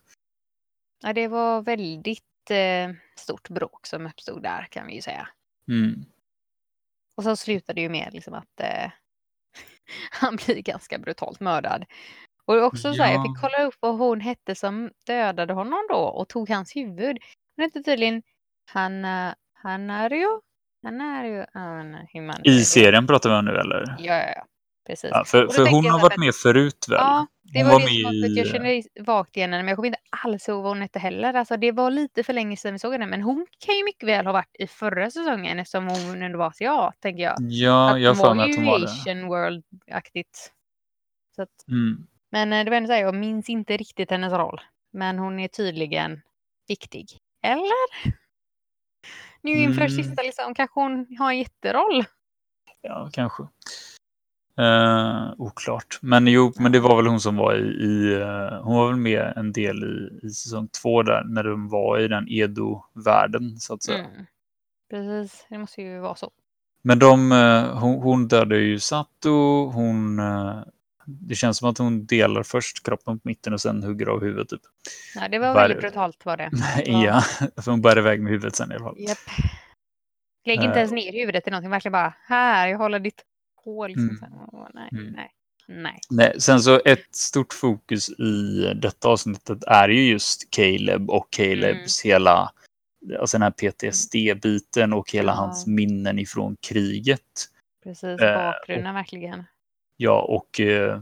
ja, det var väldigt eh, stort bråk som uppstod där kan vi ju säga. Mm. Och så slutade det ju med liksom att eh, han blir ganska brutalt mördad. Och också så här, jag Ja. fick kolla upp vad hon hette som dödade honom då och tog hans huvud. Hon hette tydligen Hanna, Hannario. Han är ju human. I serien pratar vi om nu eller? Ja, ja, ja. Precis. Ja, för för hon har varit med förut väl? Ja, det Hon var, var det med som för att jag känner vagt igen henne, men jag kommer inte alls ihåg vad hon hette heller. Alltså, det var lite för länge sedan vi såg henne, men hon kan ju mycket väl ha varit i förra säsongen eftersom hon ändå var asiat, tänker jag. Ja, att jag har för mig att hon var det. Asian World-aktigt. Att, Mm. men eh, det var ändå så här, jag minns inte riktigt hennes roll. Men hon är tydligen viktig. Eller? Nu inför Mm. sista, liksom, kanske hon har en jätteroll. Ja, kanske. Eh, oklart. Men jo, men det var väl hon som var i, i eh, hon var väl med en del i, i säsong två där när de var i den Edo-världen så att säga. Mm. Precis, det måste ju vara så. Men de, eh, hon, hon dödade ju Sato, hon, eh, det känns som att hon delar först kroppen på mitten och sen hugger av huvudet typ. Ja, det var väldigt brutalt var det. Ja. för hon bär iväg med huvudet sen i alla fall. Japp. Lägg inte Eh. ens ner huvudet i någonting, verkligen bara här, jag håller ditt hår. Liksom. Mm. Åh, nej, Mm. nej, nej. Nej, sen så ett stort fokus i detta avsnittet är ju just Caleb och Calebs hela, alltså den här PTSD-biten och hela Ja. hans minnen ifrån kriget. Precis, Eh, bakgrunden verkligen. Ja, och eh,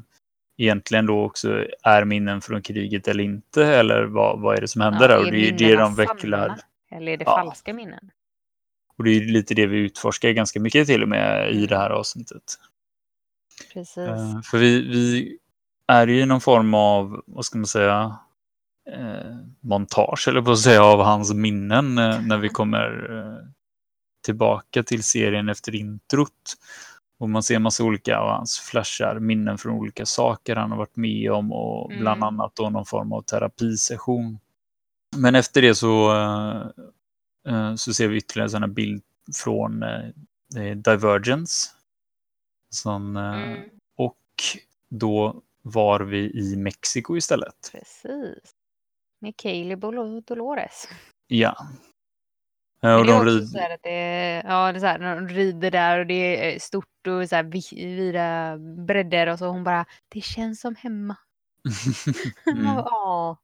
egentligen då också är minnen från kriget eller inte, eller vad, vad är det som händer Ja, där? Och det är det de vecklar. sanna? Eller är det Ja. falska minnen? Och det är lite det vi utforskar ganska mycket till och med i det här avsnittet. Precis. Eh, för vi, vi är ju någon form av, vad ska man säga, eh, montage eller på att säga av hans minnen eh, när vi kommer eh, tillbaka till serien efter introt. Och man ser massa olika av hans flashar, minnen från olika saker han har varit med om och bland Mm. annat då någon form av terapisession. Men efter det så, eh, eh, så ser vi ytterligare en sån här bild från eh, Divergence. Eh, Mm, och då var vi i Mexiko istället. precis. Med Caleb och Lo- Dolores. Ja. Eh, Men Och de rid... så att det ja, det är så här, de rider där och det är stort och så här vi- vida bredder och så hon bara, det känns som hemma. mm. Ja,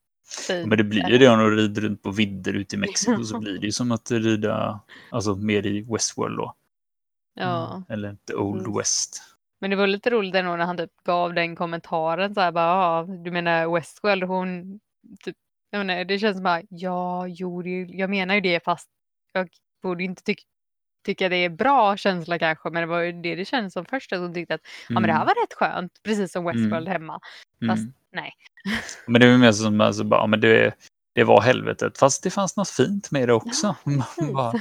fint. Men det blir ju det om de rider runt på vidder ute i Mexiko så blir det ju som att rida alltså mer i Westworld då. Ja. Mm. Eller The Old. West. Men det var lite roligt ändå när han typ gav den kommentaren så här bara, ja, du menar Westworld, hon typ, jag menar, det känns som bara, ja, jo, det, jag menar ju det fast jag borde inte tyck, tycka det är bra känsla kanske, men det var ju det det kändes som först att hon tyckte att, ja men det här var rätt skönt, precis som Westworld hemma. Fast Mm. nej. Men det är mer som alltså, bara, ja, men det, det var helvetet, fast det fanns något fint med det också. Precis. bara,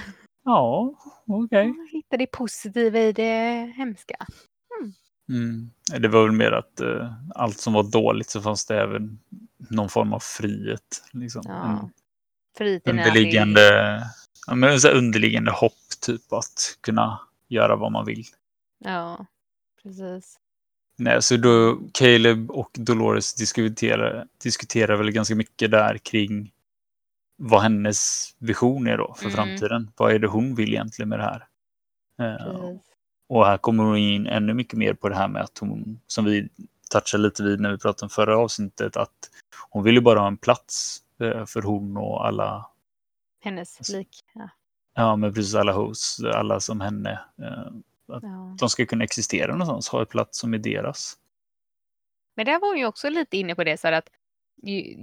ja, okej. Ja, Hitta det positiva i det hemska. Mm. Det var väl mer att eh, allt som var dåligt så fanns det även någon form av frihet. Liksom. Ja. Alltid- underliggande, ja, men så underliggande hopp, typ att kunna göra vad man vill. Ja, precis. Nej, så då Caleb och Dolores diskuterar, diskuterar väl ganska mycket där kring vad hennes vision är då för Mm. framtiden. Vad är det hon vill egentligen med det här? Precis. och här kommer hon in ännu mycket mer på det här med att hon, som vi touchade lite vid när vi pratade om förra avsnittet, att hon vill ju bara ha en plats eh, för hon och alla, Hennes Alltså- lik. Ja. ja men precis alla hosts, alla som henne. eh, Ja. De ska kunna existera någonstans, ha en plats som är deras. Men där var hon ju också lite inne på det så att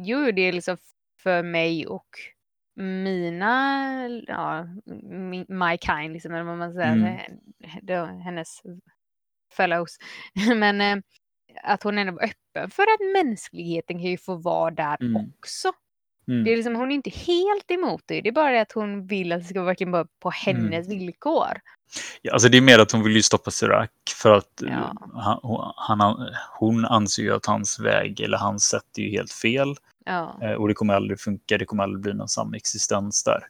ju- det är liksom för mig och mina, ja, my kind, liksom, eller vad man säger, Mm. eh, då, hennes fellows. Men eh, att hon ändå var öppen för att mänskligheten kan ju få vara där Mm. också. Mm. Det är liksom, hon är inte helt emot det, det är bara det att hon vill att det ska vara verkligen bara på Mm. hennes villkor. Ja, alltså det är mer att hon vill ju stoppa Sirac för att eh, Ja. han, han, hon anser ju att hans väg eller hans sätt är ju helt fel. Ja, eh, Och det kommer aldrig funka, det kommer aldrig bli någon samexistens där.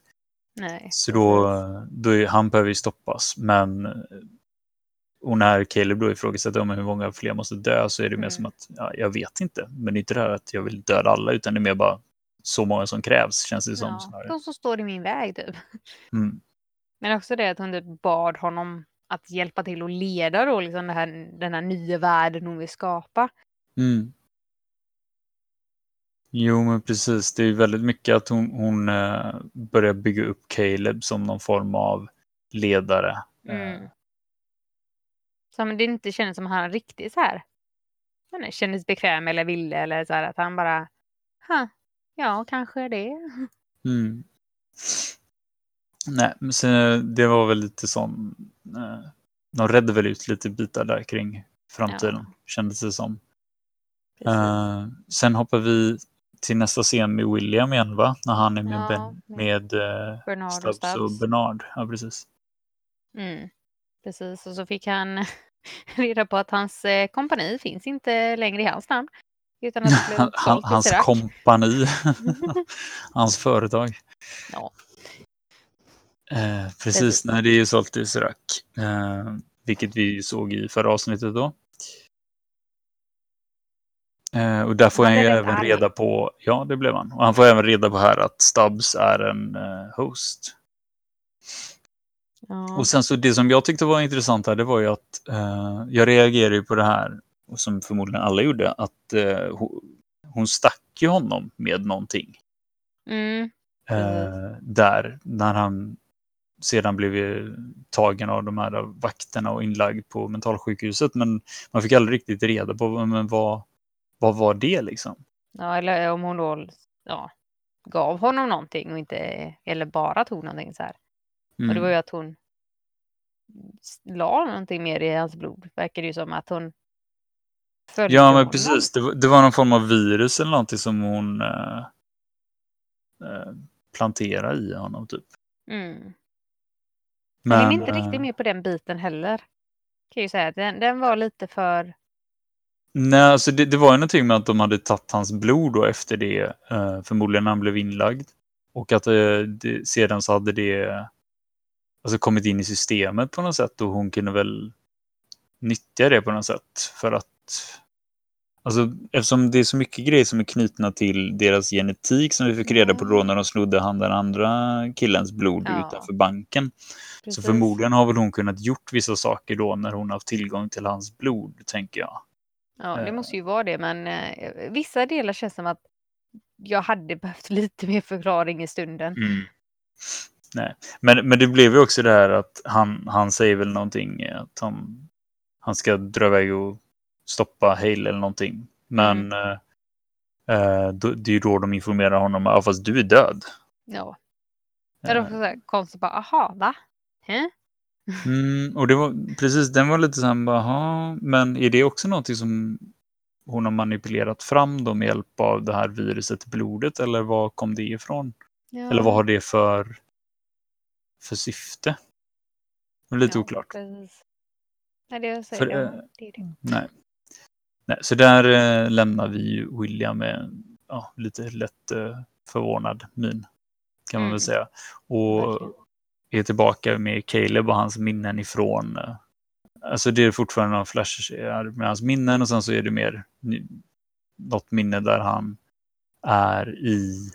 nej. Så då, då är, han behöver ju stoppas. Men eh, och när Caleb då ifrågasätter om hur många fler måste dö så är det mer Mm. som att ja, jag vet inte. Men det är inte det här att jag vill döda alla utan det är mer bara så många som krävs känns det som. Ja, snarare. de som står i min väg typ. Mm. Men också det att hon typ bad honom att hjälpa till att leda då liksom det här, den här nya världen hon vill skapa. Mm. Jo, men precis. Det är väldigt mycket att hon, hon eh, börjar bygga upp Caleb som någon form av ledare. Mm. Som det inte kändes som han riktigt så här kändes bekväm eller ville eller så här att han bara, ja, kanske det. Mm. Nej, men sen, det var väl lite som, eh, de redde väl ut lite bitar där kring framtiden, ja. kändes det som. Uh, sen hoppar vi till nästa scen med William igen va? När han är med, ja, ben, med, uh, Bernard Stubbs, och, Stubbs. och Bernard. Ja, precis. Mm. Precis, och så fick han reda på att hans eh, kompani finns inte längre i hans namn. Utan att det han, hans kompani, hans företag. Ja. Eh, precis, nej, det är ju sålt till Serac. Eh, vilket vi såg i förra avsnittet då. Eh, och där får han, han ju även arg. reda på, ja det blev han. Och han får även reda på här att Stubbs är en eh, host. Ja. Och sen så det som jag tyckte var intressant här, det var ju att eh, jag reagerade ju på det här, som förmodligen alla gjorde, att eh, hon, stack ju honom med någonting. Mm. Eh, där, när han sedan blev tagen av de här vakterna och inlagd på mentalsjukhuset. Men man fick aldrig riktigt reda på men vad, vad var det liksom. Ja, eller om hon då ja, gav honom någonting och inte, eller bara tog någonting så här. Mm. Och det var ju mm. att hon la någonting mer i hans blod. Verkar det ju som att hon följde Ja, men precis. Det var, det var någon form av virus eller någonting som hon äh, äh, planterade i honom typ. Mm. Men, jag är inte riktigt med på den biten heller. Kan ju säga. Den, den var lite för... Nej, alltså det, det var ju någonting med att de hade tagit hans blod då efter det, förmodligen när han blev inlagd. Och att det, sedan så hade det alltså kommit in i systemet på något sätt och hon kunde väl nyttja det på något sätt för att Alltså, eftersom det är så mycket grejer som är knutna till deras genetik som vi fick reda på då mm. när de snodde han den andra killens blod ja. utanför banken. Precis. Så förmodligen har väl hon kunnat gjort vissa saker då när hon haft tillgång till hans blod, tänker jag. Ja, det måste ju vara det, men eh, vissa delar känns som att jag hade behövt lite mer förklaring i stunden. Mm. Nej, men, men det blev ju också det här att han, han säger väl någonting att han, han ska dra iväg och stoppa Hale eller någonting. Men mm. eh, då, det är ju då de informerar honom att fast du är död. Ja. Det är också så här konstigt bara, aha, va? Hä? Mm, och det var precis, den var lite så här, bara, men är det också någonting som hon har manipulerat fram då med hjälp av det här viruset i blodet eller var kom det ifrån? Ja. Eller vad har det för för syfte? Det är lite ja, oklart. Precis. Nej, det, säger för, äh, det är det. Nej. Nej. Så där äh, lämnar vi William med ja, lite lätt äh, förvånad min. Kan man väl mm. säga. Och Verkligen. är tillbaka med Caleb och hans minnen ifrån Alltså det är fortfarande någon flash med hans minnen och sen så är det mer något minne där han är i,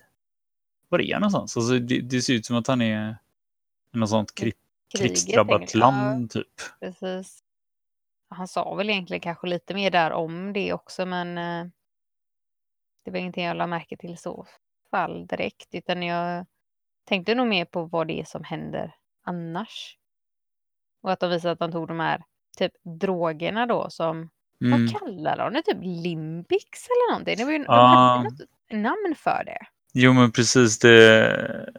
var är han någonstans? Alltså det, det ser ut som att han är något sånt krig, krigsdrabbat land typ. Precis. Han sa väl egentligen kanske lite mer där om det också men eh, det var ingenting jag lade märke till så fall direkt utan jag tänkte nog mer på vad det är som händer annars. Och att de visar att de tog de här typ drogerna då som, mm. vad kallar de det? Typ Limbix eller någonting? Det var ju, de hade något namn för det. Jo men precis det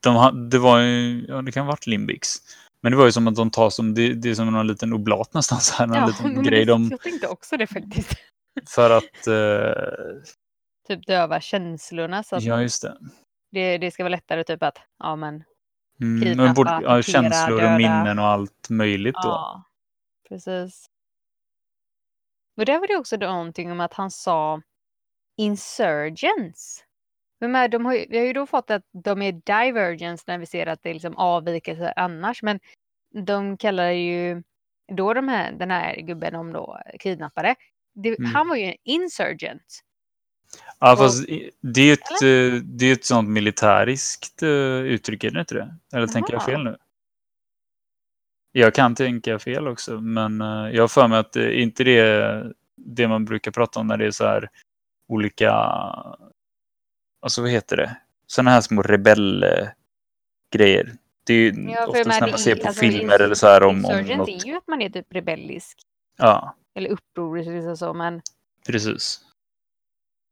de, det var ju, ja det kan ha varit Limbix. Men det var ju som att de tar som, det, det är som en liten oblat nästan så här, en ja, liten grej. De, jag tänkte också det faktiskt. För att... Eh, typ döva känslorna. Så att ja, just det. det. Det ska vara lättare typ att, ja men... Mm, men borde, ja, känslor döda. och minnen och allt möjligt då. Ja, precis. Och där var det också någonting om att han sa insurgents. Men de har ju, vi har ju då fått att de är divergence när vi ser att det är liksom avvikelser annars. Men de kallar ju då de här, den här gubben om då kidnappare. Det, mm. Han var ju en insurgent. Ja, och, fast det är ett, eh, det är ett sånt militäriskt eh, uttryck, är det inte det? Eller Aha. tänker jag fel nu? Jag kan tänka fel också, men eh, jag har för mig att inte det det man brukar prata om när det är så här olika alltså vad heter det? Sådana här små rebellgrejer. Det är ju Ja, oftast när man ser på alltså, filmer eller så här om, om något. är ju att man är typ rebellisk. Ja, Eller upprorisk liksom så, men precis.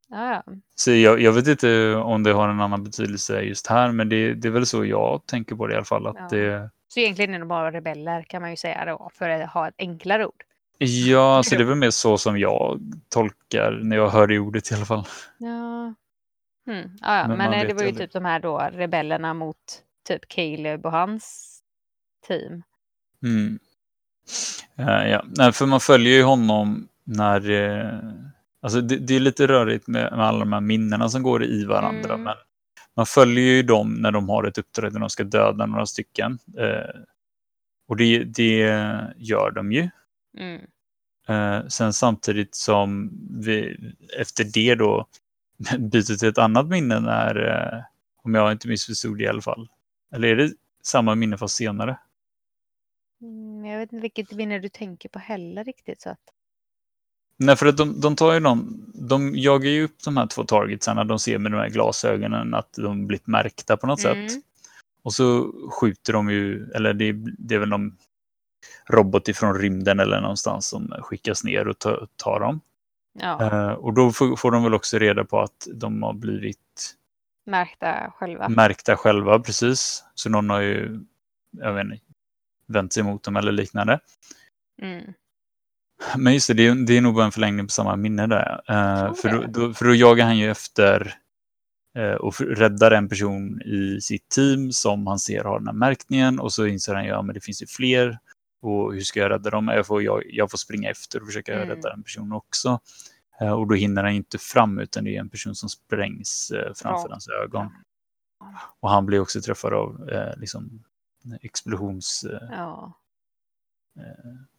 ja, ja. Så jag, jag vet inte om det har en annan betydelse just här, men det, det är väl så jag tänker på det i alla fall. Att Ja. det, Så egentligen är det bara rebeller kan man ju säga då, för att ha ett enklare ord. ja, alltså det är väl mer så som jag tolkar när jag hör det ordet i alla fall. Ja. Mm. Ja, ja. Men Men, man eh, det var ju typ de här då rebellerna mot typ Caleb och hans team. Mm. Eh, ja. Nej, för man följer ju honom när... eh, alltså det, det är lite rörigt med, med alla de här minnena som går i varandra. Mm. Men man följer ju dem när de har ett uppdrag där de ska döda några stycken. Eh, och det, det gör de ju. Mm. Sen samtidigt som vi efter det då byter till ett annat minne när, eh, om jag inte missförstod det i alla fall. Eller är det samma minne fast senare? Mm, Jag vet inte vilket minne du tänker på heller riktigt. Så att... Nej, för att de, de tar ju någon, de jagar ju upp de här två targetsarna, de ser med de här glasögonen att de blivit märkta på något Mm. sätt. Och så skjuter de ju, eller det, det är väl någon robot ifrån rymden eller någonstans som skickas ner och tar, tar dem. Ja, Eh, och då får, får de väl också reda på att de har blivit märkta själva. märkta själva, precis. Så någon har ju, jag vet inte, vänt sig emot dem eller liknande. Mm. Men just det, det är, det är nog bara en förlängning på samma minne där. Tror för, då, då, för då jagar han ju efter eh, och räddar en person i sitt team som han ser har den här märkningen och så inser han ju ja, men det finns ju fler. Och hur ska jag rädda dem? Jag får, jag, jag får springa efter och försöka Mm. rädda en person också. Eh, och då hinner han inte fram utan det är en person som sprängs eh, framför Ja. hans ögon. Och han blir också träffad av eh, liksom, explosions... Eh, Ja.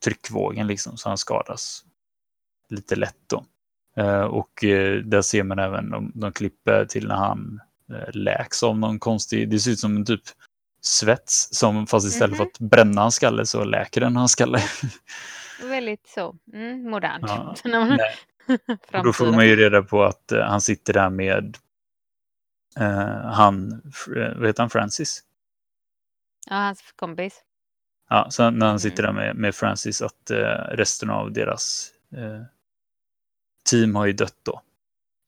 tryckvågen liksom, så han skadas lite lätt då. Eh, och eh, där ser man även, de, de klipper till när han eh, läks av någon konstig, det ser ut som en typ svets, som fast istället för Mhm. att bränna hans skalle så läker den hans skalle. Väldigt så mm, modernt. Ja, då får man ju reda på att eh, han sitter där med eh, han, eh, vad heter han, Francis? Ja, hans kompis. Ja, så när han Mm. sitter där med, med Francis att eh, resten av deras team har ju dött då.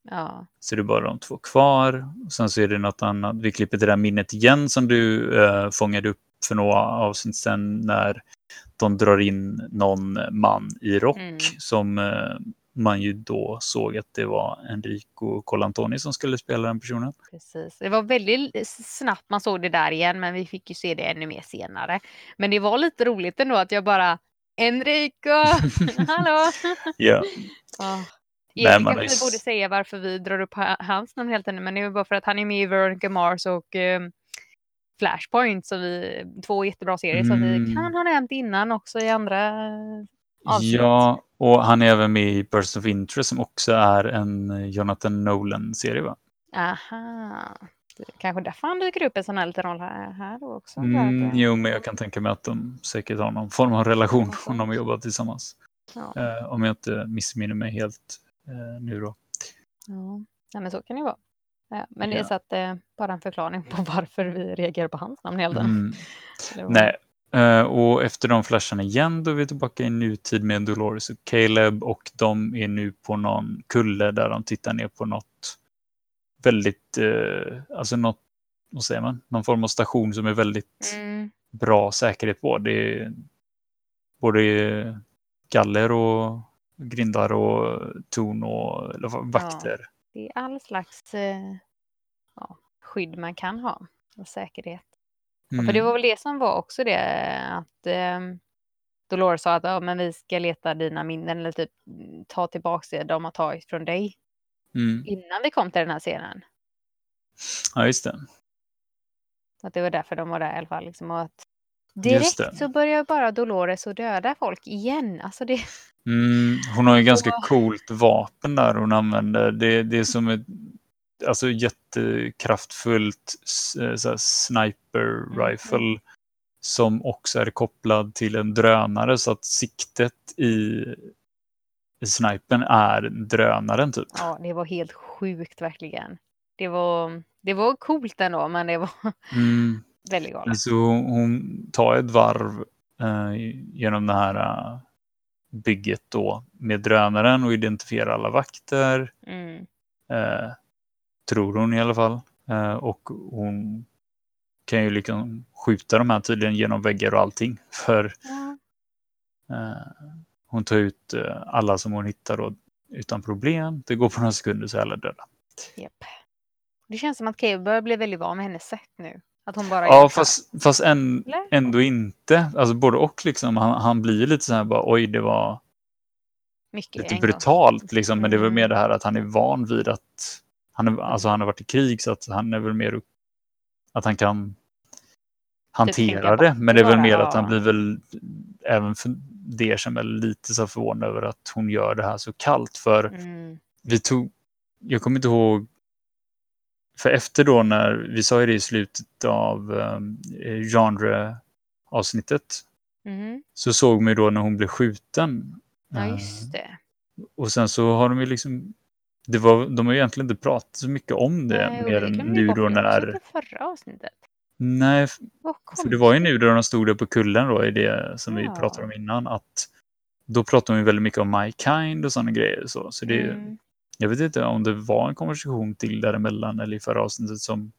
Ja. Så det är bara de två kvar. Och sen så är det något annat. Vi klipper till det här minnet igen som du eh, fångade upp för några avsnitt sedan när de drar in någon man i rock Mm. som eh, man ju då såg att det var Enrico Colantoni som skulle spela den personen. Precis. Det var väldigt snabbt man såg det där igen, men vi fick ju se det ännu mer senare. Men det var lite roligt ändå att jag bara Enrico, hallå! Ja, Ja. Egentligen kanske vi borde säga varför vi drar upp ha- hans namn helt ännu, men det är bara för att han är med i Veronica Mars och eh, Flashpoint, så vi, två jättebra serier som vi Mm. kan ha nämnt innan också i andra eh, avsnitt. ja, och han är även med i Person of Interest som också är en Jonathan Nolan-serie va? Aha. Kanske därför han dyker upp en sån här liten roll här, här då också. Mm, att, jo, men jag kan tänka mig att de säkert har någon form av relation om de jobbar tillsammans. ja. Eh, om jag inte missminner mig helt eh, nu då. Ja, men så kan det vara. Ja, men det är så att eh, bara en förklaring på varför vi reagerar på hans namn hela tiden. Mm. Det Nej, eh, och efter de flasharna igen då är vi tillbaka i nutid med Dolores och Caleb och de är nu på någon kulle där de tittar ner på något väldigt, eh, alltså något, vad säger man, någon form av station som är väldigt Mm, bra säkerhet på. Det är både galler och grindar och torn och eller vakter. det är all slags eh, ja, skydd man kan ha och säkerhet. Mm. För det var väl det som var också det att eh, Dolores sa att ja, men vi ska leta dina minnen eller typ mm, ta tillbaka det de har tagit från dig Mm. innan vi kom till den här scenen. Ja, just det. Att det var därför de var där i alla fall. Liksom, och att direkt så börjar bara Dolores att döda folk igen. Alltså det, Mm, hon har ju ganska Och- coolt vapen där hon använder. Det, det är som ett alltså jättekraftfullt eh, så sniper Mm. rifle som också är kopplad till en drönare så att siktet i, i snipern är drönaren typ. ja, det var helt sjukt verkligen. Det var, det var coolt ändå, men det var... Mm, Väldigt galet. Så hon tar ett varv eh, genom det här eh, bygget då med drönaren och identifierar alla vakter. Mm. Eh, tror hon i alla fall. Eh, och hon kan ju liksom skjuta de här tydligen genom väggar och allting. För Ja. eh, hon tar ut eh, alla som hon hittar då, utan problem. Det går på några sekunder så är alla döda. Japp. Det känns som att Caleb börjar bli väldigt van med hennes sätt nu. Att hon bara Ja, fast, fast Eller? ändå inte. Alltså både och liksom. Han, han blir lite så här bara oj, det var mycket lite en brutalt liksom. Men det är väl Mm. mer det här att han är van vid att han, är, alltså, han har varit i krig så att han är väl mer att han kan hantera det. Men det är väl mer att han blir väl även för det som är lite så förvånad över att hon gör det här så kallt. För Mm. vi tog, jag kommer inte ihåg, för efter då när, vi sa ju det i slutet av um, genre-avsnittet, Mhm. så såg man ju då när hon blev skjuten. Ja, Eh, just det. Och sen så har de ju liksom, det var, de har ju egentligen inte pratat så mycket om det, Nej, mer det än vi nu då när, förra avsnittet. nej, för det var ju nu då de stod där på kullen då i det som vi Ja. pratade om innan, att då pratade de ju väldigt mycket om My Kind och sådana grejer. Så, så det, Mm. Jag vet inte om det var en konversation till däremellan eller i förra avsnittet som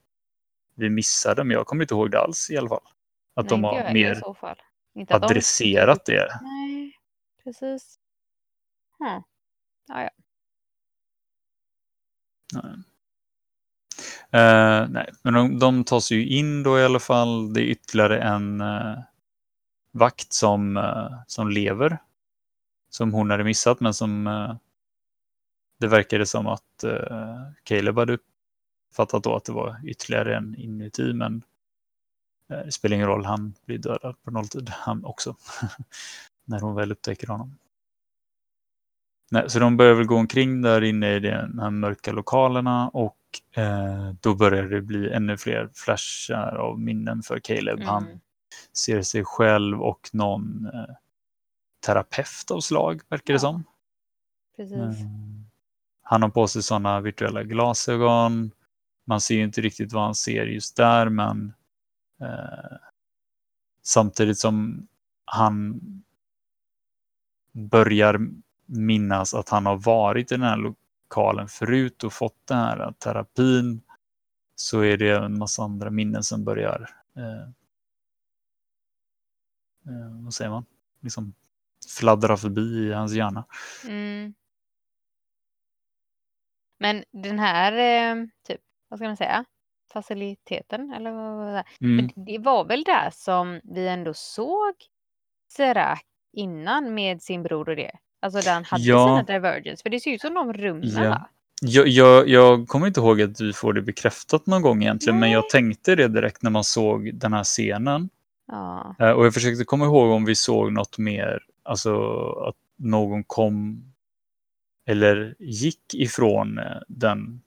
vi missade, men jag kommer inte ihåg det alls i alla fall. Att Nej, de har mer att de- adresserat det. Nej, precis. Hmm. Ja, ja. Nej. Eh, nej, men de, de tar sig ju in då i alla fall. Det är ytterligare en eh, vakt som, eh, som lever. Som hon hade missat, men som det verkade som att eh, Caleb hade uppfattat då att det var ytterligare en inuti, men eh, det spelar ingen roll, han blir dödad på nolltid han också. När hon väl upptäcker honom. Nej, så de börjar väl gå omkring där inne i de här mörka lokalerna och eh, då börjar det bli ännu fler flashar av minnen för Caleb. Mm. Han ser sig själv och någon eh, terapeut av slag, verkar det Ja. som. Precis. Mm. Han har på sig sådana virtuella glasögon. Man ser ju inte riktigt vad han ser just där, men eh, samtidigt som han börjar minnas att han har varit i den här lokalen förut och fått den här terapin så är det en massa andra minnen som börjar eh, eh, vad säger man? Liksom fladdra förbi i hans hjärna. Mm. Men den här, eh, typ, vad ska man säga, faciliteten eller vad Mm. Det var väl där som vi ändå såg Serac innan med sin bror och det. Alltså där han hade Ja. sina divergence. För det ser ut som de rummen Ja. Jag, jag, jag kommer inte ihåg att vi får det bekräftat någon gång egentligen, men jag Nej. tänkte det direkt när man såg den här scenen. Ja. Eh, Och jag försökte komma ihåg om vi såg något mer, alltså att någon kom eller gick ifrån eh, den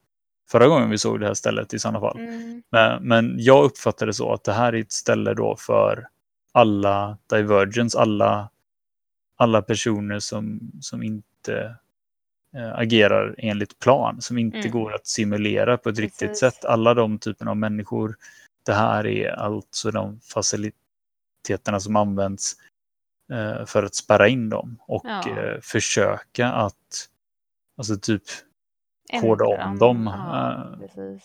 förra gången vi såg det här stället i sådana fall. Mm. Men, men jag uppfattade så att det här är ett ställe då för alla divergence, alla, alla personer som, som inte eh, agerar enligt plan, som inte Mm. går att simulera på ett riktigt Precis. sätt. Alla de typerna av människor. Det här är alltså de faciliteterna som används eh, för att spärra in dem och Ja. eh, försöka att alltså typ koda om dem. Ja, eh,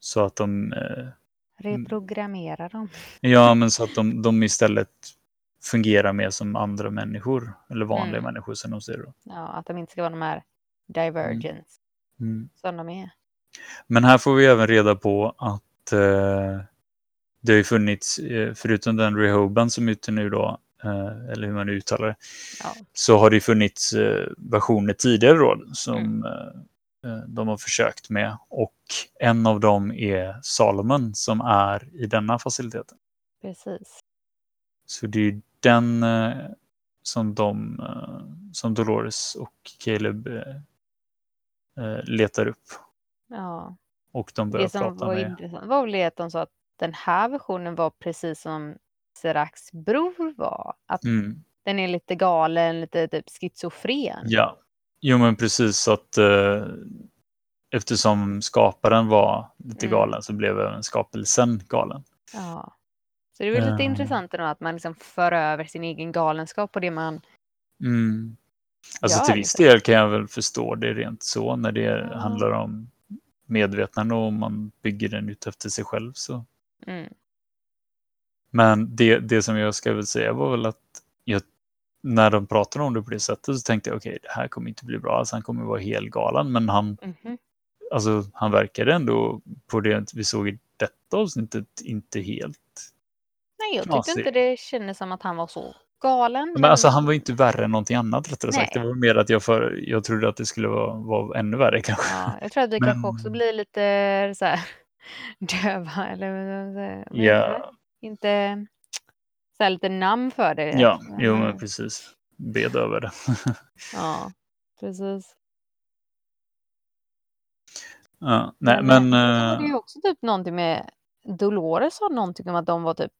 så att de eh, Reprogrammera dem. Ja, men så att de, de istället fungerar mer som andra människor. Eller vanliga Mm. människor som de ser det. Ja, att de inte ska vara de här divergence Mm. som de är. Men här får vi även reda på att eh, det har ju funnits, eh, förutom den Rehoban som är ute nu då, eller hur man nu uttalar det, Ja. så har det funnits eh, versioner tidigare då som Mm. eh, eh, de har försökt med. Och en av dem är Salomon som är i denna faciliteten. Precis. Så det är den eh, som de, eh, som Dolores och Caleb eh, eh, letar upp. Ja. Och de börjar Det som prata var med... intressant var väl att de sa att den här versionen var precis som Seracs bror var. Att Mm, den är lite galen, lite typ schizofren. ja, jo men precis att eh, eftersom skaparen var lite Mm. galen så blev även skapelsen galen. Ja. Så det är väl lite Eh. intressant ändå att man liksom för över sin egen galenskap på det man... Mm. Alltså Ja, till viss liksom. del kan jag väl förstå det rent så när det Ja. handlar om medvetande och man bygger den ut efter sig själv. Så. Mm. Men det, det som jag ska väl säga var väl att jag, när de pratade om det på det sättet så tänkte jag okej, det här kommer inte bli bra. Alltså, han kommer vara helt galen. Men han, Mhm. alltså, han verkade ändå på det vi såg i detta avsnittet inte helt... Nej, jag Ja, tyckte inte det kändes som att han var så galen. Men alltså han var inte värre än någonting annat rättare sagt. Det Nej. var mer att jag, för, jag trodde att det skulle vara, vara ännu värre kanske. Ja, jag tror att vi Men- kanske också blir lite så här döva eller vad man säger. Men Ja, inte så här lite namn för det. ja jo men precis. Bed över det. Ja, precis. ja, nej, Men, men... eh, det är ju också typ någonting med Dolores sa någonting om att de var typ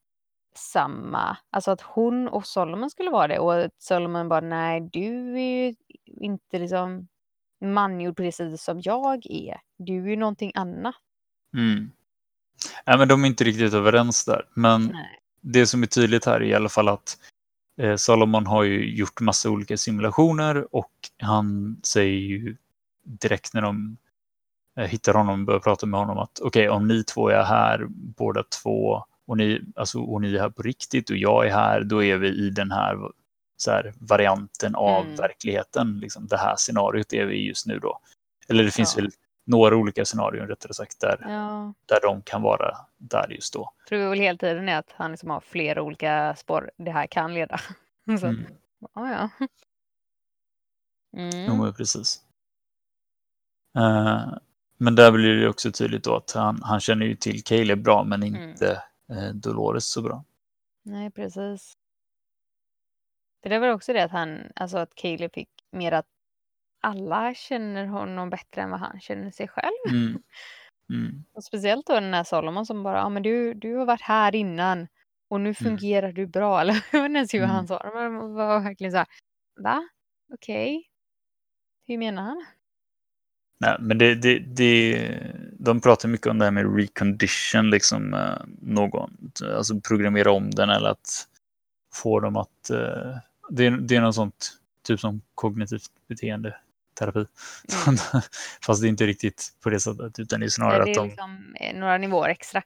samma. Alltså att hon och Solomon skulle vara det och Solomon bara nej du är ju inte liksom mangjord sättet som jag är. Du är ju någonting annat. mm. Nej, men de är inte riktigt överens där. Men Nej. det som är tydligt här är i alla fall att eh, Salomon har ju gjort massa olika simulationer och han säger ju direkt när de eh, hittar honom och börjar prata med honom att okej, om ni två är här båda två och ni, alltså, och ni är här på riktigt och jag är här, då är vi i den här, så här varianten av Mm. verkligheten. Liksom, det här scenariot är vi just nu då. Eller det finns Ja. väl några olika scenarion rättare sagt där, Ja, där de kan vara där just då. tror vi väl hela tiden är att han liksom har flera olika spår det här kan leda. Så, Mm. ja, ja. Jo, Mm. men precis. Eh, men där blir det också tydligt då att han, han känner ju till Caleb bra men Mm. inte eh, Dolores så bra. Nej, precis. För det var också det att han, alltså att Caleb fick mer att alla känner honom bättre än vad han känner sig själv. Mm. Mm. Och speciellt då den här Solomon som bara, ja men du, du har varit här innan och nu fungerar du bra. Eller jag vet inte ens hur Mm. han sa det, men var verkligen så här, va? Okej. Hur menar han? Nej, men det, det, det, de pratar mycket om det här med recondition, liksom eh, någon, alltså programmera om den eller att få dem att, eh, det, är- det är något sånt, typ som kognitivt beteendeterapi. Mm. Fast det är inte riktigt på det sättet, utan det är Det snarare att är de liksom eh, några nivåer extra.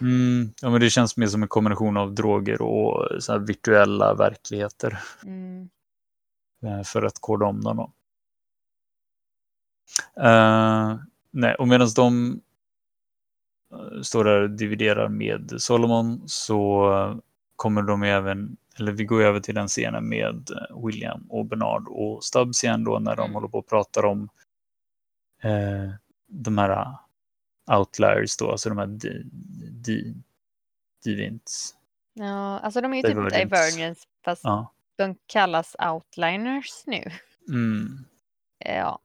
Mm, ja, men det känns mer som en kombination av droger och så virtuella verkligheter Mm. eh, för att koda om dem. Då. Eh, nej, och medan de står där och dividerar med Solomon så kommer de även, eller vi går över till den scenen med eh, William och Bernard och Stubbs igen då när de Mm. håller på och pratar om eh, de här outliers då, alltså de här di, di, divins. Ja, alltså de är ju typ Divergence. divergence fast Ja. de kallas outliners nu. Mm. Ja.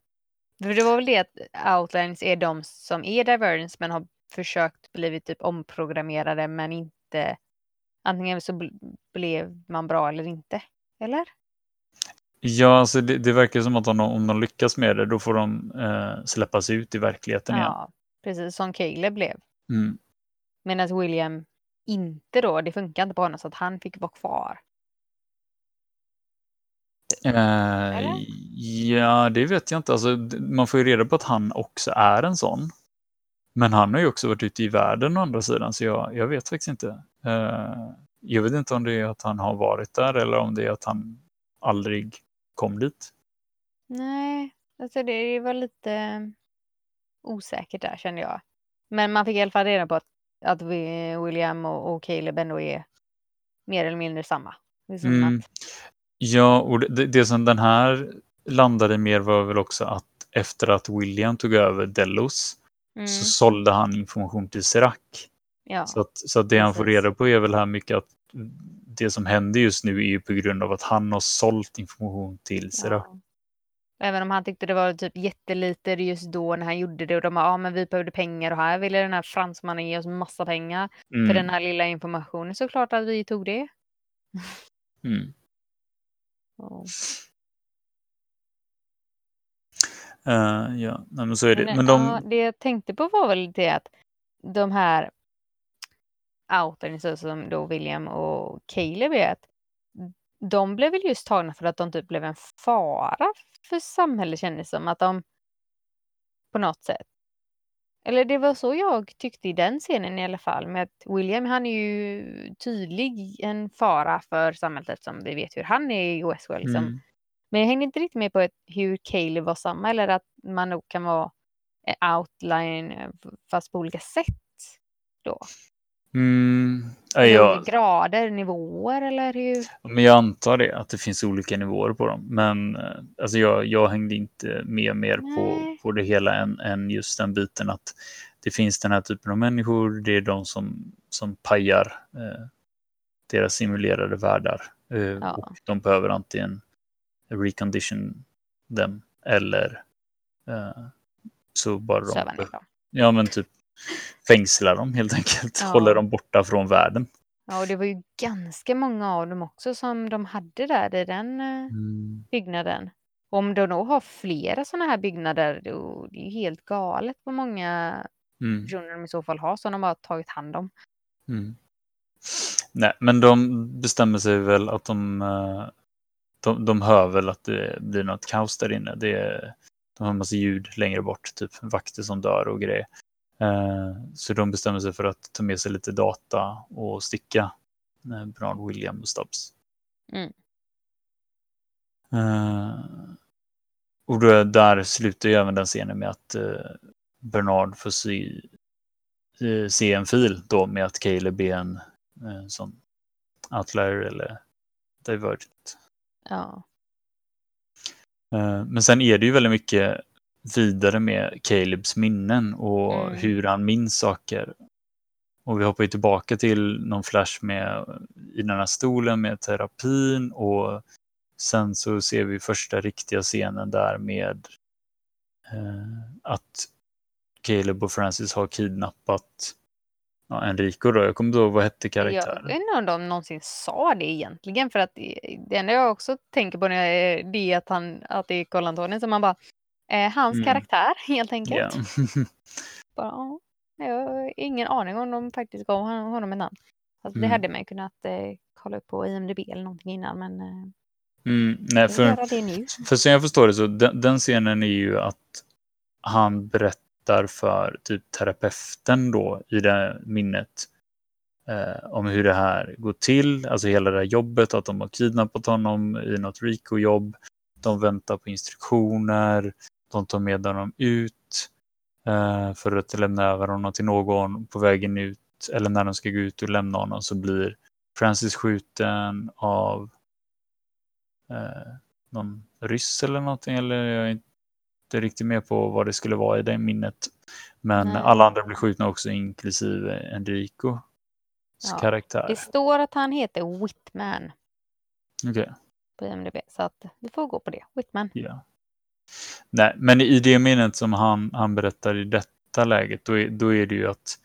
För det var väl det att outliners är de som är divergence men har försökt blivit typ omprogrammerade men inte antingen så bl- blev man bra eller inte. Eller? Ja, alltså det, det verkar som att om de, om de lyckas med det, då får de eh, släppas ut i verkligheten igen. Ja, precis som Caleb blev. Mm. Medan William inte då, det funkar inte på honom så att han fick vara kvar. Eh, ja, det vet jag inte. Alltså, man får ju reda på att han också är en sån. Men han har ju också varit ute i världen å andra sidan, så jag, jag vet faktiskt inte. Eh, jag vet inte om det är att han har varit där eller om det är att han aldrig kom dit. Nej, alltså det var lite osäkert där kände jag. Men man fick i alla fall reda på att, att vi, William och, och Caleb ändå är mer eller mindre samma. Mm. att, Ja, och det, det som den här landade mer var väl också att efter att William tog över Delos mm, så sålde han information till Serac. ja, Så, att, så att det han får reda på är väl här mycket att det som händer just nu är ju på grund av att han har sålt information till Serac. ja. Även om han tyckte det var typ jättelite just då när han gjorde det och de bara, ja men vi behövde pengar och här ville den här fransmannen ge oss massa pengar Mm, för den här lilla informationen. Så klart att vi tog det. mm. Ja. Eh, ja, nej, men så är det. Men, Men de, ja, det jag tänkte på var väl det att de här outar så som då William och Caleb är att de blev väl just tagna för att de typ blev en fara för samhället kändes som att de på något sätt. Eller det var så jag tyckte i den scenen i alla fall med att William han är ju tydlig en fara för samhället som vi vet hur han är i Westworld. Liksom. Mm. Men jag hängde inte riktigt med på ett, hur Caleb var samma eller att man nog kan vara outline eh, fast på olika sätt då. Mm. Jag, grader, nivåer eller hur? men jag antar det, att det finns olika nivåer på dem. Men eh, alltså jag, jag hängde inte med mer på, på det hela än, än just den biten att det finns den här typen av människor. Det är de som, som pajar eh, deras simulerade världar. Eh, Ja. Och de behöver antingen recondition dem eller eh, så bara de. Ja, men typ fängsla dem helt enkelt. Ja. Håller dem borta från världen. Ja, och det var ju ganska många av dem också som de hade där i den eh, byggnaden. Och om de då har flera sådana här byggnader, då det är ju helt galet vad många Mm. personer de i så fall har som de har tagit hand om. Mm. Nej, men de bestämmer sig väl att de, eh, de, de hör väl att det blir något kaos där inne. Det är, de hör massa ljud längre bort, typ vakter som dör och grejer. Eh, Så de bestämmer sig för att ta med sig lite data och sticka eh, Bernard William och Stubbs. Mm. Eh, Och då, där slutar ju även den scenen med att Bernard får se, se en fil då med att Caleb är en sån outlier eller divergent. Ja. Eh, Men sen är det ju väldigt mycket vidare med Calebs minnen och Mm. hur han minns saker. Och vi hoppar ju tillbaka till någon flash med i den här stolen med terapin och sen så ser vi första riktiga scenen där med eh, att Caleb och Francis har kidnappat ja, Enrico då. Jag kommer inte ihåg vad hette Jag karaktären. vet inte om de någonsin sa det egentligen för att det, det enda jag också tänker på när jag, det är att, han, att det är Carl Antoni som man bara eh, hans Mm. karaktär helt enkelt. Ja. Bara, ja, jag har ingen aning om de faktiskt gav hon- honom ett namn. Alltså, Det Mm. hade man kunnat eh, kolla upp på IMDB eller någonting innan men eh, Mm, nej, jag för, det. För som jag förstår det så den, den scenen är ju att han berättar för typ terapeuten då i det minnet eh, om hur det här går till, alltså hela det här jobbet, att de har kidnappat honom i något RICO-jobb. De väntar på instruktioner, de tar med honom ut eh, för att lämna över honom till någon på vägen ut eller när de ska gå ut och lämna honom så blir Francis skjuten av eh, någon ryss eller någonting. Eller jag är inte riktigt med på vad det skulle vara i det minnet. Men Nej. alla andra blir skjutna också, inklusive Enricos Ja, karaktär. Det står att han heter Whitman Okej, på IMDB så att vi får gå på det. Whitman. ja. Nej, men i det minnet som han, han berättar i detta läget, då är, då är det ju att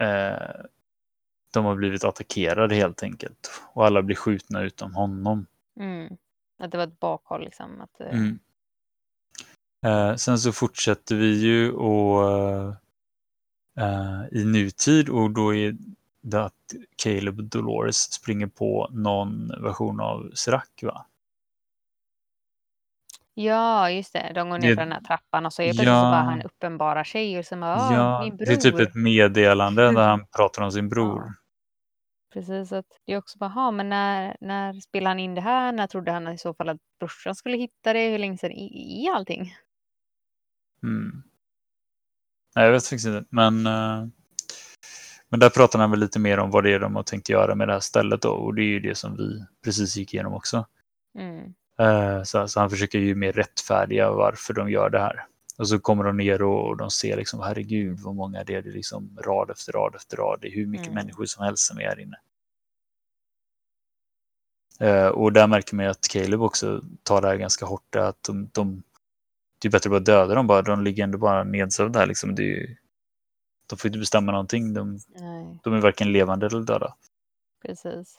eh, de har blivit attackerade helt enkelt. Och alla blir skjutna utom honom. Mm. Att det var ett bakhåll liksom. Att, eh, Mm. Eh, sen så fortsätter vi ju och, eh, i nutid och då är det att Caleb Dolores springer på någon version av Serac va? Ja, just det. De går ner Det- den här trappan och så är plötsligt så Ja. bara han uppenbarar sig och så bara, "Ah, ja, min bror. det är typ ett meddelande Mm. där han pratar om sin bror. Ja. Precis, att det är också bara, "Ha, men när, när spelade han in det här? När trodde han i så fall att brorsan skulle hitta det? Hur länge sedan är allting? Mm. Nej, jag vet faktiskt inte. Men, eh, men där pratar han väl lite mer om vad det är de har tänkt göra med det här stället då. Och det är ju det som vi precis gick igenom också. Mm. Eh, Så, så han försöker ju mer rättfärdiga varför de gör det här. Och så kommer de ner och de ser liksom, herregud vad många det är. Det är liksom rad efter rad efter rad. Det är hur mycket Mm. människor som helst som är här inne. Eh, Och där märker man ju att Caleb också tar det här ganska hårt. Att de, de, det är bättre att bara döda dem bara. De ligger ändå bara nedsövda här liksom. Ju- de får inte bestämma någonting. De, de är varken levande eller döda. precis.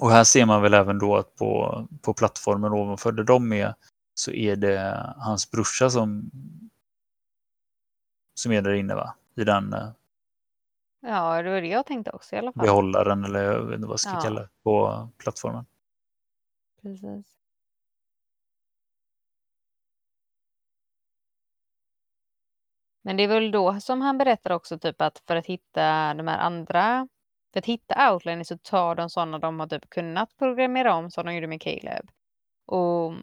Och här ser man väl även då att på, på plattformen ovanför där de är så är det hans brorsa som, som är där inne va? I den, eh, Ja, det var det jag tänkte också i alla fall. behållaren eller jag vet inte vad jag ska Ja. kalla det på plattformen. Precis. Men det är väl då som han berättar också typ att för att hitta de här andra, för att hitta outliners så tar de sådana de har typ kunnat programmera om som de gjorde med Caleb. Och,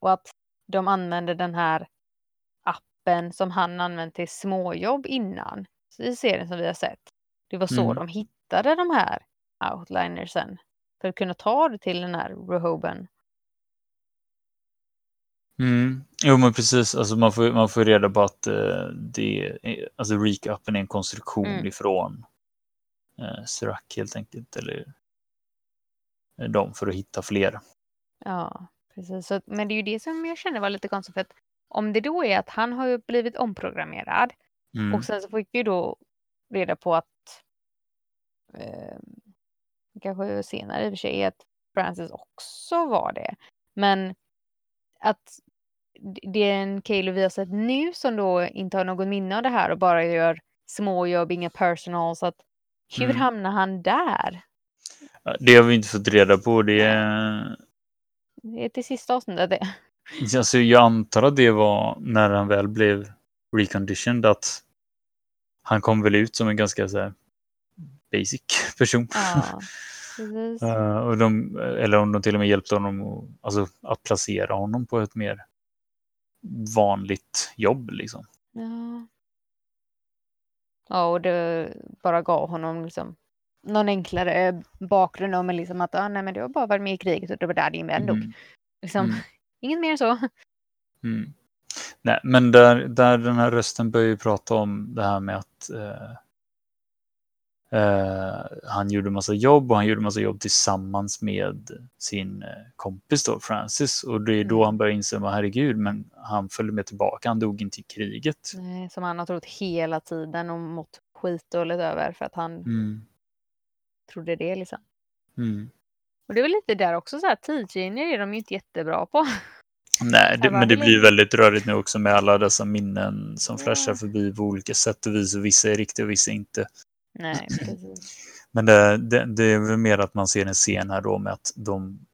och, att de använder den här appen som han använt till småjobb innan i serien som vi har sett. Det var så Mm. de hittade de här outlinersen för att kunna ta det till den här Rehoben. Mm. Jo men precis, alltså man får, man får reda på att eh, det är, alltså Reek-appen är en konstruktion Mm. ifrån eh, Serac helt enkelt. Eller eh, dem för att hitta fler. Ja, precis. Så, men det är ju det som jag känner var lite konstigt. För att om det då är att han har ju blivit omprogrammerad Mm. och sen så fick vi då reda på att eh, kanske senare i och för sig att Francis också var det. Men att d- det är en Caleb vi har sett nu som då inte har något minne av det här och bara gör småjobb, inga personal. Så att hur Mm. hamnar han där? Det har vi inte fått reda på. Det är, Det är till sista avsnittet det. alltså jag antar att det var när han väl blev reconditioned att han kom väl ut som en ganska så här, basic person. Ja. Eh, och de, eller om de till och med hjälpte honom att, alltså, att placera honom på ett mer vanligt jobb. Liksom. Ja. Ja, och det bara gav honom liksom någon enklare bakgrund om liksom att ah, nej, men du har bara varit med i kriget och det var där din vän dog. Mm. Liksom, Mm. Inget mer så. Mm. Nej, men där, där den här rösten börjar ju prata om det här med att eh, han gjorde massa jobb och han gjorde massa jobb tillsammans med sin eh, kompis då, Francis. Och det är då Mm. han börjar inse, herregud, men han följde med tillbaka, han dog inte i kriget. Nej, Som han har trott hela tiden och mått skitdåligt över för att han Mm. trodde det liksom. Mm. Och det är väl lite där också så här, tidslinjer är de ju inte jättebra på. Nej, det, men det blir väldigt rörigt nu också med alla dessa minnen som flashar förbi på olika sätt och vis. Och vissa är riktiga och vissa inte. Nej, precis. Men det, det, det är väl mer att man ser en scen här då med att de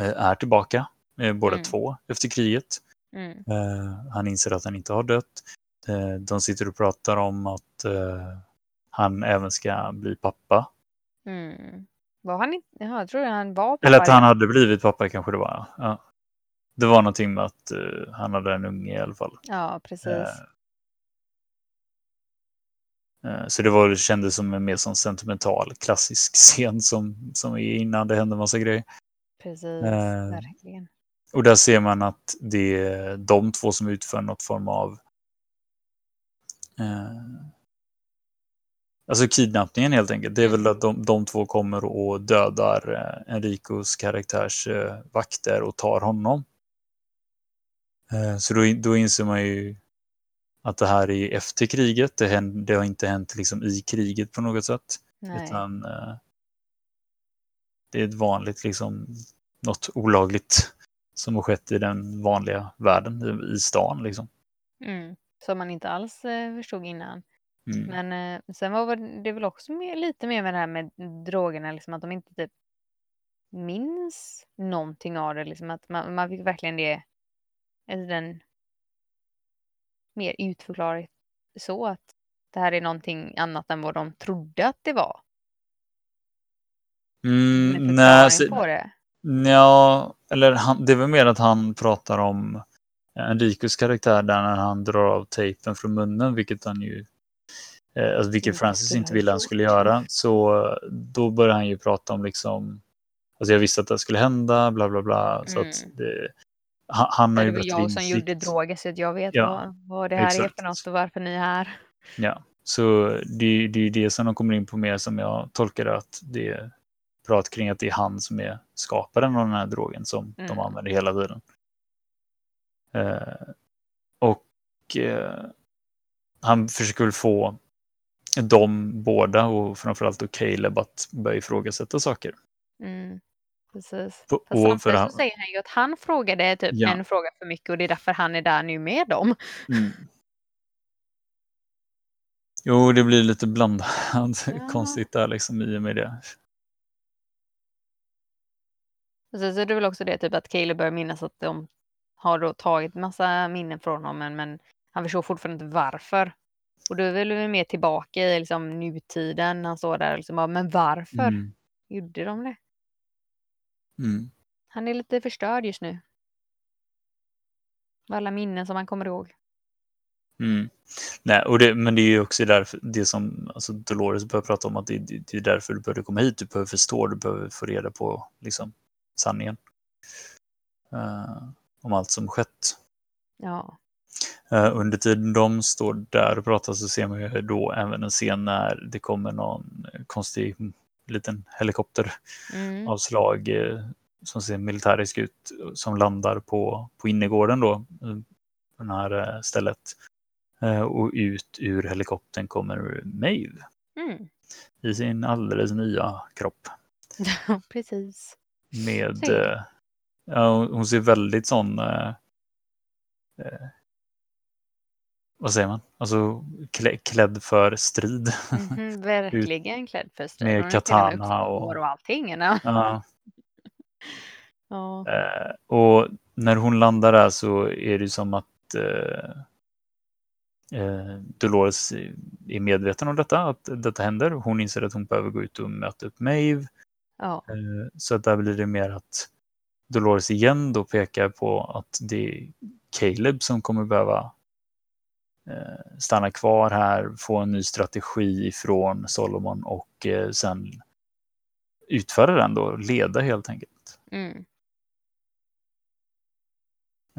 eh, är tillbaka, eh, båda Mm. två, efter kriget. Mm. Eh, han inser att han inte har dött. De sitter och pratar om att han även ska bli pappa. Mm. Var han inte? Jaha, jag tror han var pappa Eller att han hade blivit pappa kanske det var. Ja. Det var någonting med att eh, han hade en unge i alla fall. Ja, precis. Eh, Så det var, det kändes som en mer sån sentimental klassisk scen som, som är innan det händer massa grejer. Precis, eh, verkligen. Och där ser man att det är de två som utför något form av eh, Alltså kidnappningen helt enkelt. Det är väl att de, de två kommer och dödar eh, Enricos karaktärs eh, vakter och tar honom. Eh, så då, då inser man ju att det här är efter kriget. Det, händer, det har inte hänt liksom i kriget på något sätt. Nej. Utan eh, det är ett vanligt, liksom, något olagligt som har skett i den vanliga världen, i, i stan. Liksom. Mm. Som man inte alls eh, förstod innan. Mm. Men eh, sen var det väl också mer, lite mer med det här med drogerna, liksom att de inte typ minns någonting av det. Liksom att man, man fick verkligen det, alltså den mer utförklarat så att det här är någonting annat än vad de trodde att det var. Mm, nej, så, det. ja, eller han, det är väl mer att han pratar om Enricos karaktär där när han drar av tejpen från munnen, vilket han ju eh, alltså, vilket Inte Francis inte ville han skulle göra. Så eh, då börjar han ju prata om liksom, alltså jag visste att det skulle hända, bla bla bla. Så att Mm. det, han, han har Det ju var bättre jag som gjorde droger så att jag vet Ja, vad, vad det här är exakt. för något och varför ni är här. Ja, så det, det är det som de kommer in på mer som jag tolkar det, att det är prat kring att det är han som är skaparen av den här drogen som de Mm. använder hela tiden. Eh, och eh, han försöker väl få de båda och framförallt då Caleb att börja ifrågasätta saker. Mm. Precis. På- Fast och för han- så säger han ju att han frågade typ Ja. en fråga för mycket och det är därför han är där nu med dem. Mm. Jo, det blir lite blandat Ja. konstigt där liksom i och med det. Sen så är det väl också det typ att Caleb börjar minnas att de har då tagit massa minnen från honom men, men han förstår fortfarande inte varför. Och då är väl vi mer tillbaka i liksom nutiden. Han står där och liksom bara, men varför Mm. gjorde de det? Mm. Han är lite förstörd just nu. Med alla minnen som han kommer ihåg. Mm. Nej, och det, men det är ju också därför det som alltså Dolores börjar prata om att det, det, det är därför du behöver komma hit. Du behöver förstå, du behöver få reda på liksom, sanningen. Eh, om allt som skett. Ja. Eh, under tiden de står där och pratar så ser man ju då även en scen när det kommer någon konstig liten helikopteravslag Mm. eh, som ser militärisk ut som landar på, på innergården då. eh, På det här eh, stället. Och ut ur helikoptern kommer Maeve Mm. i sin alldeles nya kropp. Precis. Med, ja, hon- ser väldigt sån, vad säger man, alltså klä, klädd för strid. Mhm, verkligen klädd för strid. Med katana och- och allting. Ja. Ja, Ja. eh, och när hon landar där så är det som att eh, eh, Dolores är medveten om detta, att detta händer. Hon inser att hon behöver gå ut och möta upp Maeve. ja. Eh, Så att där blir det mer att Dolores igen då pekar på att det är Caleb som kommer behöva eh, stanna kvar här, få en ny strategi från Solomon och eh, sen utföra den då, leda helt enkelt. Mm.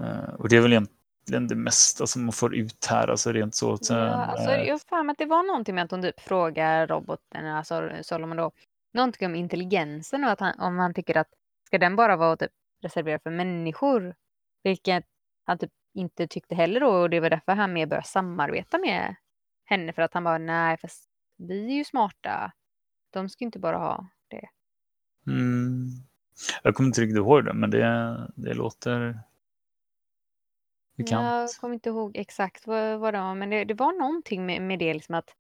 Eh, Och det är väl egentligen det mesta som man får ut här, alltså rent så. Sen, Ja, alltså, eh, jag har att det var någonting med att hon typ frågar roboten, alltså Solomon då, någonting om intelligensen och att han, om han tycker att ska den bara vara typ reserverad för människor? Vilket han typ inte tyckte heller då och det var därför han mer började samarbeta med henne för att han bara nej, fast vi är ju smarta. De ska inte bara ha det. mm, jag kommer inte riktigt ihåg det, men det, det låter bekant. Jag kommer inte ihåg exakt vad, vad det var, men det, det var någonting med, med det liksom att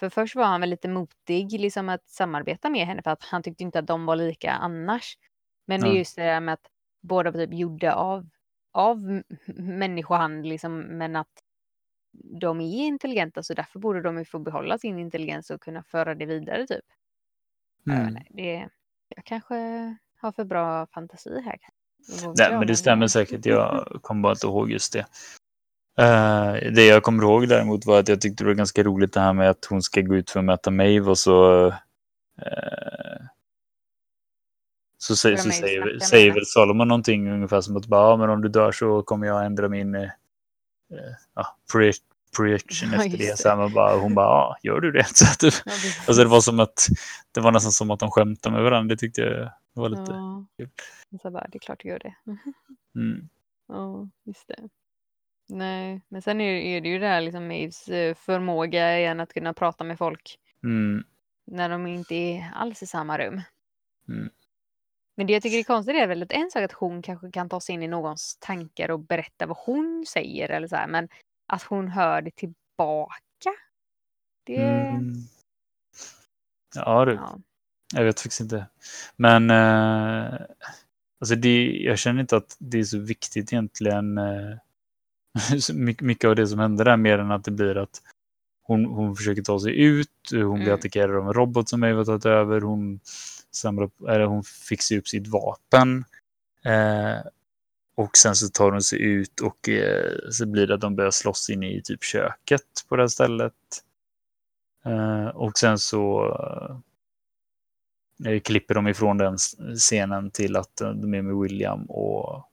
för först var han väl lite motig liksom att samarbeta med henne för att han tyckte inte att de var lika annars. Men det är just det där med att båda var typ gjorda av, av m- människohand liksom, men att de är intelligenta så därför borde de ju få behålla sin intelligens och kunna föra det vidare typ. Mm. inte, det, jag kanske har för bra fantasi här. Nej, men det stämmer säkert. Jag kommer bara inte ihåg just det. Eh, det jag kommer ihåg däremot var att jag tyckte det var ganska roligt det här med att hon ska gå ut för att möta Maeve och så eh, så, så Maeve säger, säger väl Solomon någonting ungefär som att bara, ja, men om du dör så kommer jag ändra min eh, ja, pre- projection Ja, efter det. det. Så man bara, hon bara, ja, gör du det? Så att, typ, Ja, precis. alltså det var som att det var nästan som att de skämtade med varandra. Det tyckte jag var lite... Ja. kul. Så bara, det är klart du gör det. Mm. Ja, just det. Nej, men sen är, det ju det här liksom Maeves eh, förmåga igen att kunna prata med folk Mm. när de inte är alls i samma rum. Mm. Men det jag tycker är konstigt är väl att en sak att hon kanske kan ta sig in i någons tankar och berätta vad hon säger eller så här, men att hon hör det tillbaka. Det... Mm. Ja, du. Ja. Jag vet faktiskt inte. Men eh, alltså det, jag känner inte att det är så viktigt egentligen. Eh, mycket, av det som händer där mer än att det blir att hon, hon försöker ta sig ut. Hon blir Mm. attackerad av en robot som Eva tagit över. Hon, samlar eller hon fixar upp sitt vapen. Eh, och sen så tar hon sig ut och eh, så blir det att de börjar slåss inne i typ köket på det här stället. Eh, och sen så eh, klipper de ifrån den scenen till att de är med William och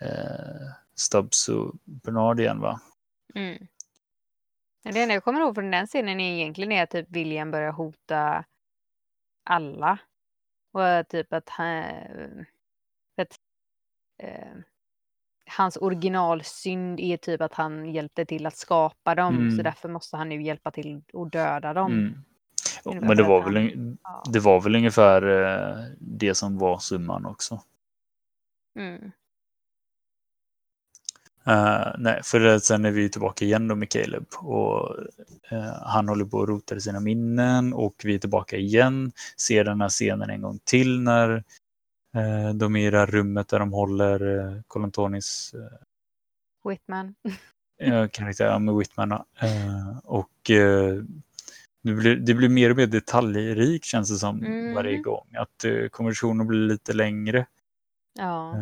eh, Stubbs och Bernard igen va? Mm. Det enda jag kommer ihåg från den scenen är egentligen är att typ William börjar hota alla. Och eh, typ att han... Att, eh, hans originalsynd är typ att han hjälpte till att skapa dem. Mm. Så därför måste han nu hjälpa till att döda dem. Mm. Men det var, väl, han- un- Ja. det var väl ungefär eh, det som var summan också. Mm. Uh, nej, för sen är vi tillbaka igen då med Caleb och uh, han håller på att rota i sina minnen och vi är tillbaka igen. Ser den här scenen en gång till när uh, de är i det här rummet där de håller uh, Colantonis Whitman. karaktär, ja, med Whitman. och det blir, det blir mer och mer detaljrikt känns det som mm. varje gång. Att konversationen blir lite längre. Ja.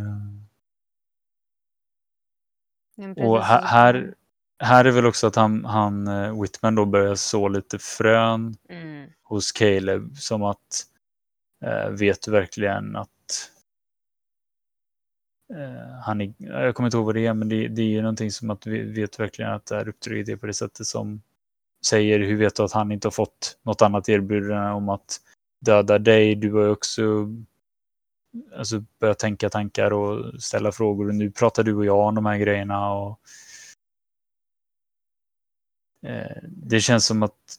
Och här, här, här, är väl också att han, han eh, Whitman då börjar så lite frön mm. hos Caleb som att äh, vet du verkligen att äh, han är, jag kommer inte ihåg vad det är, men det, det är ju någonting som att vi vet verkligen att det här uppdraget är på det sättet som säger hur vet du att han inte har fått något annat erbjudande om att döda dig. Du har ju också alltså, börja tänka tankar och ställa frågor. Och nu pratar du och jag om de här grejerna. Och, eh, det känns som att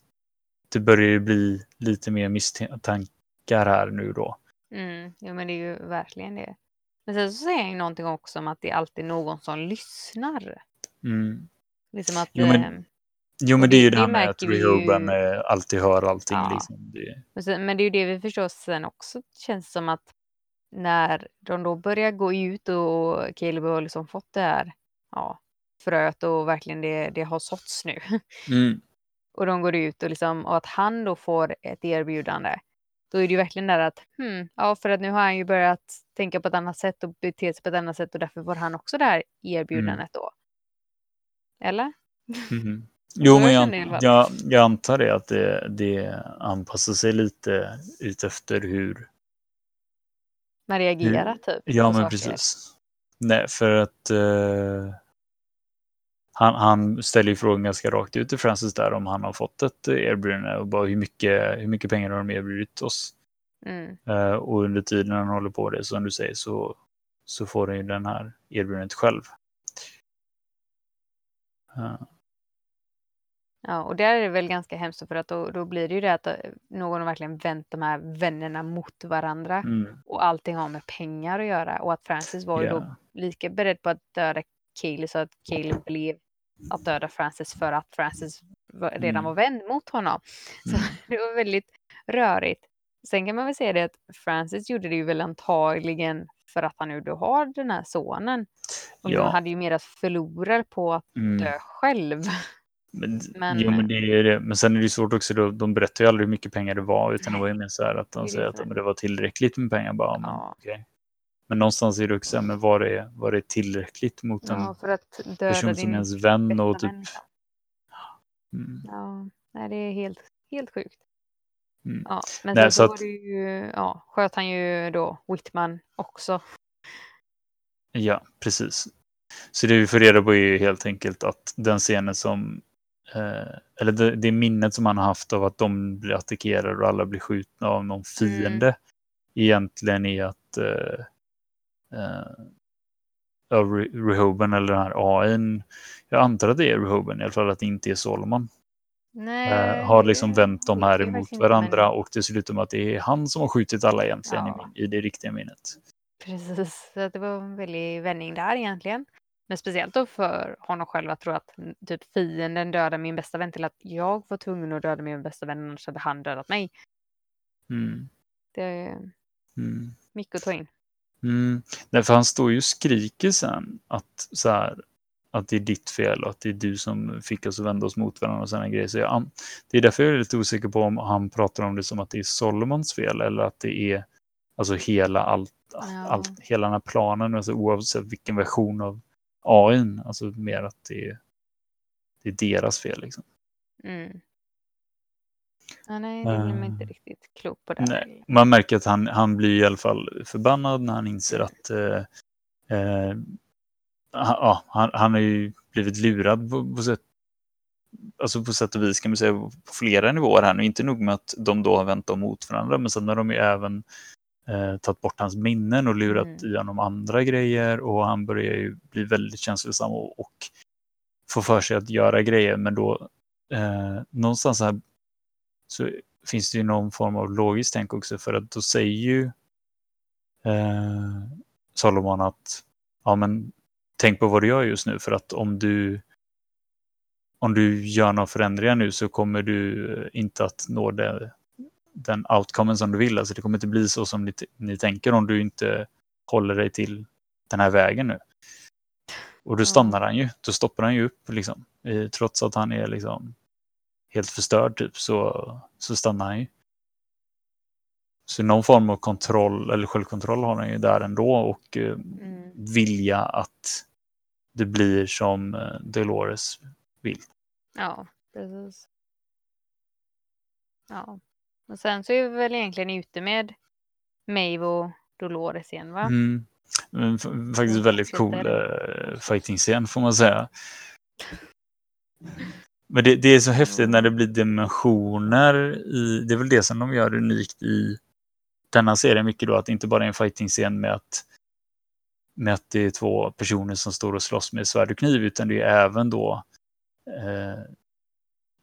det börjar bli lite mer misstankar här nu då. Mm, ja, men det är ju verkligen det. Men sen så säger ju någonting också om att det är alltid någon som lyssnar. Mm. Liksom att... Jo, men, eh, jo, men det, det, är ju det här med att Rehoban ju... alltid hör allting. Ja. Liksom. Det... Men, sen, men det är ju det vi förstår sen också, känns som att när de då börjar gå ut och Caleb har liksom fått det här ja, fröet och verkligen det, det har såtts nu. Mm. och de går ut och, liksom, och att han då får ett erbjudande. Då är det ju verkligen där att, hmm, ja för att nu har han ju börjat tänka på ett annat sätt och bete sig på ett annat sätt och därför får han också det här erbjudandet mm. då. Eller? Mm. Jo, men jag, jag, jag, antar det att det, det anpassar sig lite utefter hur man reagerar typ. Ja, men precis. Nej, för att uh, han, han ställer ju frågan ganska rakt ut till Francis där om han har fått ett erbjudande och bara hur mycket, hur mycket pengar har de erbjudit oss? Mm. Uh, och under tiden han håller på det, som du säger, så, så får han ju den här erbjudandet själv. Uh. Ja, och där är det väl ganska hemskt för att då, då blir det ju det att eh, någon har verkligen vänt de här vännerna mot varandra mm. och allting har med pengar att göra och att Francis var yeah. ju då lika beredd på att döda Kaeli så att Kaeli blev att döda Francis för att Francis redan mm. var vän mot honom. Så mm. det var väldigt rörigt. Sen kan man väl säga det att Francis gjorde det ju väl antagligen för att han nu då har den här sonen. Och ja. hade ju mer att förlora på att mm. dö själv. Men, men, jo, men, det är det. men sen är det svårt också, då, de berättar ju aldrig hur mycket pengar det var, utan det var ju mer så här att de säger att men det var tillräckligt med pengar. Bara, men, ja. okay. men någonstans är det också, men var det, var det tillräckligt mot en ja, för att person som är ens vän och typ... Mm. Ja, nej, det är helt, helt sjukt. Mm. Ja, men nej, sen så, att... det ju, ja, sköt han ju då Whitman också. Ja, precis. Så det vi får reda på är ju helt enkelt att den scenen som eller det, det minnet som han har haft av att de blir attackerade och alla blir skjutna av någon fiende mm. egentligen är att eh, eh, Rehoben eller den här AIn, jag antar att det är Rehoben i alla fall, att det inte är Solomon. Nej, eh, har liksom vänt de här emot varandra och det ut som att det är han som har skjutit alla egentligen ja. i, i det riktiga minnet. Precis, så det var en väldig vändning där egentligen. Men speciellt då för honom själv att tro att typ fienden dödar min bästa vän till att jag var tvungen att döda min bästa vän annars hade han dödat mig. Mm. Det är mm. mycket att ta in. Mm. Därför han står ju och skriker sen att, så här, att det är ditt fel och att det är du som fick oss att vända oss mot varandra och sådana grejer. Så jag, det är därför jag är lite osäker på om han pratar om det som att det är Solomons fel eller att det är alltså hela allt, ja. allt hela den här planen, alltså oavsett vilken version av AI, alltså mer att det är, det är deras fel. Liksom. Mm. Ja, nej, det blir man inte riktigt klok på. Det nej. Man märker att han, han blir i alla fall förbannad när han inser att eh, eh, ja, han, han har ju blivit lurad på, på, sätt, alltså på sätt och vis kan man säga på flera nivåer här nu. Inte nog med att de då har vänt dem mot varandra, men sen har de ju även eh, tagit bort hans minnen och lurat mm. i honom andra grejer. Och han börjar ju bli väldigt känslosam och, och få för sig att göra grejer. Men då eh, någonstans här så finns det ju någon form av logiskt tänk också. För att då säger ju eh, Salomon att ja men tänk på vad du gör just nu. För att om du om du gör några förändringar nu så kommer du inte att nå det, den outcomen som du vill. Alltså det kommer inte bli så som ni, ni tänker om du inte håller dig till den här vägen nu. Och då stannar han ju, då stoppar han ju upp liksom. Trots att han är liksom helt förstörd typ så, så stannar han ju. Så någon form av kontroll eller självkontroll har han ju där ändå och eh, mm. vilja att det blir som eh, Dolores vill. Ja, precis. Ja, och sen så är vi väl egentligen ute med Maeve och Dolores igen va? Mm. Faktiskt väldigt cool uh, fighting-scen får man säga. Men det, det, är så häftigt när det blir dimensioner i, det är väl det som de gör unikt i denna serie mycket då, att det inte bara är en fighting-scen med att, med att det är två personer som står och slåss med svärd och kniv, utan det är även då eh,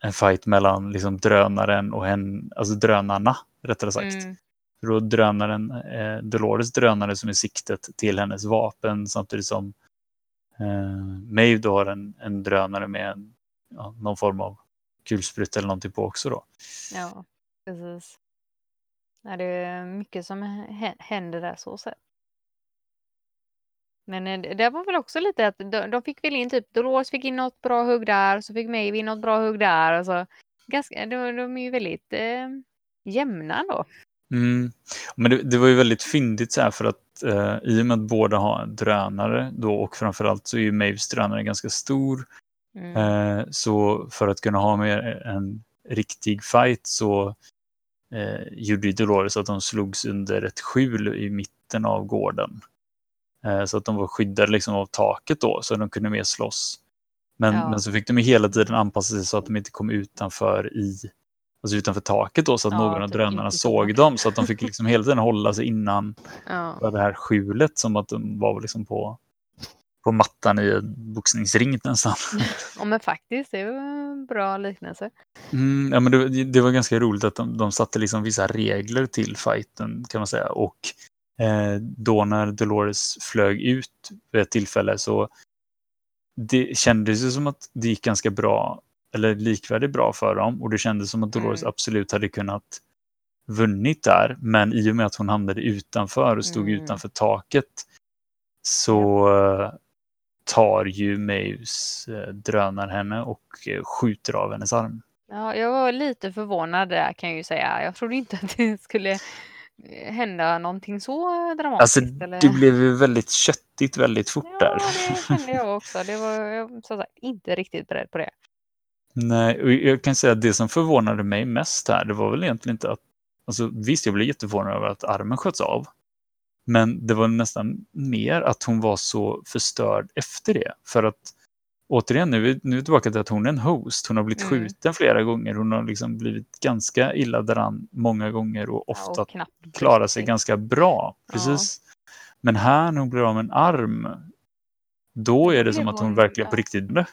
en fight mellan liksom drönaren och hen, alltså drönarna rättare sagt. Mm. Då drönaren, eh, Dolores drönare som är siktet till hennes vapen samtidigt som eh, Maeve då har en, en drönare med en, ja, någon form av kulspruta eller någonting på också då. Ja, precis. Ja, det är mycket som händer där så sett. Men eh, det var väl också lite att de, fick väl in typ Dolores fick in något bra hugg där, så fick Maeve in något bra hugg där. Alltså, ganska, de, de är ju väldigt eh, jämna då. Mm. Men det, det, var ju väldigt fyndigt så här för att eh, i och med att båda har drönare då och framförallt så är ju Maves drönare ganska stor. Mm. Eh, så för att kunna ha med en riktig fight så eh, gjorde Dolores att de slogs under ett skjul i mitten av gården. Eh, så att de var skyddade liksom av taket då, så de kunde mer slåss. Men, ja. men så fick de hela tiden anpassa sig så att de inte kom utanför i alltså utanför taket då så att ja, någon av drönarna såg dem så att de fick liksom hela tiden hålla sig innan ja. det här skjulet som att de var liksom på, på mattan i en boxningsring nästan. Ja men faktiskt, det var en bra liknelse. Mm, ja men det, det, var ganska roligt att de, de satte liksom vissa regler till fighten kan man säga och då när Dolores flög ut vid ett tillfälle så det kändes ju som att det gick ganska bra, eller likvärdigt bra för dem och det kändes som att Dolores mm. absolut hade kunnat vunnit där, men i och med att hon hamnade utanför och stod mm. utanför taket så uh, tar ju Maeves uh, drönar henne och skjuter av hennes arm. Ja, jag var lite förvånad där kan jag ju säga. Jag trodde inte att det skulle hända någonting så dramatiskt? Alltså, eller? det blev ju väldigt köttigt väldigt fort ja, där. det kände jag också. Det var jag så sagt, inte riktigt beredd på det. Nej, och jag kan säga att det som förvånade mig mest här, det var väl egentligen inte att... Alltså, visst, jag blev jätteförvånad över att armen sköts av. Men det var nästan mer att hon var så förstörd efter det. För att återigen, nu, nu är vi tillbaka till att hon är en host. Hon har blivit mm. skjuten flera gånger. Hon har liksom blivit ganska illa däran många gånger och ofta ja, och klarar sig ganska bra. Precis. Ja. Men här när hon blir av med en arm, då är det som att hon verkligen på riktigt dör.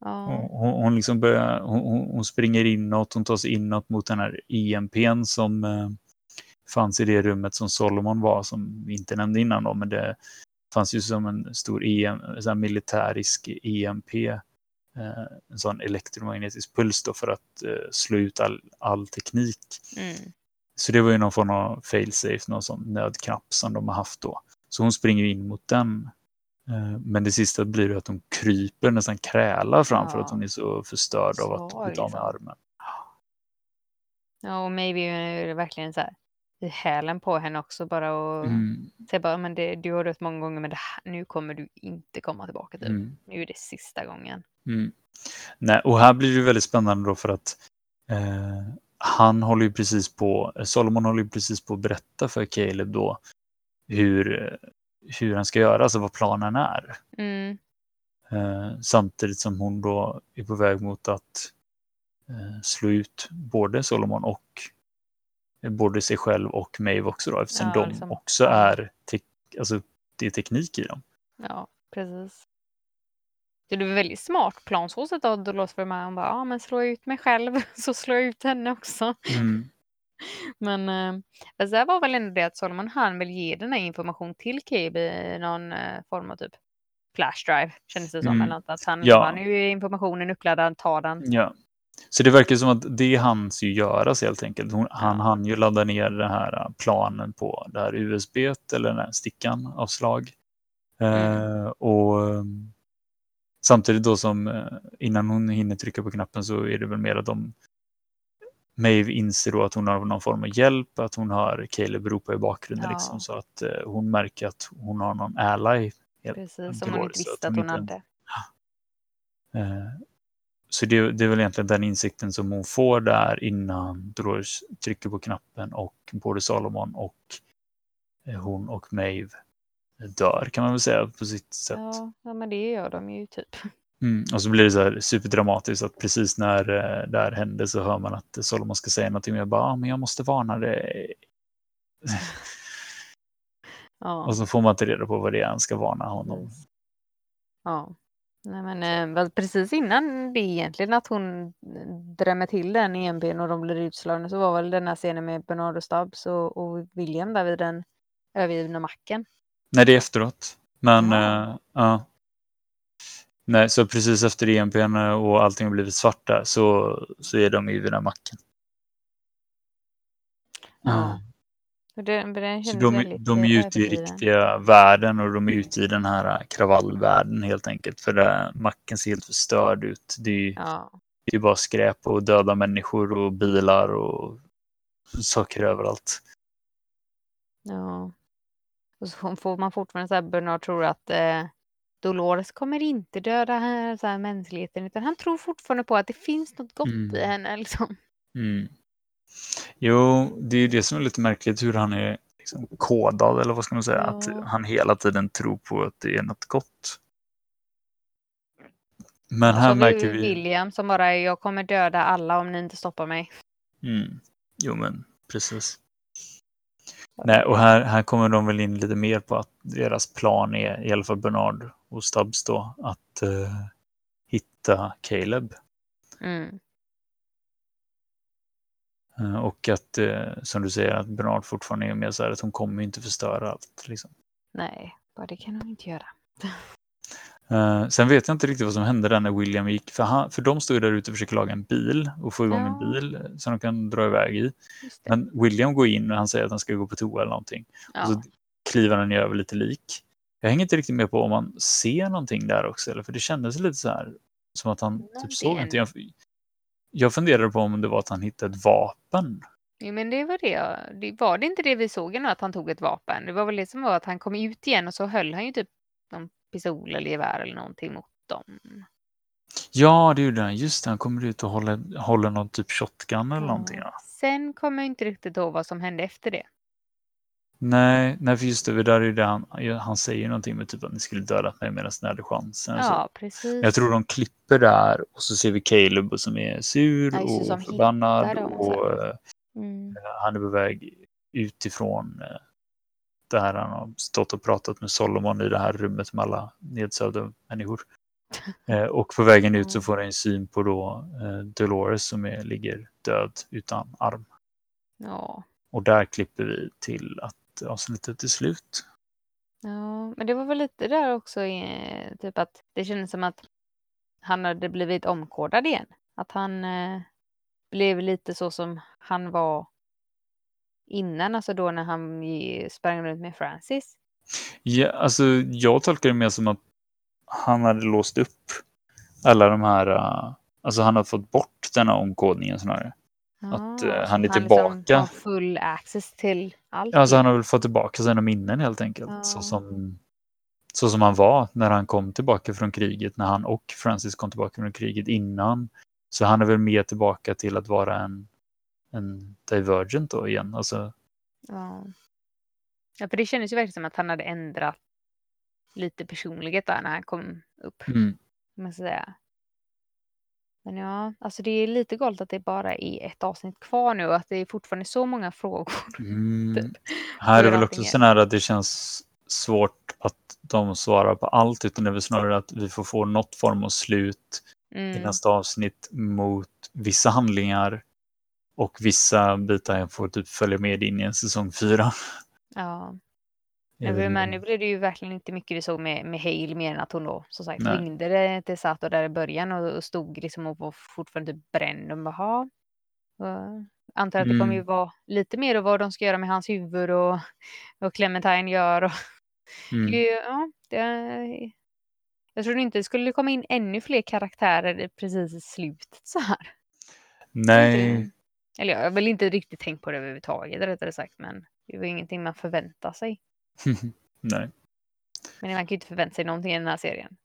Hon, hon, liksom börjar, hon, hon, springer inåt, hon tar sig inåt mot den här EMPn som eh, fanns i det rummet som Solomon var, som vi inte nämnde innan då, men det fanns ju som en stor EM, så militärisk EMP, eh, en sån elektromagnetisk puls då för att eh, slå ut all, all teknik. Mm. Så det var ju någon form av failsafe, någon sån nödknapp som de har haft då. Så hon springer in mot den. Eh, men det sista blir ju att hon kryper, nästan krälar fram ja. för att hon är så förstörd av att bli av med armen. Ja, och maybe är det verkligen så här i hälen på henne också bara och mm. säga bara men det, du har dött många gånger men det, nu kommer du inte komma tillbaka typ. Mm. Nu är det sista gången. Mm. Nej, och här blir det väldigt spännande då för att eh, han håller ju precis på, Solomon håller ju precis på att berätta för Caleb då hur, hur han ska göra, alltså vad planen är. Mm. Eh, samtidigt som hon då är på väg mot att eh, slå ut både Solomon och både sig själv och Maeve också då, eftersom ja, de liksom. också är, alltså det är teknik i dem. Ja, precis. Det blev väldigt smart plan så sätt av Dolores för mig. Han bara, ja men slå ut mig själv så slår jag ut henne också. Mm. men eh, det var väl ändå det att Solomon han vill ge den här information till KB i någon eh, form av typ flashdrive kändes det som. Mm. Eller att han, Ja. ja. nu är informationen uppladdad, ta den. Ja. Så det verkar som att det hanns ju göras helt enkelt. Hon, han Ja. hann ju ladda ner den här planen på det här USB eller den här stickan av slag. Eh, och eh, samtidigt då som eh, innan hon hinner trycka på knappen så är det väl mer att de Maeve inser då att hon har någon form av hjälp, att hon har Caleb ropa i bakgrunden Ja. liksom, så att eh, hon märker att hon har någon ally. Precis, som hon inte visste att hon hade. Eh, Så det, det är väl egentligen den insikten som hon får där innan Dolores trycker på knappen och både Salomon och eh, hon och Maeve dör kan man väl säga på sitt sätt. Ja, ja, men det gör de ju typ. Mm. Och så blir det så här superdramatiskt att precis när eh, det här händer så hör man att Solomon ska säga någonting och jag bara, ah, men jag måste varna dig. Ja. och så får man inte reda på vad det är han ska varna honom. Ja. Nej, men eh, väl precis innan det egentligen att hon drämmer till den i EMPn och de blir utslagna så var väl den här scenen med Bernardo Stubbs och, och William där vid den övergivna macken. Nej, det är efteråt. Men Jaha. eh, ja. Nej, så precis efter EMPn och allting har blivit svart där så, så är de ju vid den här macken. Ja. Den, den Så de, de är ute i riktiga världen och de är ute i den här kravallvärlden helt enkelt. För där macken ser helt förstörd ut. Det är ju Ja. det är bara skräp och döda människor och bilar och saker överallt. Ja. Och så får- får man fortfarande så här, Bernard tror att eh, Dolores kommer inte döda här, så här, mänskligheten, utan han tror fortfarande på att det finns något gott Mm. i henne. Liksom. Mm. Jo, det är det som är lite märkligt hur han är liksom kodad eller vad ska man säga. Ja. Att han hela tiden tror på att det är något gott. Men här så märker vi. William som bara, jag kommer döda alla om ni inte stoppar mig. Mm. Jo, men precis. Nej, och här, här kommer de väl in lite mer på att deras plan är, i alla fall Bernard och Stubbs då, att eh, hitta Caleb. Mm. Eh, och att, eh, som du säger, att Bernard fortfarande är med så här att hon kommer inte förstöra allt. Liksom. Nej, bara det kan hon inte göra. Eh, sen vet jag inte riktigt vad som hände där när William gick, för, han, för de stod ju där ute och försöker laga en bil och få igång en Ja. bil eh, som de kan dra iväg i. Men William går in och han säger att han ska gå på toa eller någonting. Ja. Och så kliver han ju över lite lik. Jag hänger inte riktigt med på om man ser någonting där också, eller? för det kändes lite så här som att han typ såg. Jag, jag funderade på om det var att han hittade ett vapen. Jo, men det var det, det. Var det inte det vi såg nu, att han tog ett vapen? Det var väl det som var att han kom ut igen och så höll han ju typ någon pistol eller gevär eller någonting mot dem. Ja, det gjorde han. Just det, han kommer ut och håller, håller någon typ shotgun eller någonting. Ja. Sen kommer jag inte riktigt ihåg vad som hände efter det. Nej, nej, för just det, där är ju det han, han säger någonting med typ att ni skulle dödat mig medan ni hade chansen. Ja, precis. Jag tror de klipper där och så ser vi Caleb som är sur Ja, som och förbannad och eh, Mm. han är på väg utifrån eh, där han har stått och pratat med Solomon i det här rummet med alla nedsövda människor. Eh, Och på vägen ut så får han syn på då eh, Dolores som är, ligger död utan arm. Ja. Och där klipper vi till att avsnittet är slut. ja, men det var väl lite där också, eh, typ att det kändes som att han hade blivit omkodad igen. Att han eh, blev lite så som han var innan, alltså då när han eh, sprang runt med Francis. Ja, alltså, jag tolkar det mer som att han hade låst upp alla de här, uh, alltså han har fått bort denna omkodningen snarare. Att, Ja, han är så tillbaka. Liksom har full access till allt. Alltså han har väl fått tillbaka sina minnen helt enkelt. Ja. Så, som, så som han var när han kom tillbaka från kriget, när han och Francis kom tillbaka från kriget innan. Så han är väl mer tillbaka till att vara en, en divergent då igen. Alltså, Ja. ja, för det kändes ju verkligen som att han hade ändrat lite personlighet där när han kom upp. mm. man säga. Men ja, alltså det är lite galet att det bara är ett avsnitt kvar nu och att det är fortfarande så många frågor. Mm. Typ. Här är väl också är. så här att det känns svårt att de svarar på allt utan det är väl snarare att vi får få något form av slut i Mm. nästa avsnitt mot vissa handlingar och vissa bitar får typ följa med in i en säsong fyra. Ja. Väl- men nu blev det ju verkligen inte mycket vi såg med, med Hale mer än att hon då som sagt Nej. ringde det till Sato där i början och, och stod liksom och var fortfarande typ bränd. Och bara, och antar att det kommer ju Mm. vara lite mer av vad de ska göra med hans huvud och vad Clementine gör. Och, Mm. ja, det, jag trodde inte det skulle komma in ännu fler karaktärer precis i slutet så här. Nej, Eller jag har väl inte riktigt tänkt på det överhuvudtaget rättare sagt men det var ingenting man förväntar sig. nej. Men man kan ju inte förvänta sig någonting i den här serien.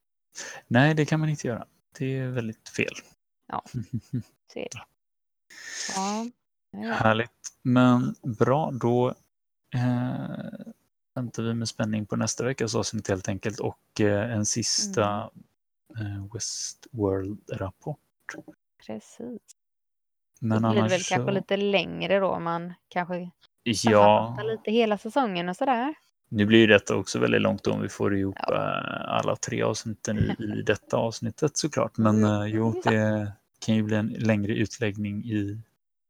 Nej, det kan man inte göra. Det är väldigt fel. Ja. Så är det. Ja. ja. Härligt. Men bra, då eh, väntar vi med spänning på nästa veckas avsnitt helt enkelt och eh, en sista eh, Westworld-rapport. Precis. Men det blir väl annars kanske så, lite längre då man kanske ja, lite hela säsongen och sådär. Nu blir detta också väldigt långt om vi får ihop Ja. eh, alla tre avsnitten i, i detta avsnittet såklart. Men eh, jo, det kan ju bli en längre utläggning i,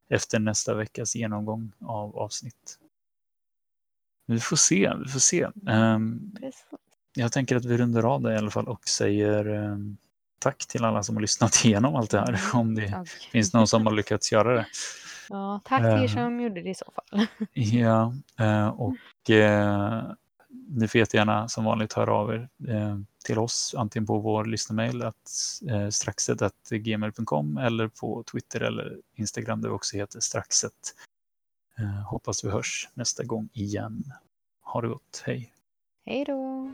efter nästa veckas genomgång av avsnitt. Vi får se, vi får se. Precis. jag tänker att vi rundar av det i alla fall och säger ehm, tack till alla som har lyssnat igenom allt det här. Om det Och, finns någon som har lyckats göra det. Ja, tack till er Eh. som gjorde det i så fall. Ja, eh, och eh, ni får jättegärna som vanligt höra av er eh, till oss, antingen på vår lyssnarmail straxet.gmail.com eller på Twitter eller Instagram där vi också heter straxet. Hoppas vi hörs nästa gång igen. Ha det gott, hej! Hej då!